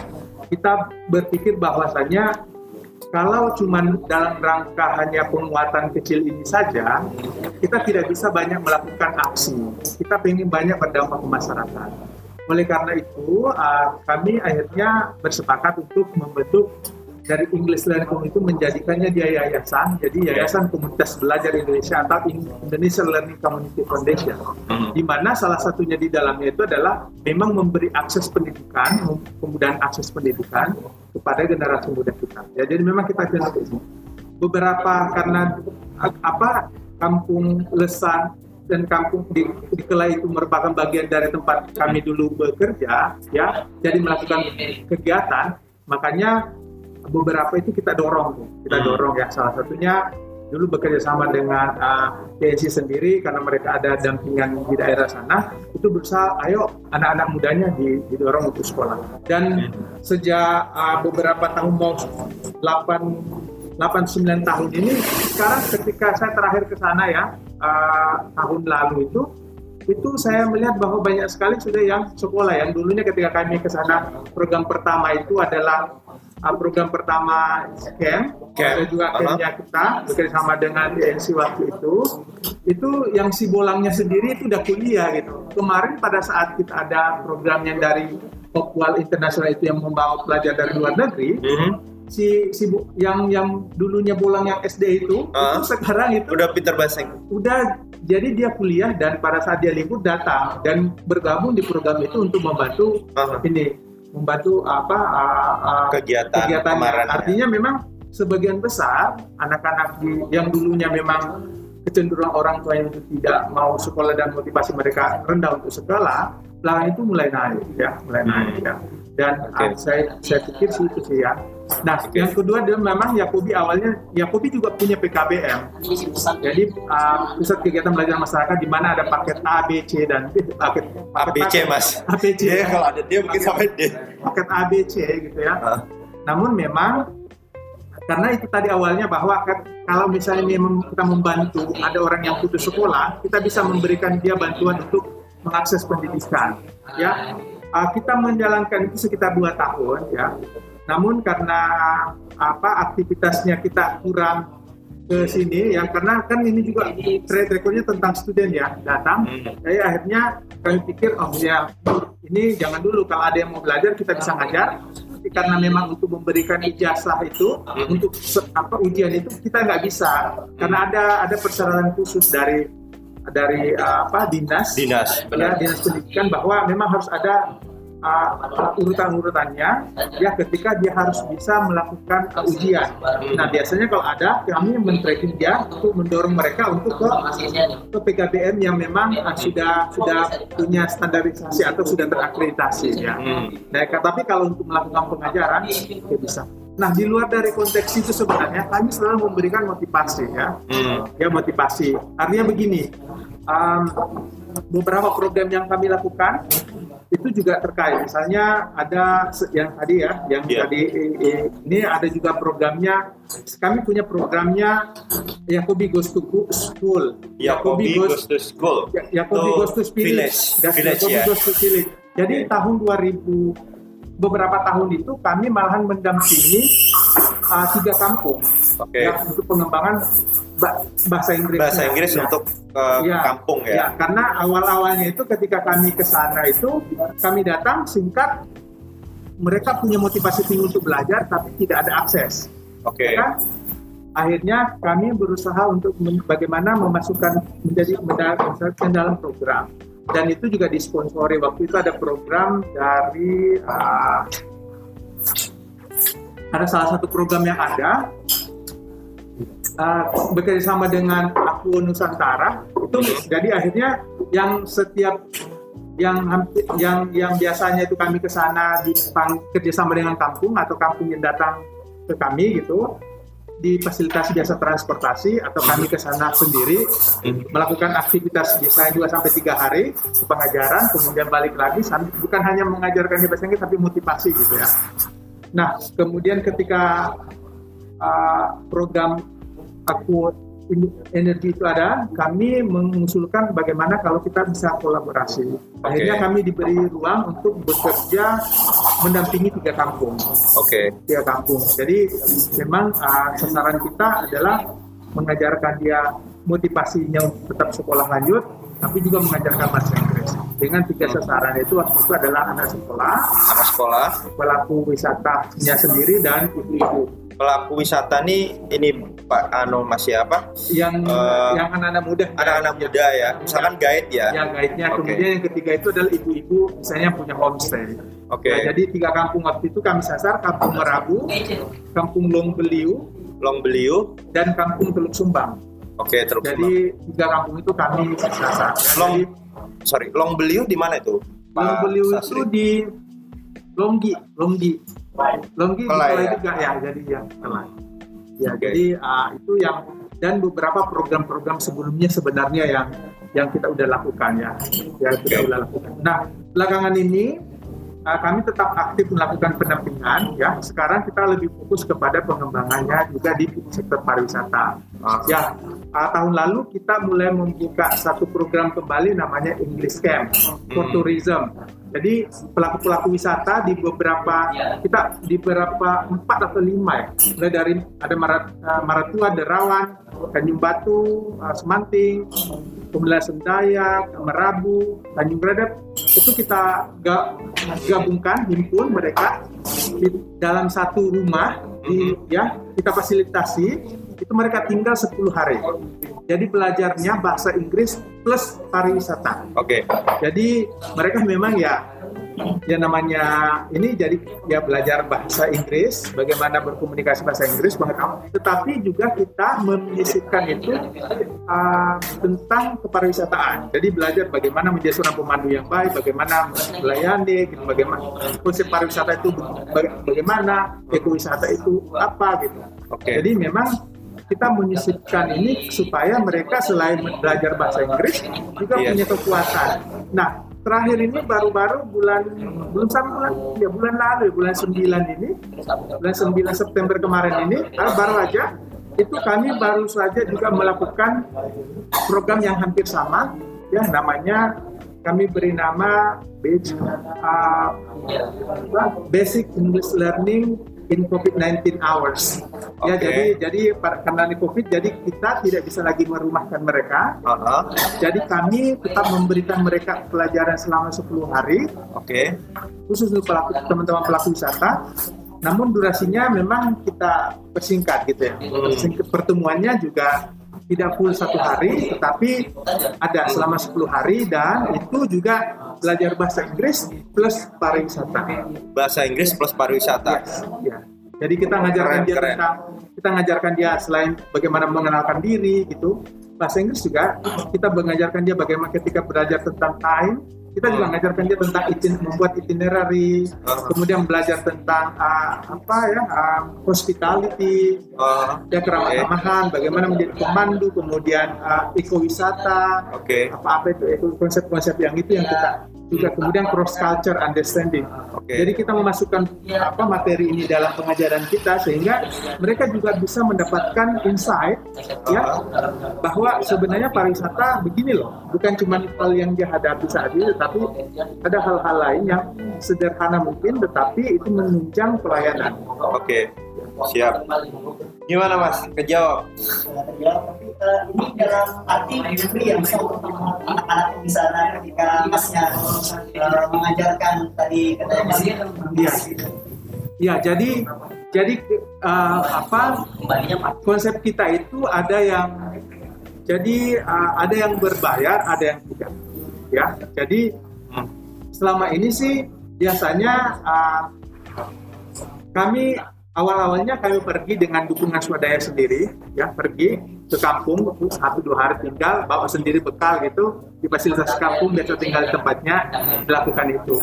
kita berpikir bahwasanya kalau cuma dalam rangka hanya penguatan kecil ini saja, kita tidak bisa banyak melakukan aksi. Kita ingin banyak berdampak ke masyarakat. Oleh karena itu, uh, kami akhirnya bersepakat untuk membentuk dari English Learning Community menjadikannya dia yayasan, jadi yayasan komunitas belajar Indonesia atau Indonesia Learning Community Foundation, hmm. di mana salah satunya di dalamnya itu adalah memang memberi akses pendidikan, kemudahan akses pendidikan kepada generasi muda kita. Ya, jadi memang kita ini. Beberapa karena apa kampung lesan dan kampung di, di Kelai itu merupakan bagian dari tempat kami dulu bekerja, ya, jadi melakukan kegiatan, makanya beberapa itu kita dorong kita hmm. dorong ya salah satunya dulu bekerja sama dengan uh, TNC sendiri karena mereka ada dampingan di daerah sana itu berusaha ayo anak-anak mudanya didorong untuk sekolah dan hmm. sejak uh, beberapa tahun mau 8 8 9 tahun ini sekarang ketika saya terakhir ke sana ya uh, tahun lalu itu itu saya melihat bahwa banyak sekali sudah yang sekolah yang dulunya ketika kami ke sana program pertama itu adalah program pertama camp, camp. ada juga uh-huh. campnya kita bekerjasama dengan DNC waktu itu itu yang si bolangnya sendiri itu udah kuliah gitu kemarin pada saat kita ada program yang dari Hopewell International itu yang membawa pelajar dari luar negeri mm-hmm. si si yang yang dulunya bolang yang SD itu uh, itu sekarang itu udah pinter bahasa udah jadi dia kuliah dan pada saat dia libur datang dan bergabung di program itu untuk membantu uh-huh. ini membantu apa uh, uh, kegiatan artinya memang sebagian besar anak-anak yang dulunya memang kecenderungan orang tua yang tidak mau sekolah dan motivasi mereka rendah untuk sekolah, belakangan itu mulai naik ya, mulai naik ya. Dan okay. uh, saya saya pikir sih itu sih ya. Nah, okay. yang kedua adalah memang Yakobi awalnya Yakobi juga punya PKBM. Jadi uh, pusat kegiatan belajar masyarakat di mana ada paket A, B, C dan paket, paket ABC Mas. ABC. Ya, kalau ada dia mungkin sampai D. Paket A, B, C gitu ya. Uh. Namun memang karena itu tadi awalnya bahwa kan, kalau misalnya kita membantu ada orang yang putus sekolah, kita bisa memberikan dia bantuan untuk mengakses pendidikan. Ya, uh, kita menjalankan itu sekitar dua tahun. Ya, namun karena apa aktivitasnya kita kurang ke sini ya karena kan ini juga trade recordnya tentang student ya datang hmm. jadi akhirnya kami pikir oh ya ini jangan dulu kalau ada yang mau belajar kita bisa ngajar tapi karena memang untuk memberikan ijazah itu hmm. untuk apa ujian itu kita nggak bisa karena ada ada persyaratan khusus dari dari apa dinas dinas ya dinas pendidikan bahwa memang harus ada uh, urutan-urutannya ya ketika dia harus bisa melakukan uh, ujian. Nah biasanya kalau ada kami men-tracking dia untuk mendorong mereka untuk ke ke PKBM yang memang uh, sudah sudah punya standarisasi atau sudah terakreditasi ya. Nah tapi kalau untuk melakukan pengajaran ya bisa. Nah di luar dari konteks itu sebenarnya kami selalu memberikan motivasi ya, hmm. ya motivasi. Artinya begini, um, beberapa program yang kami lakukan itu juga terkait. Misalnya ada yang tadi ya, yang yeah. tadi ini ada juga programnya. Kami punya programnya Yakobi Goes to School. Yakobi Goes to School. Yakobi Goes to Village. Yakobi Goes to Village. Jadi tahun 2000 beberapa tahun itu kami malahan mendampingi uh, tiga kampung okay. ya, untuk pengembangan bahasa Inggris. Bahasa Inggris ya. untuk uh, ya, kampung ya. ya. Karena awal-awalnya itu ketika kami ke sana itu kami datang singkat mereka punya motivasi tinggi untuk belajar tapi tidak ada akses. Oke. Okay. Ya kan? Akhirnya kami berusaha untuk bagaimana memasukkan menjadi menjadi dalam program dan itu juga disponsori. Waktu itu ada program dari uh, ada salah satu program yang ada uh, bekerja dengan Aku Nusantara. Itu jadi akhirnya yang setiap yang yang yang biasanya itu kami ke sana di kerjasama dengan kampung atau kampung yang datang ke kami gitu difasilitasi jasa transportasi atau kami ke sana sendiri melakukan aktivitas biasanya 2 sampai tiga hari pengajaran kemudian balik lagi bukan hanya mengajarkan di bahasa Inggris tapi motivasi gitu ya. Nah, kemudian ketika uh, program aku energi itu ada, kami mengusulkan bagaimana kalau kita bisa kolaborasi. Akhirnya okay. kami diberi ruang untuk bekerja mendampingi tiga kampung. Oke. Okay. Tiga kampung. Jadi memang uh, sasaran kita adalah mengajarkan dia motivasinya untuk tetap sekolah lanjut, tapi juga mengajarkan bahasa Inggris. Dengan tiga sasaran itu waktu itu adalah anak sekolah, anak sekolah, pelaku wisatanya sendiri dan ibu-ibu pelaku wisata nih ini Pak Ano masih apa? Yang uh, yang anak-anak muda. Anak-anak muda ya. Misalkan guide ya. Yang guide-nya. Okay. Kemudian yang ketiga itu adalah ibu-ibu misalnya punya homestay. Oke. Okay. Nah, jadi tiga kampung waktu itu kami sasar Kampung Merabu, Kampung Long Beliu, Long Beliu dan Kampung Teluk Sumbang. Oke, okay, Teluk Jadi Sumbang. tiga kampung itu kami sasar. Long jadi, sorry, Long Beliu di mana itu? Long Beliu itu di Longgi, Longgi. Longgi Kelai ya? juga ya, jadi yang Kelai. Ya, okay. jadi uh, itu yang dan beberapa program-program sebelumnya sebenarnya yang yang kita udah lakukan ya, ya kita okay. udah lakukan. Nah, belakangan ini uh, kami tetap aktif melakukan pendampingan ya. Sekarang kita lebih fokus kepada pengembangannya juga di sektor pariwisata. Uh, ya, uh, tahun lalu kita mulai membuka satu program kembali namanya English Camp for hmm. Tourism. Jadi pelaku-pelaku wisata di beberapa kita di beberapa empat atau lima ya, mulai dari ada Marat, uh, Maratua, Derawan, Tanjung Batu, uh, Semanting, kemudian Sendayak, Merabu, Tanjung Bradap itu kita gabungkan himpun mereka di dalam satu rumah di ya kita fasilitasi itu mereka tinggal 10 hari. Jadi belajarnya bahasa Inggris plus pariwisata. Oke. Okay. Jadi mereka memang ya ya namanya ini jadi ya belajar bahasa Inggris, bagaimana berkomunikasi bahasa Inggris, tetapi juga kita menyisipkan itu uh, tentang kepariwisataan. Jadi belajar bagaimana menjadi seorang pemandu yang baik, bagaimana melayani, gitu, bagaimana konsep pariwisata itu bagaimana, ekowisata itu apa gitu. Okay. Jadi memang kita menyisipkan ini supaya mereka selain belajar bahasa Inggris juga yes. punya kekuatan. Nah, terakhir ini baru-baru bulan belum sampai bulan ya bulan lalu ya, bulan 9 ini bulan 9 September kemarin ini ah, baru aja itu kami baru saja juga melakukan program yang hampir sama ya namanya kami beri nama uh, Basic English Learning in COVID-19 hours. Okay. Ya jadi jadi karena ini COVID jadi kita tidak bisa lagi merumahkan mereka. Uh -huh. Jadi kami tetap memberikan mereka pelajaran selama 10 hari. Oke. Okay. Khusus untuk pelaku teman-teman pelaku wisata. Namun durasinya memang kita persingkat gitu ya. Hmm. Pertemuannya juga tidak full satu hari, tetapi ada selama 10 hari dan itu juga belajar bahasa Inggris plus pariwisata. Bahasa Inggris plus pariwisata. Yes, ya. Jadi kita ngajarkan Keren, dia keren. tentang kita ngajarkan dia selain bagaimana mengenalkan diri gitu. Bahasa Inggris juga kita mengajarkan dia bagaimana ketika belajar tentang time, kita juga mengajarkan dia tentang itin, membuat itinerary, Uh-huh. kemudian belajar tentang ah, apa ya ah, hospitality, Oh, ya keramah-tamahan, bagaimana menjadi pemandu, kemudian uh, ekowisata, Oke. apa-apa itu, itu konsep-konsep yang itu yang kita juga kemudian cross culture understanding. Oke. Jadi kita memasukkan apa materi ini dalam pengajaran kita sehingga mereka juga bisa mendapatkan insight ya bahwa sebenarnya pariwisata begini loh, bukan cuma hal yang dia hadapi saat ini, tapi ada hal-hal lain yang sederhana mungkin, tetapi itu menunjang pelayanan. Oke. Siap. Gimana Mas? Kejawab. Nggak terjawab, tapi eh, ini dalam arti diberi yang bisa untuk anak-anak di sana ketika masnya eh, mengajarkan tadi katanya masih Iya. Ya, jadi jadi uh, apa konsep kita itu ada yang jadi uh, ada yang berbayar, ada yang tidak. Ya, jadi selama ini sih biasanya uh, kami awal-awalnya kami pergi dengan dukungan swadaya sendiri, ya pergi ke kampung satu dua hari tinggal bawa sendiri bekal gitu di fasilitas kampung biasa tinggal di tempatnya dilakukan itu.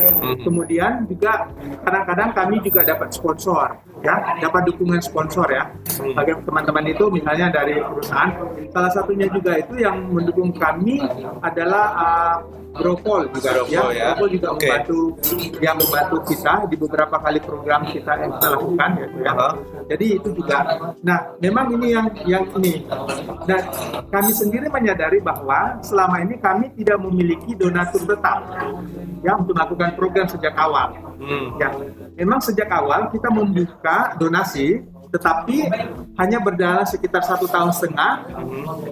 Kemudian juga kadang-kadang kami juga dapat sponsor, ya dapat dukungan sponsor ya. Bagi teman-teman itu misalnya dari perusahaan, salah satunya juga itu yang mendukung kami adalah uh, Bropol juga Bropol, ya. Bropol juga Oke. membantu yang membantu kita di beberapa kali program kita yang kita lakukan ya, ya. Aha. Jadi itu juga. Nah, memang ini yang yang ini. Dan kami sendiri menyadari bahwa selama ini kami tidak memiliki donatur tetap ya untuk melakukan program sejak awal. Hmm. Ya, memang sejak awal kita membuka donasi, tetapi hanya berjalan sekitar satu tahun setengah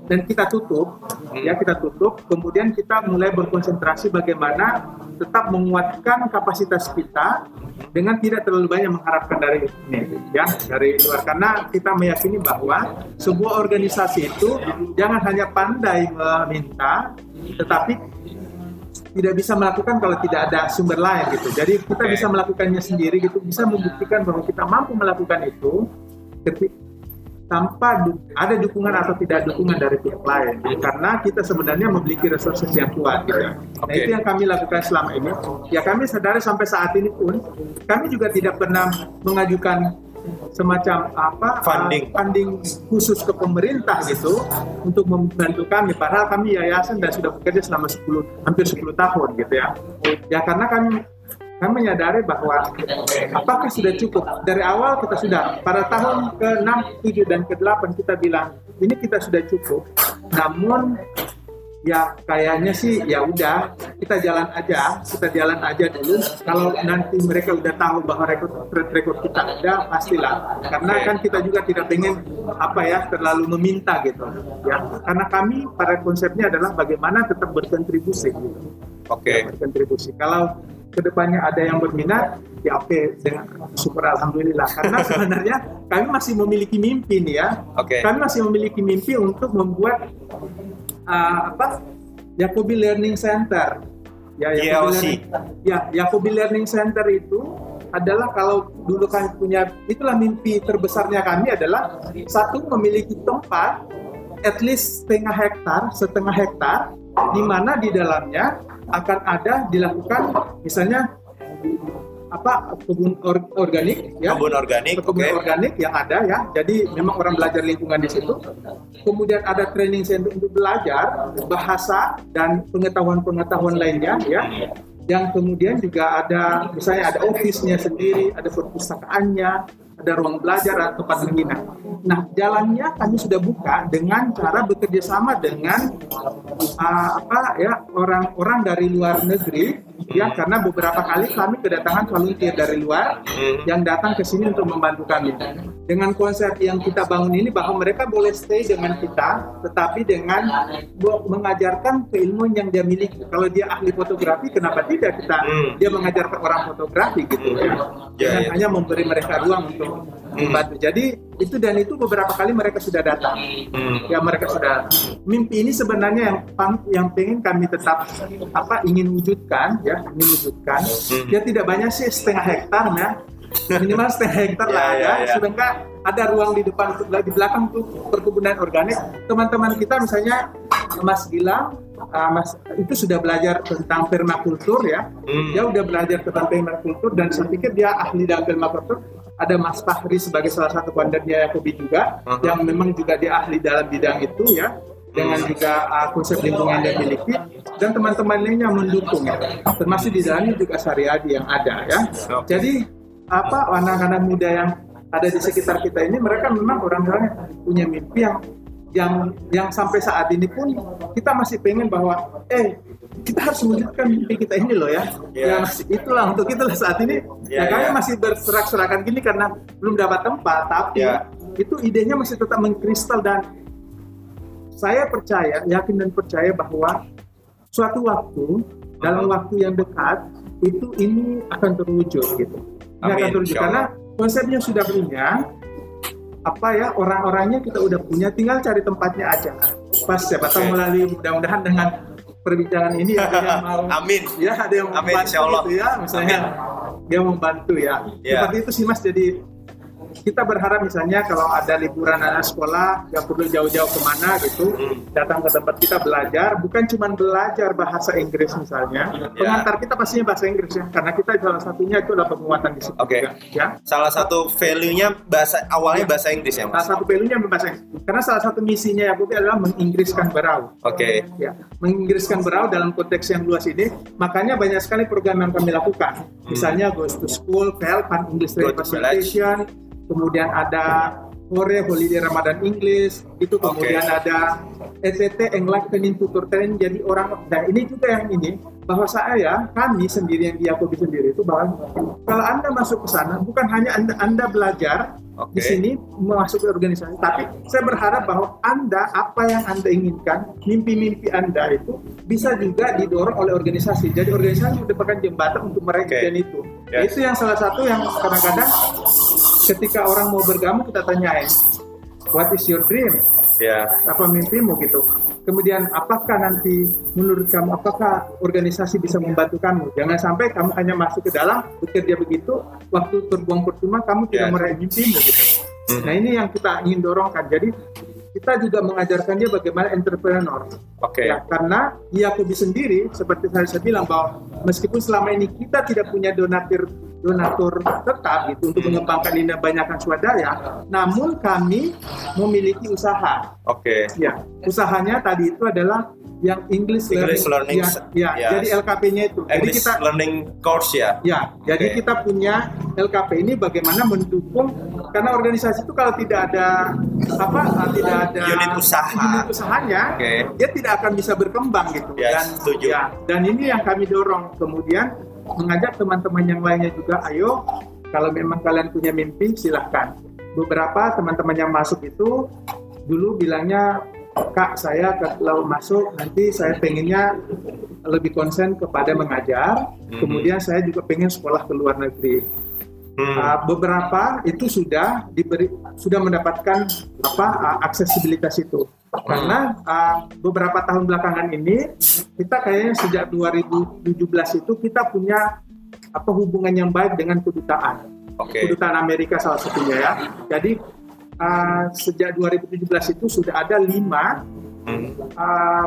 dan kita tutup. Ya, kita tutup. Kemudian kita mulai berkonsentrasi bagaimana tetap menguatkan kapasitas kita dengan tidak terlalu banyak mengharapkan dari ini, ya dari luar. Karena kita meyakini bahwa sebuah organisasi itu jangan hanya pandai meminta, tetapi tidak bisa melakukan kalau tidak ada sumber lain gitu. Jadi kita bisa melakukannya sendiri gitu, bisa membuktikan bahwa kita mampu melakukan itu keti- tanpa du- ada dukungan atau tidak dukungan dari pihak lain. Karena kita sebenarnya memiliki resources yang kuat gitu. Nah Oke. itu yang kami lakukan selama ini. Ya kami sadari sampai saat ini pun kami juga tidak pernah mengajukan semacam apa Funding. uh, funding khusus ke pemerintah gitu untuk membantu kami padahal kami yayasan dan sudah bekerja selama 10 hampir 10 tahun gitu ya ya karena kami kami menyadari bahwa apakah sudah cukup? Dari awal kita sudah pada tahun ke-6, 7 dan ke-8 kita bilang ini kita sudah cukup. Namun ya kayaknya sih ya udah kita jalan aja kita jalan aja dulu. Kalau nanti mereka udah tahu bahwa rekor track record kita ada pastilah. Karena kan kita juga tidak pengen apa ya terlalu meminta gitu. Ya karena kami pada konsepnya adalah bagaimana tetap berkontribusi gitu. Oke. berkontribusi. Kalau ke depannya ada yang berminat ya oke dengan syukur alhamdulillah karena sebenarnya kami masih memiliki mimpi nih ya Oke. kami masih memiliki mimpi untuk membuat uh, apa Yakobi Learning Center ya Yakobi. Learning, ya Yakobi Learning Center itu adalah kalau dulu kami punya itulah mimpi terbesarnya kami adalah satu memiliki tempat at least setengah hektar setengah hektar di mana di dalamnya akan ada dilakukan misalnya apa kebun or- organik ya. Kebun organik, kebun oke. organik yang ada ya. Jadi memang orang belajar lingkungan di situ. Kemudian ada training center untuk belajar bahasa dan pengetahuan-pengetahuan lainnya ya. Yang kemudian juga ada misalnya ada office-nya sendiri ada perpustakaannya ada ruang belajar atau tempat menginap. Nah, jalannya kami sudah buka dengan cara bekerja sama dengan uh, apa ya orang-orang dari luar negeri ya karena beberapa kali kami kedatangan volunteer dari luar Hmm. yang datang ke sini untuk membantu kami. Dengan konsep yang kita bangun ini bahwa mereka boleh stay dengan kita, tetapi dengan mengajarkan keilmuan yang dia miliki. Kalau dia ahli fotografi, kenapa tidak kita Hmm. dia mengajarkan orang fotografi gitu ya? Ya, Dengan ya. hanya memberi mereka ruang untuk membantu. Jadi itu dan itu beberapa kali mereka sudah datang hmm. ya mereka sudah mimpi ini sebenarnya yang yang pengen kami tetap apa ingin wujudkan ya ingin wujudkan hmm. ya tidak banyak sih setengah hektar ya minimal setengah hektar lah ya, ya, ya. sedangkan ada ruang di depan di belakang untuk perkebunan organik teman-teman kita misalnya Mas Gilang uh, Mas itu sudah belajar tentang permakultur ya hmm. dia udah belajar tentang permakultur dan saya pikir dia ahli dalam permakultur ada Mas Fahri sebagai salah satu Yakobi juga uh -huh. yang memang juga dia ahli dalam bidang itu ya dengan hmm. juga uh, konsep lingkungan yang dimiliki dan teman-teman lainnya mendukung ya termasuk di dalamnya juga Sariadi yang ada ya jadi apa anak-anak muda yang ada di sekitar kita ini mereka memang orang-orang yang punya mimpi yang yang yang sampai saat ini pun kita masih pengen bahwa eh kita harus mewujudkan mimpi kita ini loh ya. Yeah. Ya itulah untuk itulah saat ini yeah, ya kami yeah. masih berserak-serakan gini karena belum dapat tempat tapi yeah. itu idenya masih tetap mengkristal dan saya percaya, yakin dan percaya bahwa suatu waktu dalam waktu yang dekat itu ini akan terwujud gitu. Ini akan terwujud karena konsepnya sudah punya, apa ya orang-orangnya kita udah punya, tinggal cari tempatnya aja. Pas siapa tahu melalui mudah-mudahan dengan perbincangan ini ada yang mau Amin. Ya, ada yang Amin, membantu gitu ya, misalnya Amin. dia membantu ya. Yeah. Seperti itu sih Mas jadi kita berharap misalnya kalau ada liburan anak sekolah nggak perlu jauh-jauh ke mana gitu hmm. datang ke tempat kita belajar bukan cuma belajar bahasa Inggris misalnya yeah. pengantar kita pastinya bahasa Inggris ya karena kita salah satunya itu adalah penguatan di situ okay. ya salah satu value-nya bahasa awalnya ya. bahasa Inggris ya mas salah satu value-nya bahasa Inggris karena salah satu misinya ya Bukti adalah menginggriskan berau oke okay. ya menginggriskan berau dalam konteks yang luas ini makanya banyak sekali program yang kami lakukan hmm. misalnya Goes to School, PEL, Pan English Facilitation kemudian ada Hore Holiday Ramadan English, itu kemudian okay. ada ETT Enlightening Tutor Training jadi orang dan ini juga yang ini bahwa saya kami sendiri yang Yakobi sendiri itu bahwa kalau anda masuk ke sana bukan hanya anda anda belajar okay. di sini masuk ke organisasi tapi saya berharap bahwa anda apa yang anda inginkan mimpi-mimpi anda itu bisa juga didorong oleh organisasi jadi organisasi merupakan jembatan untuk mereka okay. itu yes. itu yang salah satu yang kadang-kadang ketika orang mau bergabung kita tanyain what is your dream ya apa mimpimu gitu kemudian apakah nanti menurut kamu apakah organisasi bisa membantu kamu jangan sampai kamu hanya masuk ke dalam bekerja begitu waktu terbuang percuma kamu tidak yeah. meraih mimpimu gitu hmm. nah ini yang kita ingin dorongkan jadi kita juga mengajarkan dia bagaimana entrepreneur. Oke. Okay. Ya, karena Yakobi sendiri seperti saya, saya bilang bahwa meskipun selama ini kita tidak punya donatur donatur tetap gitu untuk mengembangkan ini banyakkan swadaya, namun kami memiliki usaha. Oke. Okay. Ya, usahanya tadi itu adalah yang English, English learning, learning ya, ya, ya. jadi LKP-nya itu. English jadi kita learning course ya. Ya, okay. jadi kita punya LKP ini bagaimana mendukung karena organisasi itu kalau tidak ada apa tidak ada unit usaha unit usahanya okay. dia tidak akan bisa berkembang gitu yes, dan setuju. ya dan ini yang kami dorong kemudian mengajak teman-teman yang lainnya juga ayo kalau memang kalian punya mimpi silahkan beberapa teman-teman yang masuk itu dulu bilangnya kak saya kalau masuk nanti saya pengennya lebih konsen kepada mengajar hmm. kemudian saya juga pengen sekolah ke luar negeri hmm. uh, beberapa itu sudah diberi sudah mendapatkan apa uh, aksesibilitas itu. Karena uh, beberapa tahun belakangan ini kita kayaknya sejak 2017 itu kita punya apa hubungan yang baik dengan kedutaan. Okay. kedutaan Amerika salah satunya ya. Jadi uh, sejak 2017 itu sudah ada lima uh,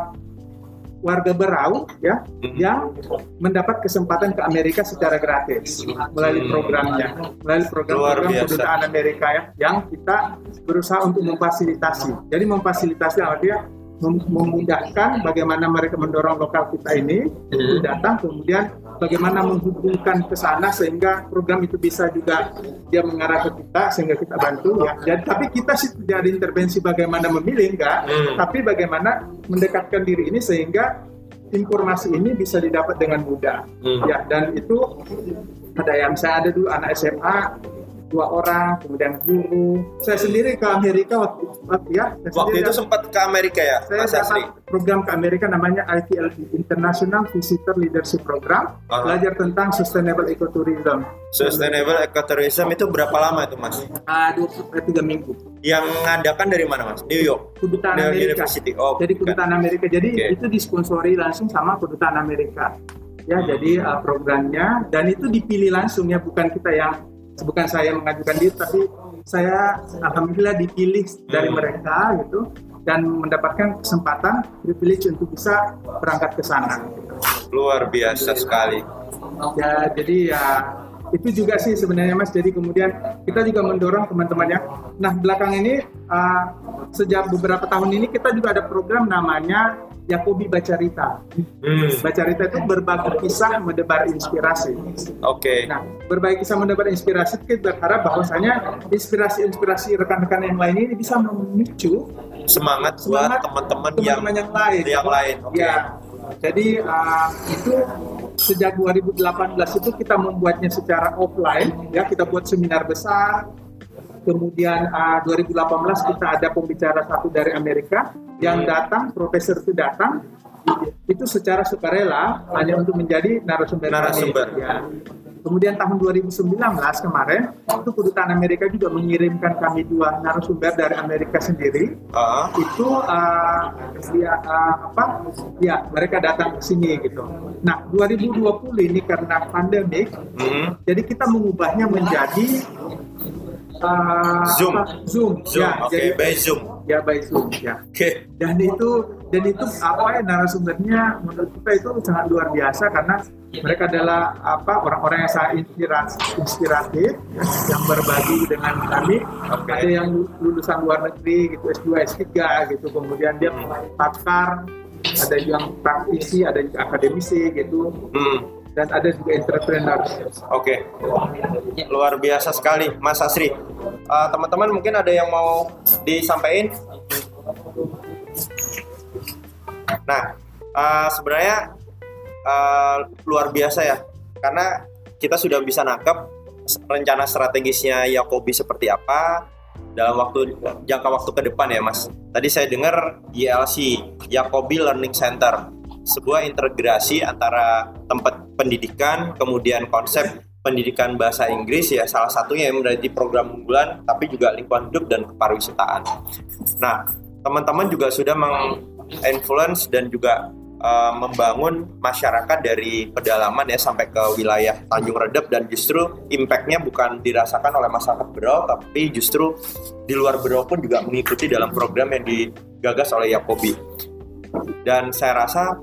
warga Berau ya hmm. yang mendapat kesempatan ke Amerika secara gratis melalui hmm. programnya melalui program-program kedutaan Amerika ya yang kita berusaha untuk memfasilitasi jadi memfasilitasi artinya memudahkan bagaimana mereka mendorong lokal kita ini hmm. datang kemudian bagaimana menghubungkan ke sana sehingga program itu bisa juga dia mengarah ke kita sehingga kita bantu ya. Jadi tapi kita sih tidak ada intervensi bagaimana memilih enggak, hmm. tapi bagaimana mendekatkan diri ini sehingga informasi ini bisa didapat dengan mudah. Hmm. Ya dan itu ada yang saya ada dulu anak SMA dua orang, kemudian guru. Saya sendiri ke Amerika waktu, waktu ya. Waktu itu sempat ke Amerika ya, saya Mas Asri? program ke Amerika namanya ITLP International Visitor Leadership Program, Aha. belajar tentang Sustainable Ecotourism. Sustainable Ecotourism itu berapa lama itu Mas? Ah, dua eh, tiga minggu. Yang ngadakan dari mana Mas? New York? Kedutaan New York Amerika. University. Oh, Jadi kedutaan Amerika. Jadi Oke. itu disponsori langsung sama kedutaan Amerika. Ya, Hmm. jadi uh, programnya dan itu dipilih langsung ya, bukan kita yang bukan saya mengajukan diri, tapi saya alhamdulillah dipilih dari Hmm. mereka gitu dan mendapatkan kesempatan privilege untuk bisa berangkat ke sana. gitu. Luar biasa sekali. Ya, jadi ya itu juga sih sebenarnya Mas. Jadi kemudian kita juga mendorong teman-temannya. Nah, belakang ini uh, sejak beberapa tahun ini kita juga ada program namanya Yakobi Bacarita. Hmm, Bacarita itu berbagi kisah mendebar inspirasi. Oke. Nah, berbagi kisah mendebar inspirasi kita berharap bahwasanya inspirasi-inspirasi rekan-rekan yang lain ini bisa memicu Semangat buat semangat teman-teman yang yang lain. yang lain. Oke. Ya, jadi uh, itu sejak 2018 itu kita membuatnya secara offline, ya kita buat seminar besar. Kemudian uh, 2018 kita ada pembicara satu dari Amerika yang Hmm. datang, profesor itu datang, itu secara sukarela hanya untuk menjadi narasumber. Narasumber. Ya. Kemudian tahun 2019 kemarin itu kedutaan Amerika juga mengirimkan kami dua narasumber dari Amerika sendiri Ah, itu uh, dia uh, apa ya mereka datang ke sini gitu. Nah 2020 ini karena pandemik hmm, jadi kita mengubahnya menjadi uh, Zoom. apa, Zoom Zoom. ya Oke, jadi by Zoom. ya by Zoom ya Oke. dan itu dan itu apa ya narasumbernya menurut kita itu sangat luar biasa karena mereka adalah apa orang-orang yang sangat inspirasi, inspiratif ya, yang berbagi dengan kami Oke. ada yang lulusan luar negeri gitu S2 S3 gitu kemudian dia pakar ada yang praktisi ada juga akademisi gitu Hmm, dan ada juga entrepreneur Oke. Luar biasa sekali, Mas Asri. Uh, teman-teman mungkin ada yang mau disampaikan? Nah, uh, sebenarnya uh, luar biasa ya, karena kita sudah bisa nangkep rencana strategisnya Yakobi seperti apa dalam waktu jangka waktu ke depan ya, Mas. Tadi saya dengar YLC, Yakobi Learning Center, sebuah integrasi antara tempat pendidikan, kemudian konsep pendidikan bahasa Inggris ya salah satunya yang menjadi program unggulan tapi juga lingkungan hidup dan kepariwisataan. Nah, teman-teman juga sudah menginfluence dan juga uh, membangun masyarakat dari pedalaman ya sampai ke wilayah Tanjung Redep dan justru impactnya bukan dirasakan oleh masyarakat Berau tapi justru di luar Berau pun juga mengikuti dalam program yang digagas oleh Yakobi dan saya rasa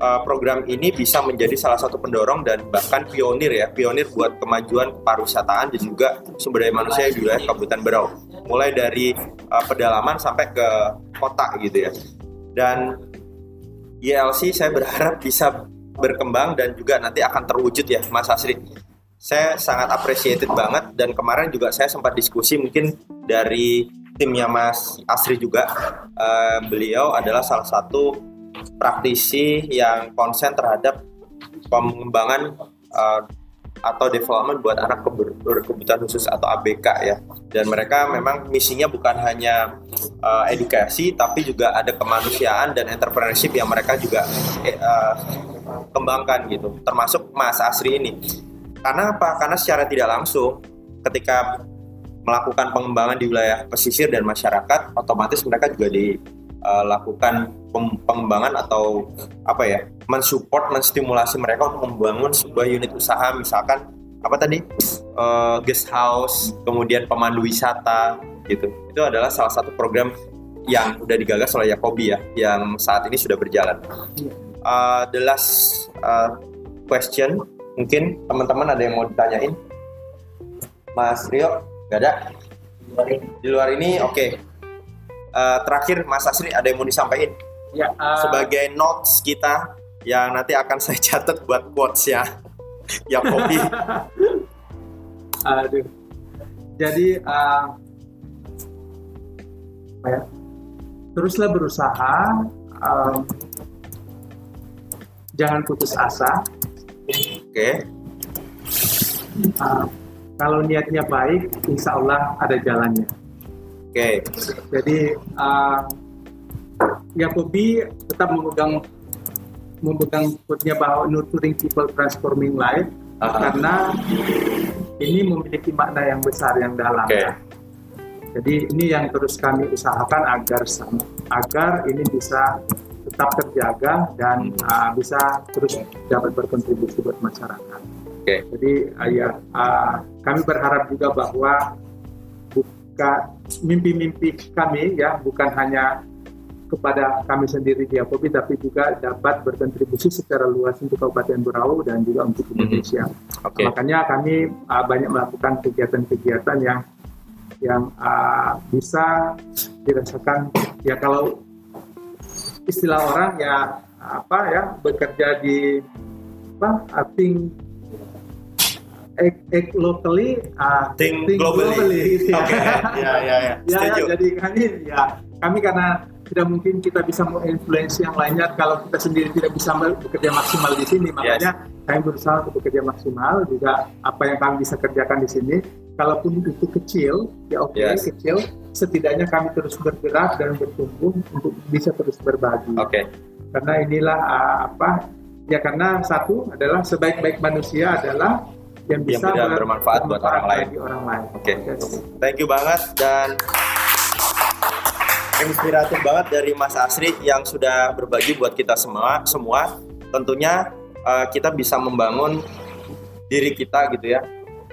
uh, program ini bisa menjadi salah satu pendorong dan bahkan pionir ya pionir buat kemajuan pariwisataan dan juga sumber daya manusia di wilayah Kabupaten Berau. Mulai dari uh, pedalaman sampai ke kota gitu ya. Dan YLC saya berharap bisa berkembang dan juga nanti akan terwujud ya Mas Asri. Saya sangat appreciated banget dan kemarin juga saya sempat diskusi mungkin dari timnya Mas Asri juga. Eh, beliau adalah salah satu praktisi yang konsen terhadap pengembangan eh, atau development buat anak berkebutuhan khusus atau ABK ya. Dan mereka memang misinya bukan hanya eh, edukasi tapi juga ada kemanusiaan dan entrepreneurship yang mereka juga eh, kembangkan gitu. Termasuk Mas Asri ini. Karena apa? Karena secara tidak langsung ketika melakukan pengembangan di wilayah pesisir dan masyarakat otomatis mereka juga dilakukan pem- pengembangan atau apa ya mensupport menstimulasi mereka untuk membangun sebuah unit usaha misalkan apa tadi Eh, guest house kemudian pemandu wisata gitu. Itu adalah salah satu program yang udah digagas oleh Yakobi ya yang saat ini sudah berjalan. Eh, the last eh, question mungkin teman-teman ada yang mau ditanyain? Mas Rio Gak ada? Di luar ini, oke. Eh, terakhir, Mas Asri ada yang mau disampaikan ya uh, sebagai notes kita yang nanti akan saya catat buat quotes ya. Yakobi. Aduh. Jadi uh, apa ya? teruslah berusaha, um, jangan putus asa, Oke. uh, kalau niatnya baik, insya Allah ada jalannya. Oke. Okay. Jadi uh, ya Kobi tetap memegang memegang quote bahwa nurturing people transforming life uh-huh. karena ini memiliki makna yang besar yang dalam. Okay. Jadi ini yang terus kami usahakan agar agar ini bisa tetap terjaga dan uh, bisa terus dapat berkontribusi buat masyarakat. Okay. Jadi uh, ya uh, kami berharap juga bahwa buka mimpi-mimpi kami ya bukan hanya kepada kami sendiri di Apobi tapi juga dapat berkontribusi secara luas untuk Kabupaten Berau dan juga untuk mhm. Indonesia. Mm-hmm. Okay. Makanya kami uh, banyak melakukan kegiatan-kegiatan yang yang uh, bisa dirasakan ya kalau istilah orang ya apa ya bekerja di apa think act, act locally uh, think, think globally, globally ya. Okay. ya ya ya. ya, ya jadi kami ya kami karena tidak mungkin kita bisa menginfluensi yang lainnya kalau kita sendiri tidak bisa bekerja maksimal di sini makanya yes. kami berusaha untuk bekerja maksimal juga apa yang kami bisa kerjakan di sini kalaupun itu kecil ya oke okay, yes. kecil setidaknya kami terus bergerak dan bertumbuh untuk bisa terus berbagi oke okay. karena inilah uh, apa ya karena satu adalah sebaik-baik manusia adalah yang bisa yang bermanfaat, bermanfaat buat orang lain. Orang lain. Oke. Okay. Thank you banget dan inspiratif banget dari Mas Asri yang sudah berbagi buat kita semua semua tentunya uh, kita bisa membangun diri kita gitu ya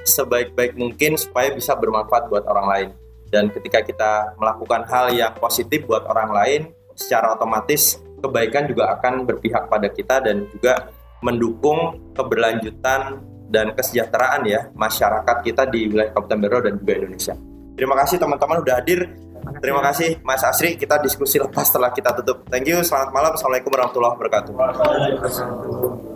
sebaik-baik mungkin supaya bisa bermanfaat buat orang lain dan ketika kita melakukan hal yang positif buat orang lain secara otomatis kebaikan juga akan berpihak pada kita dan juga mendukung keberlanjutan dan kesejahteraan ya masyarakat kita di wilayah Kabupaten Berau dan juga Indonesia. Terima kasih teman-teman udah hadir Terima kasih Mas Asri. Kita diskusi lepas setelah kita tutup. Thank you. Selamat malam. Assalamualaikum warahmatullahi wabarakatuh.